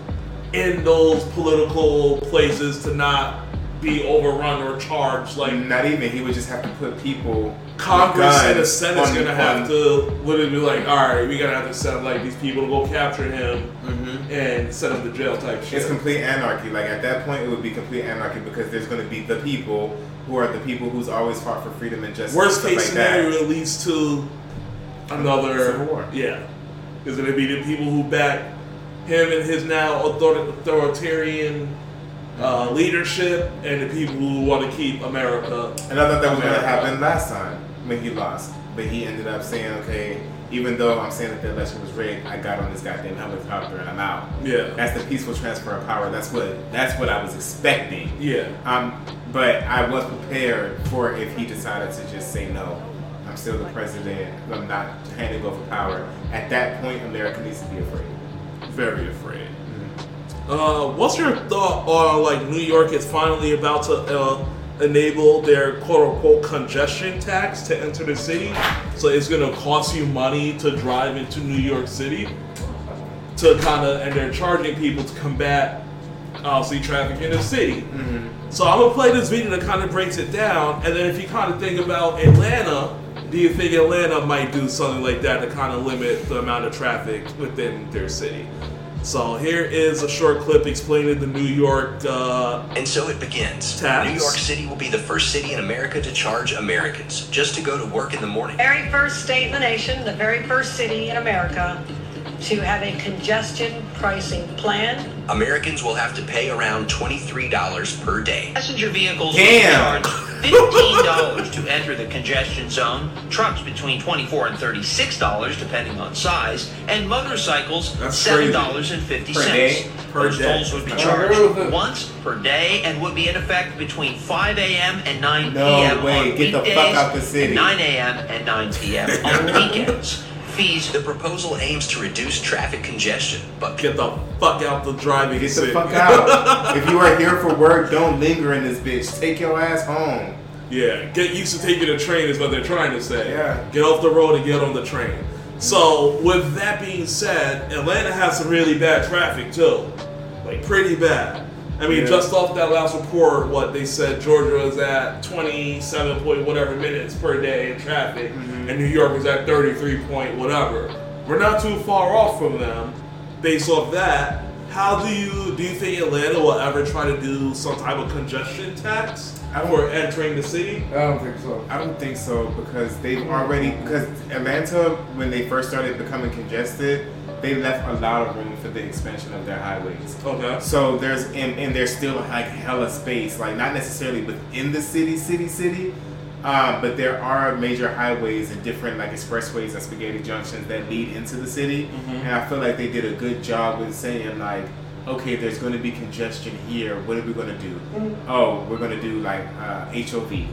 in those political places to not be overrun or charged. Like Not even. He would just have to put people. Congress and the Senate's on- gonna have on- to literally be like, all right, we gotta have to send like these people to go capture him mm-hmm. and send him to jail type shit. It's complete anarchy. Like at that point, it would be complete anarchy because there's going to be the people who are the people who's always fought for freedom and justice. Worst and case stuff like that. scenario, it leads to another Civil war. Yeah, is going to be the people who back him and his now authoritarian uh, leadership, and the people who want to keep America. And I thought that was going to happen last time when he lost, but he ended up saying, "Okay, even though I'm saying that the election was rigged, I got on this goddamn helicopter and I'm out." Yeah. That's the peaceful transfer of power. That's what that's what I was expecting. Yeah. Um, but I was prepared for if he decided to just say no. I'm still the president. I'm not handing over power. At that point, America needs to be afraid. Very afraid. Uh, what's your thought on like New York is finally about to uh, enable their quote unquote congestion tax to enter the city? So it's gonna cost you money to drive into New York City to kind of, and they're charging people to combat obviously traffic in the city. So I'm gonna play this video that kind of breaks it down, and then if you kind of think about Atlanta, do you think Atlanta might do something like that to kind of limit the amount of traffic within their city? So here is a short clip explaining the New York. Uh, And so it begins. Tax. New York City will be the first city in America to charge Americans just to go to work in the morning. Very first state in the nation, the very first city in America to have a congestion pricing plan. Americans will have to pay around $23 per day. Passenger vehicles Damn. will be charged $15 to enter the congestion zone, trucks between 24 and $36 depending on size, and motorcycles That's $7.50. Per day? Per Those day. tolls would be I charged agree with it. once per day and would be in effect between 5 a.m. and 9 No p.m. way. on Get the fuck weekdays out the city. and 9 a.m. and 9 p.m. on weekends. Fees The proposal aims to reduce traffic congestion, but get the fuck out the driving Get the fuck out. if you are here for work, don't linger in this bitch. Take your ass home. Yeah, get used to taking the train is what they're trying to say. Yeah. Get off the road and get on the train. So, with that being said, Atlanta has some really bad traffic too. Like, pretty bad. I mean, Yeah. just off that last report, what they said Georgia was at 27 point whatever minutes per day in traffic, Mm-hmm. and New York was at 33 point whatever. We're not too far off from them. Based off that, how do you do you think Atlanta will ever try to do some type of congestion tax for entering the city? I don't think so. I don't think so because they've already because Atlanta when they first started becoming congested, they left a lot of room for the expansion of their highways. Okay. So there's and, and there's still like hella space, like not necessarily within the city, city, city, um, but there are major highways and different like expressways and spaghetti junctions that lead into the city, and I feel like they did a good job with saying like, okay, there's going to be congestion here. What are we going to do? Oh, we're going to do like uh, HOV.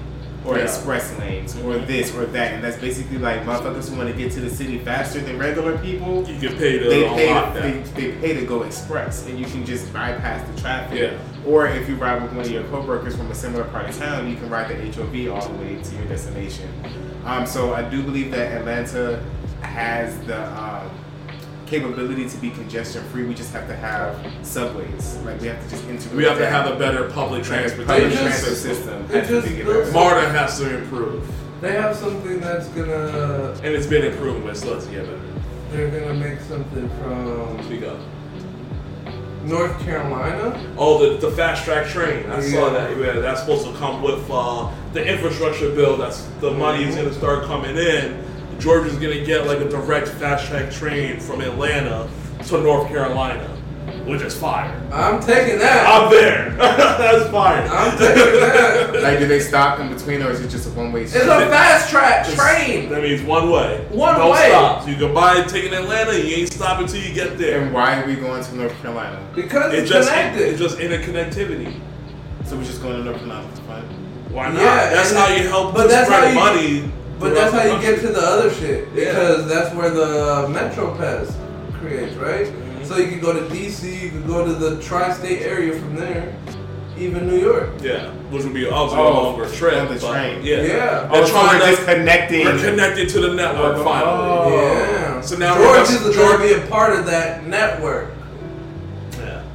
Or Yeah. express lanes, or this or that, and that's basically like motherfuckers who want to get to the city faster than regular people You get paid. to they pay, that. they, they pay to go express, and you can just bypass the traffic. Yeah. Or if you ride with one of your coworkers from a similar part of town, you can ride the HOV all the way to your destination. Um, so I do believe that Atlanta has the um, capability to be congestion free. We just have to have subways. Like we have to just integrate. We have to have a better public Public transportation transit system. system. It has to just be looks- better. MARTA has to improve, They have something that's gonna. and it's been improving, but still has to get better. They're gonna make something from Speak up. North Carolina. Oh, the, the fast track train. I saw that. Yeah, that's supposed to come with uh, the infrastructure bill. That's the money is going to start coming in. Georgia's going to get like a direct fast track train from Atlanta to North Carolina, which is fire. I'm taking that. I'm there. that's fire. I'm taking that. Like, do they stop in between, or is it just a one way? It's a fast track train. That means one way. One no way. stops. You can buy a ticket in Atlanta. You ain't stopping until you get there. And why are we going to North Carolina? Because It it's just connected. it's just interconnectivity. So we're just going to North Carolina for fun. Why not? Yeah, that's and how you help but that's spread how you- money. But that's how you get to the other shit Yeah. because that's where the Metro Pass creates, right? Mm-hmm. So you can go to DC, you can go to the tri-state area from there, even New York. Yeah, which would be obviously Oh, a longer trip. on the train. Yeah. Yeah. They're Oh, so trying we're to- just connecting. We're connected to the network Oh. finally. Yeah. So now George we're- is going George- to be a part of that network.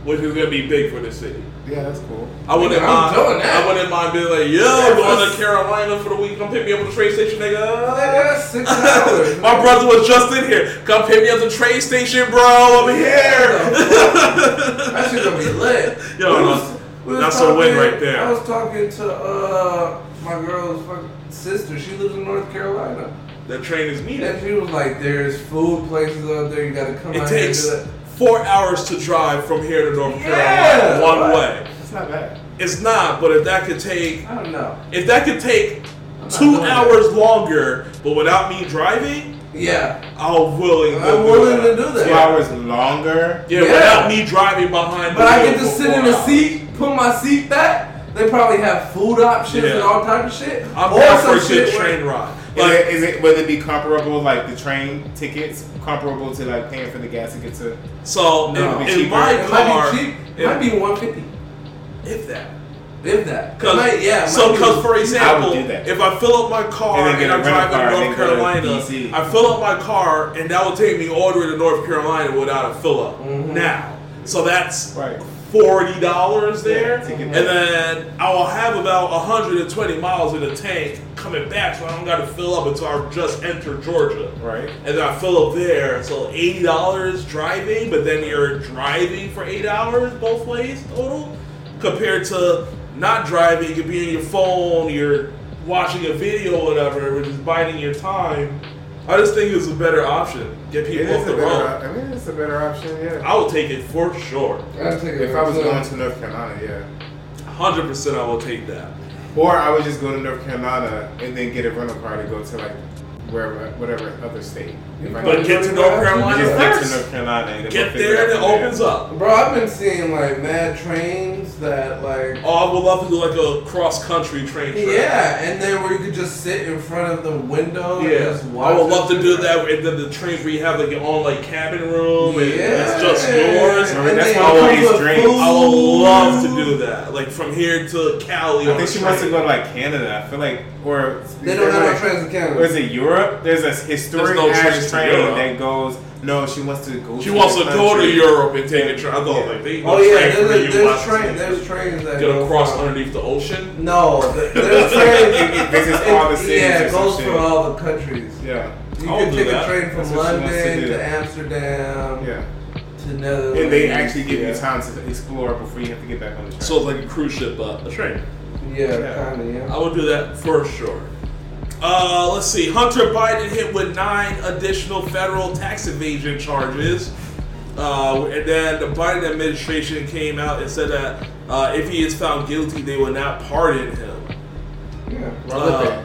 Yeah. Which is gonna be big for the city. Yeah, that's cool. I wouldn't I'm mind. doing that. I wouldn't mind being like, yo, Yeah, going to Carolina for the week. Come pick me up at the train station, nigga. Nigga, six hours. My brother was just in here. Come pick me up at the train station, bro. Over here. That shit gonna be lit. Yo, We no, we that's a win right there. I was talking to uh my girl's sister. She lives in North Carolina, that train is needed. and she was like, "There's food places out there. You gotta come It out takes here." And do four hours to drive from here to North Yeah, Carolina one right. way. That's not bad. It's not, but if that could take. I don't know. If that could take not two doing that. hours longer, but without me driving, Yeah, I'm willing. I'm do willing that. to do that. Two hours longer. Yeah, Yeah. without me driving behind. but the I wheel get to sit in a seat, put my seat back, they probably have food options and all type of shit. I'm Or some for a good shit train ride. Is Like, it, is it would it be comparable like the train tickets comparable to like paying for the gas to get to? so No. in, in cheaper. my It car, might be cheap. It might be one fifty. if that. If that. Cause, might- yeah. so, because for example, do if I fill up my car And and, then get a I'm driving car to North then go to Carolina, I fill up my car and that will take me all the way to North Carolina without a fill up Mhm. now. So that's Right. Forty dollars there, and then I will have about 120 miles in the tank coming back, so I don't got to fill up until I just enter Georgia. Right. And then I fill up there, so eighty dollars driving, but then you're driving for eight hours both ways total, compared to not driving. You could be on your phone, you're watching a video, or whatever, which is biding your time. I just think it's a better option. Get people is off a the better. road. op- I mean, it's a better option. Yeah. I would take it for sure. I'd take it If I was too. going to North Carolina, yeah. Hundred percent, I will take that. Or I would just go to North Carolina and then get a rental car to go to like wherever, whatever other state. If I But get to North Carolina just get to first. North Carolina and then Get we'll figure there and it it out from opens up. Bro, I've been seeing like mad trains that like Oh, I would love to do like a cross country train trip. Yeah, and then where you could just sit in front of the window and Yeah, just watch I would love to do that. And then the trains where you have like your own like cabin room and Yeah. it's just yours. And That's then my it always comes with dream. I would love to do that. Like from here to Cali. I on think a she wants to train. go to like Canada. I feel like, or They don't have no like, trains in Canada. Or is it Europe? There's a historic no ass trains to train Europe. that goes. No, she wants to go. She to wants the to go to. Europe and take a train. I thought Yeah. like they Oh yeah, train from the there's, there's, U.S. train, there's trains that Get go across from- underneath the ocean. No, there's trains. This is all the cities Yeah, it goes for all the countries. Yeah. You I'll can do take a train from what to London to Amsterdam Yeah. to Netherlands. And they actually give yeah. you time to explore before you have to get back on the train. So it's like a cruise ship, but a train. Yeah, Yeah. kind of. Yeah. I would do that for sure. Uh, let's see. Hunter Biden hit with nine additional federal tax evasion charges. Uh, and then the Biden administration came out and said that uh, if he is found guilty, they will not pardon him. Yeah. Uh,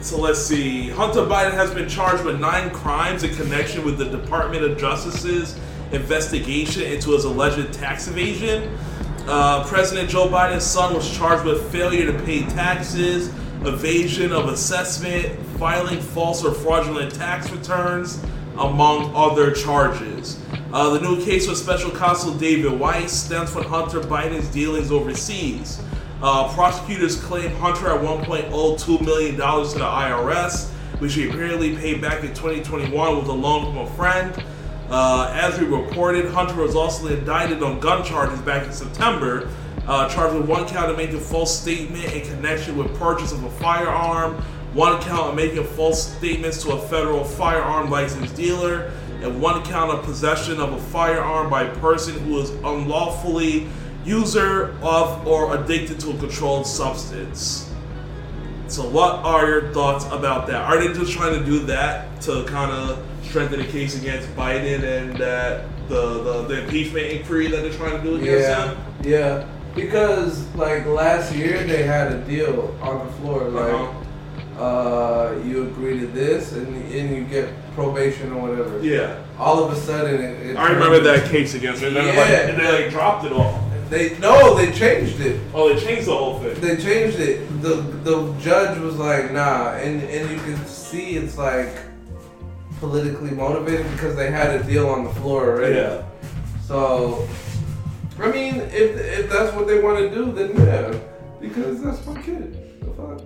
so let's see. Hunter Biden has been charged with nine crimes in connection with the Department of Justice's investigation into his alleged tax evasion. Uh, President Joe Biden's son was charged with failure to pay taxes, evasion of assessment, filing false or fraudulent tax returns, among other charges. Uh, the new case with special counsel David Weiss stems from Hunter Biden's dealings overseas. Uh, prosecutors claim Hunter at one point owed $2 million to the IRS, which he apparently paid back in 2021 with a loan from a friend. Uh, as we reported, Hunter was also indicted on gun charges back in September, uh, charged with one count of making a false statement in connection with purchase of a firearm, one count of making false statements to a federal firearm license dealer, and one count of possession of a firearm by a person who is unlawfully user of or addicted to a controlled substance. So, what are your thoughts about that? Are they just trying to do that to kind of strengthen the case against Biden and that the, the the impeachment inquiry that they're trying to do against Yeah, him? yeah. Because like last year they had a deal on the floor, like Uh-huh. uh, you agree to this and and you get probation or whatever. Yeah, All of a sudden, it, it I remember that case against him. And then, like, Yeah. and they like dropped it all. They no, they changed it. Oh, they changed the whole thing. They changed it. The the judge was like, nah, and and you can see it's like politically motivated because they had a deal on the floor already. Yeah. So, I mean, if if that's what they want to do, then yeah, because that's my kid. The fuck.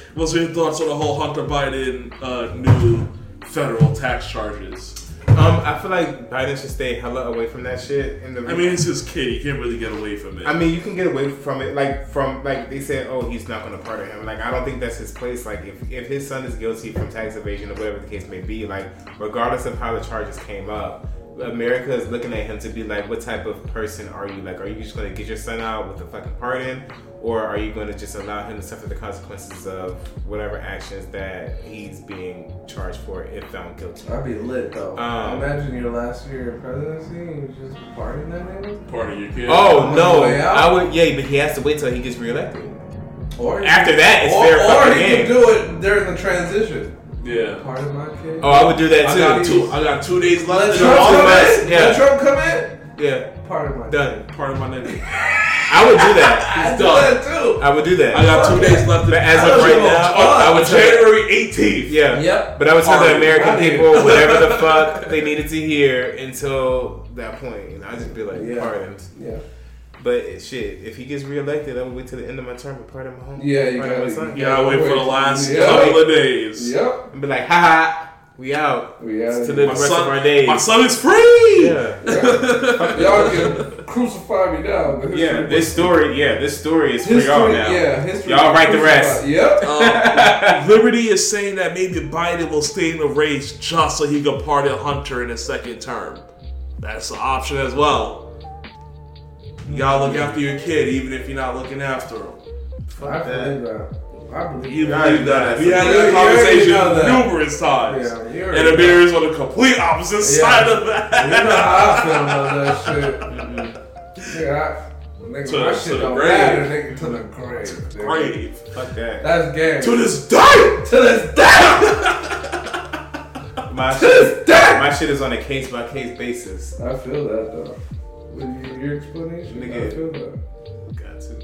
What's your thoughts on the whole Hunter Biden uh, new federal tax charges? Um, I feel like Biden should stay hella away from that shit. In the I mean, it's his kid. He can't really get away from it. I mean, you can get away from it, like from like they said, oh, he's not going to pardon him. Like I don't think that's his place. Like if if his son is guilty from tax evasion or whatever the case may be, like regardless of how the charges came up, America is looking at him to be like, what type of person are you? Like, are you just going to get your son out with a fucking pardon, or are you going to just allow him to suffer the consequences of whatever actions that he's being charged for if found guilty? I'd be lit though. Um, Imagine your last year of presidency and you just partying that nigga. Part of your kid. Oh On no, the way out? I would yeah, but he has to wait till he gets reelected. Or he- After that, it's or, fair or fucking he game. could do it during the transition. Yeah. Part of my kid. Oh, I would do that I too. got two. I got two days left. Let Trump all come in. yeah. Let Trump come in. Yeah, Pardon my done. Part of my nigga. I would do that. I He's do done. that too. I would do that. I got two days left. But as of right now, fuck. I would January 18th. Yeah. Yep. But I would tell the American I people it. whatever the fuck they needed to hear until that point. And I'd just be like, Yeah. pardoned. Yeah. But shit, if he gets reelected, I would wait till the end of my term and pardon my home. Yeah, you pardon my gotta- son. you Yeah, I wait for the last Yeah. couple of days. Yep. And be like, ha, we out. We out to live the My rest son, of our days. my son is free. Yeah. Y'all can crucify me now. but Yeah, this books- story, yeah, this story is for y'all now. yeah, history. Y'all write the rest. Yep. Um, Liberty is saying that maybe Biden will stay in the race just so he can pardon Hunter in his second term. That's an option as well. You gotta look after your kid, even if you're not looking after him. I believe that. I believe You that. believe that? We had You- that you conversation know that. numerous times, Yeah, you already and. Amir is on the complete opposite Yeah. side of that. You know how I feel about that shit. Yeah, I, nigga, To- my to shit the don't grave. matter, nigga, to the grave. nigga. Grave. Fuck that. That's game. To this day. To this day. My To shit, this day. my shit is on a case by case basis. I feel that though. With your, your explanation, I Nigga. feel that. Got to.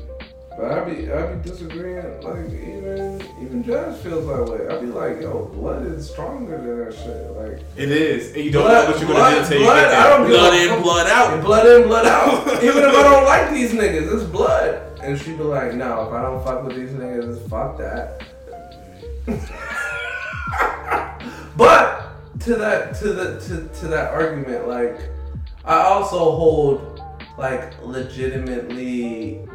But I be I be disagreeing. Like even even Judge feels that way. I be like, yo, blood is stronger than that shit. Like It is. And you don't blood, know what you're blood, gonna do until you blood, get. I don't Blood in, blood out. Blood in, blood out. even if I don't like these niggas, it's blood. And she be like, no, if I don't fuck with these niggas, it's fuck that. but to that to the to, to that argument, like I also hold like legitimately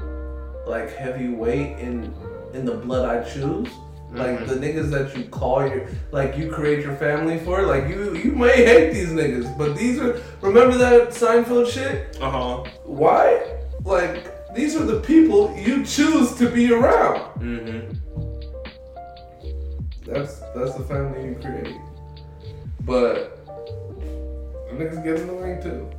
like heavy weight in in the blood I choose. Like the niggas that you call your like you create your family for, like you you may hate these niggas, but these are remember that Seinfeld shit? Uh huh. Why? Like these are the people you choose to be around. Mm-hmm. That's that's the family you create. But niggas get in the ring too.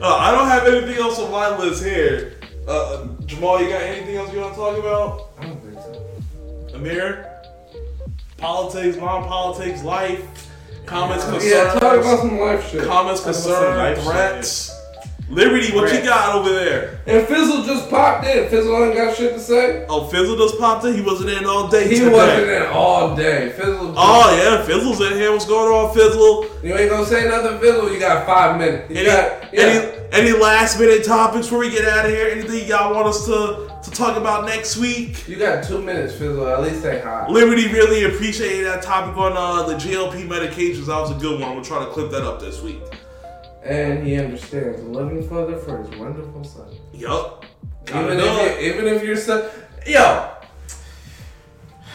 Uh, I don't have anything else on my list here. Uh, Jamaal, you got anything else you want to talk about? I don't think so. Amir? Politics, non-politics, life, comments, concerns. Yeah, talk about some life shit. comments, concerns, life threats. Liberty, what you got over there? And Fizzle just popped in. Fizzle ain't got shit to say. Oh, Fizzle just popped in. He wasn't in all day. He today. wasn't in all day. Fizzle. Oh yeah, Fizzle's in here. What's going on, Fizzle? You ain't gonna say nothing, Fizzle. You got five minutes. You Any, got, yeah. any any last minute topics before we get out of here? Anything y'all want us to to talk about next week? You got two minutes, Fizzle. At least say hi. Liberty really appreciated that topic on uh, the GLP medications. That was a good one. Gonna try to clip that up this week. And he understands. Loving father for his wonderful son. Yup. Even if, you, even if your son, yo,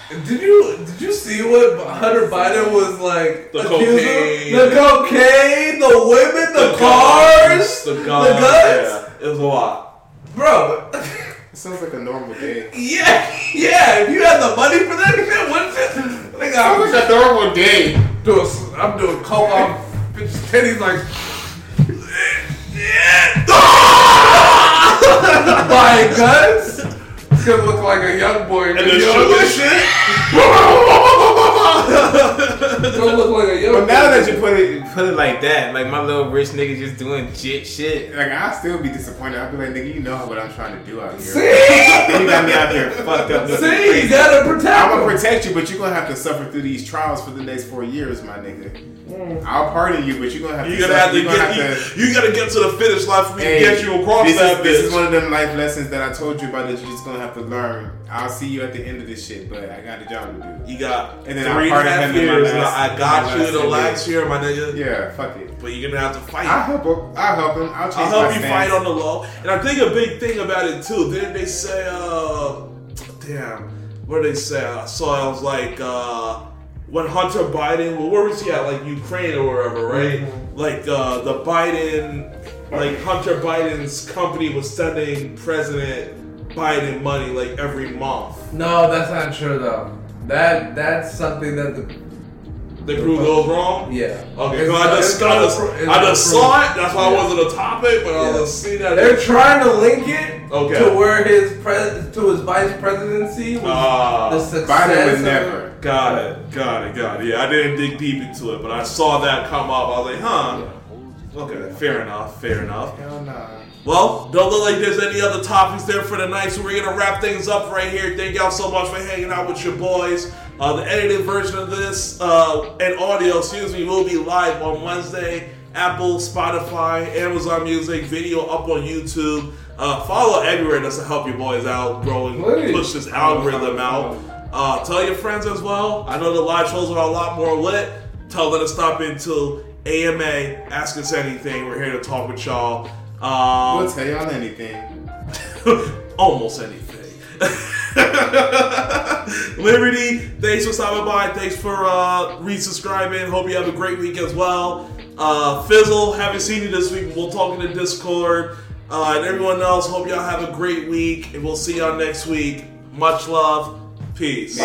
did you did you see what Hunter Biden was like? The accusing- cocaine. the cocaine, the women, the, cars, the the guns, guns, yeah, it was a lot. bro. It sounds like a normal day. yeah, yeah. If you had the money for that shit, wouldn't you? Nigga, I'm, Sounds like a normal day. doing, I'm doing coke on bitches' titties like. Buying guns. It's gonna look like a young boy And the video. sugar shit. It's gonna look like a young But now that you put it put it like that, like my little rich nigga just doing shit shit, like I still be disappointed. I'd be like, nigga, you know what I'm trying to do out here. See? you got me out here fucked up. See, crazy. you gotta protect I'm gonna protect you, but you're gonna have to suffer through these trials for the next four years, my nigga. Mm. I'll pardon you, but you're gonna have You to. gotta have to you're gonna get have you, you gotta get to the finish line for me Hey, to get you across this that is, This is one of them life lessons that I told you about that you're just gonna have to learn. I'll see you at the end of this shit, but I got a job to do. You got And then three I'll and a pardon him years. last- I got you the last year, my nigga. Yeah, fuck it. But you're gonna have to fight. I'll help him. I'll help him. I'll I'll help you stance. fight on the low. And I think a big thing about it too. Didn't they say? uh Damn, what did they say? I saw. I was like, uh when Hunter Biden. Well, where was he at? Like Ukraine or wherever, right? Mm-hmm. Like uh the Biden, like Hunter Biden's company was sending President Biden money like every month. No, that's not true though. That that's something that the The crew goes wrong. yeah. Okay, It's so I just, it's I just, appro- it's I just saw it. That's why Yeah. I wasn't a topic, but I Yeah. see that. They're trying to link it Okay. to where his pres to his vice presidency was Ah. the success. Biden would of- never. Got it, got it, got it. Yeah, I didn't dig deep into it, but I saw that come up. I was like, huh. Okay, fair enough. Fair enough. Hell nah. Well, don't look like there's any other topics there for the night, so we're gonna wrap things up right here. Thank y'all so much for hanging out with your boys. Uh, the edited version of this uh, and audio, excuse me, will be live on Wednesday. Apple, Spotify, Amazon Music, video up on YouTube. Uh, follow everywhere just to help your boys out, grow and push this algorithm out. Uh, tell your friends as well. I know the live shows are a lot more lit. Tell them to stop into AMA, ask us anything. We're here to talk with y'all. Um, We'll tell y'all anything. almost anything. Liberty, thanks for stopping by. Thanks for uh, resubscribing. Hope you have a great week as well. Uh, Fizzle, haven't seen you this week. We'll talk in the Discord. Uh, and everyone else, hope y'all have a great week. And we'll see y'all next week. Much love. Peace.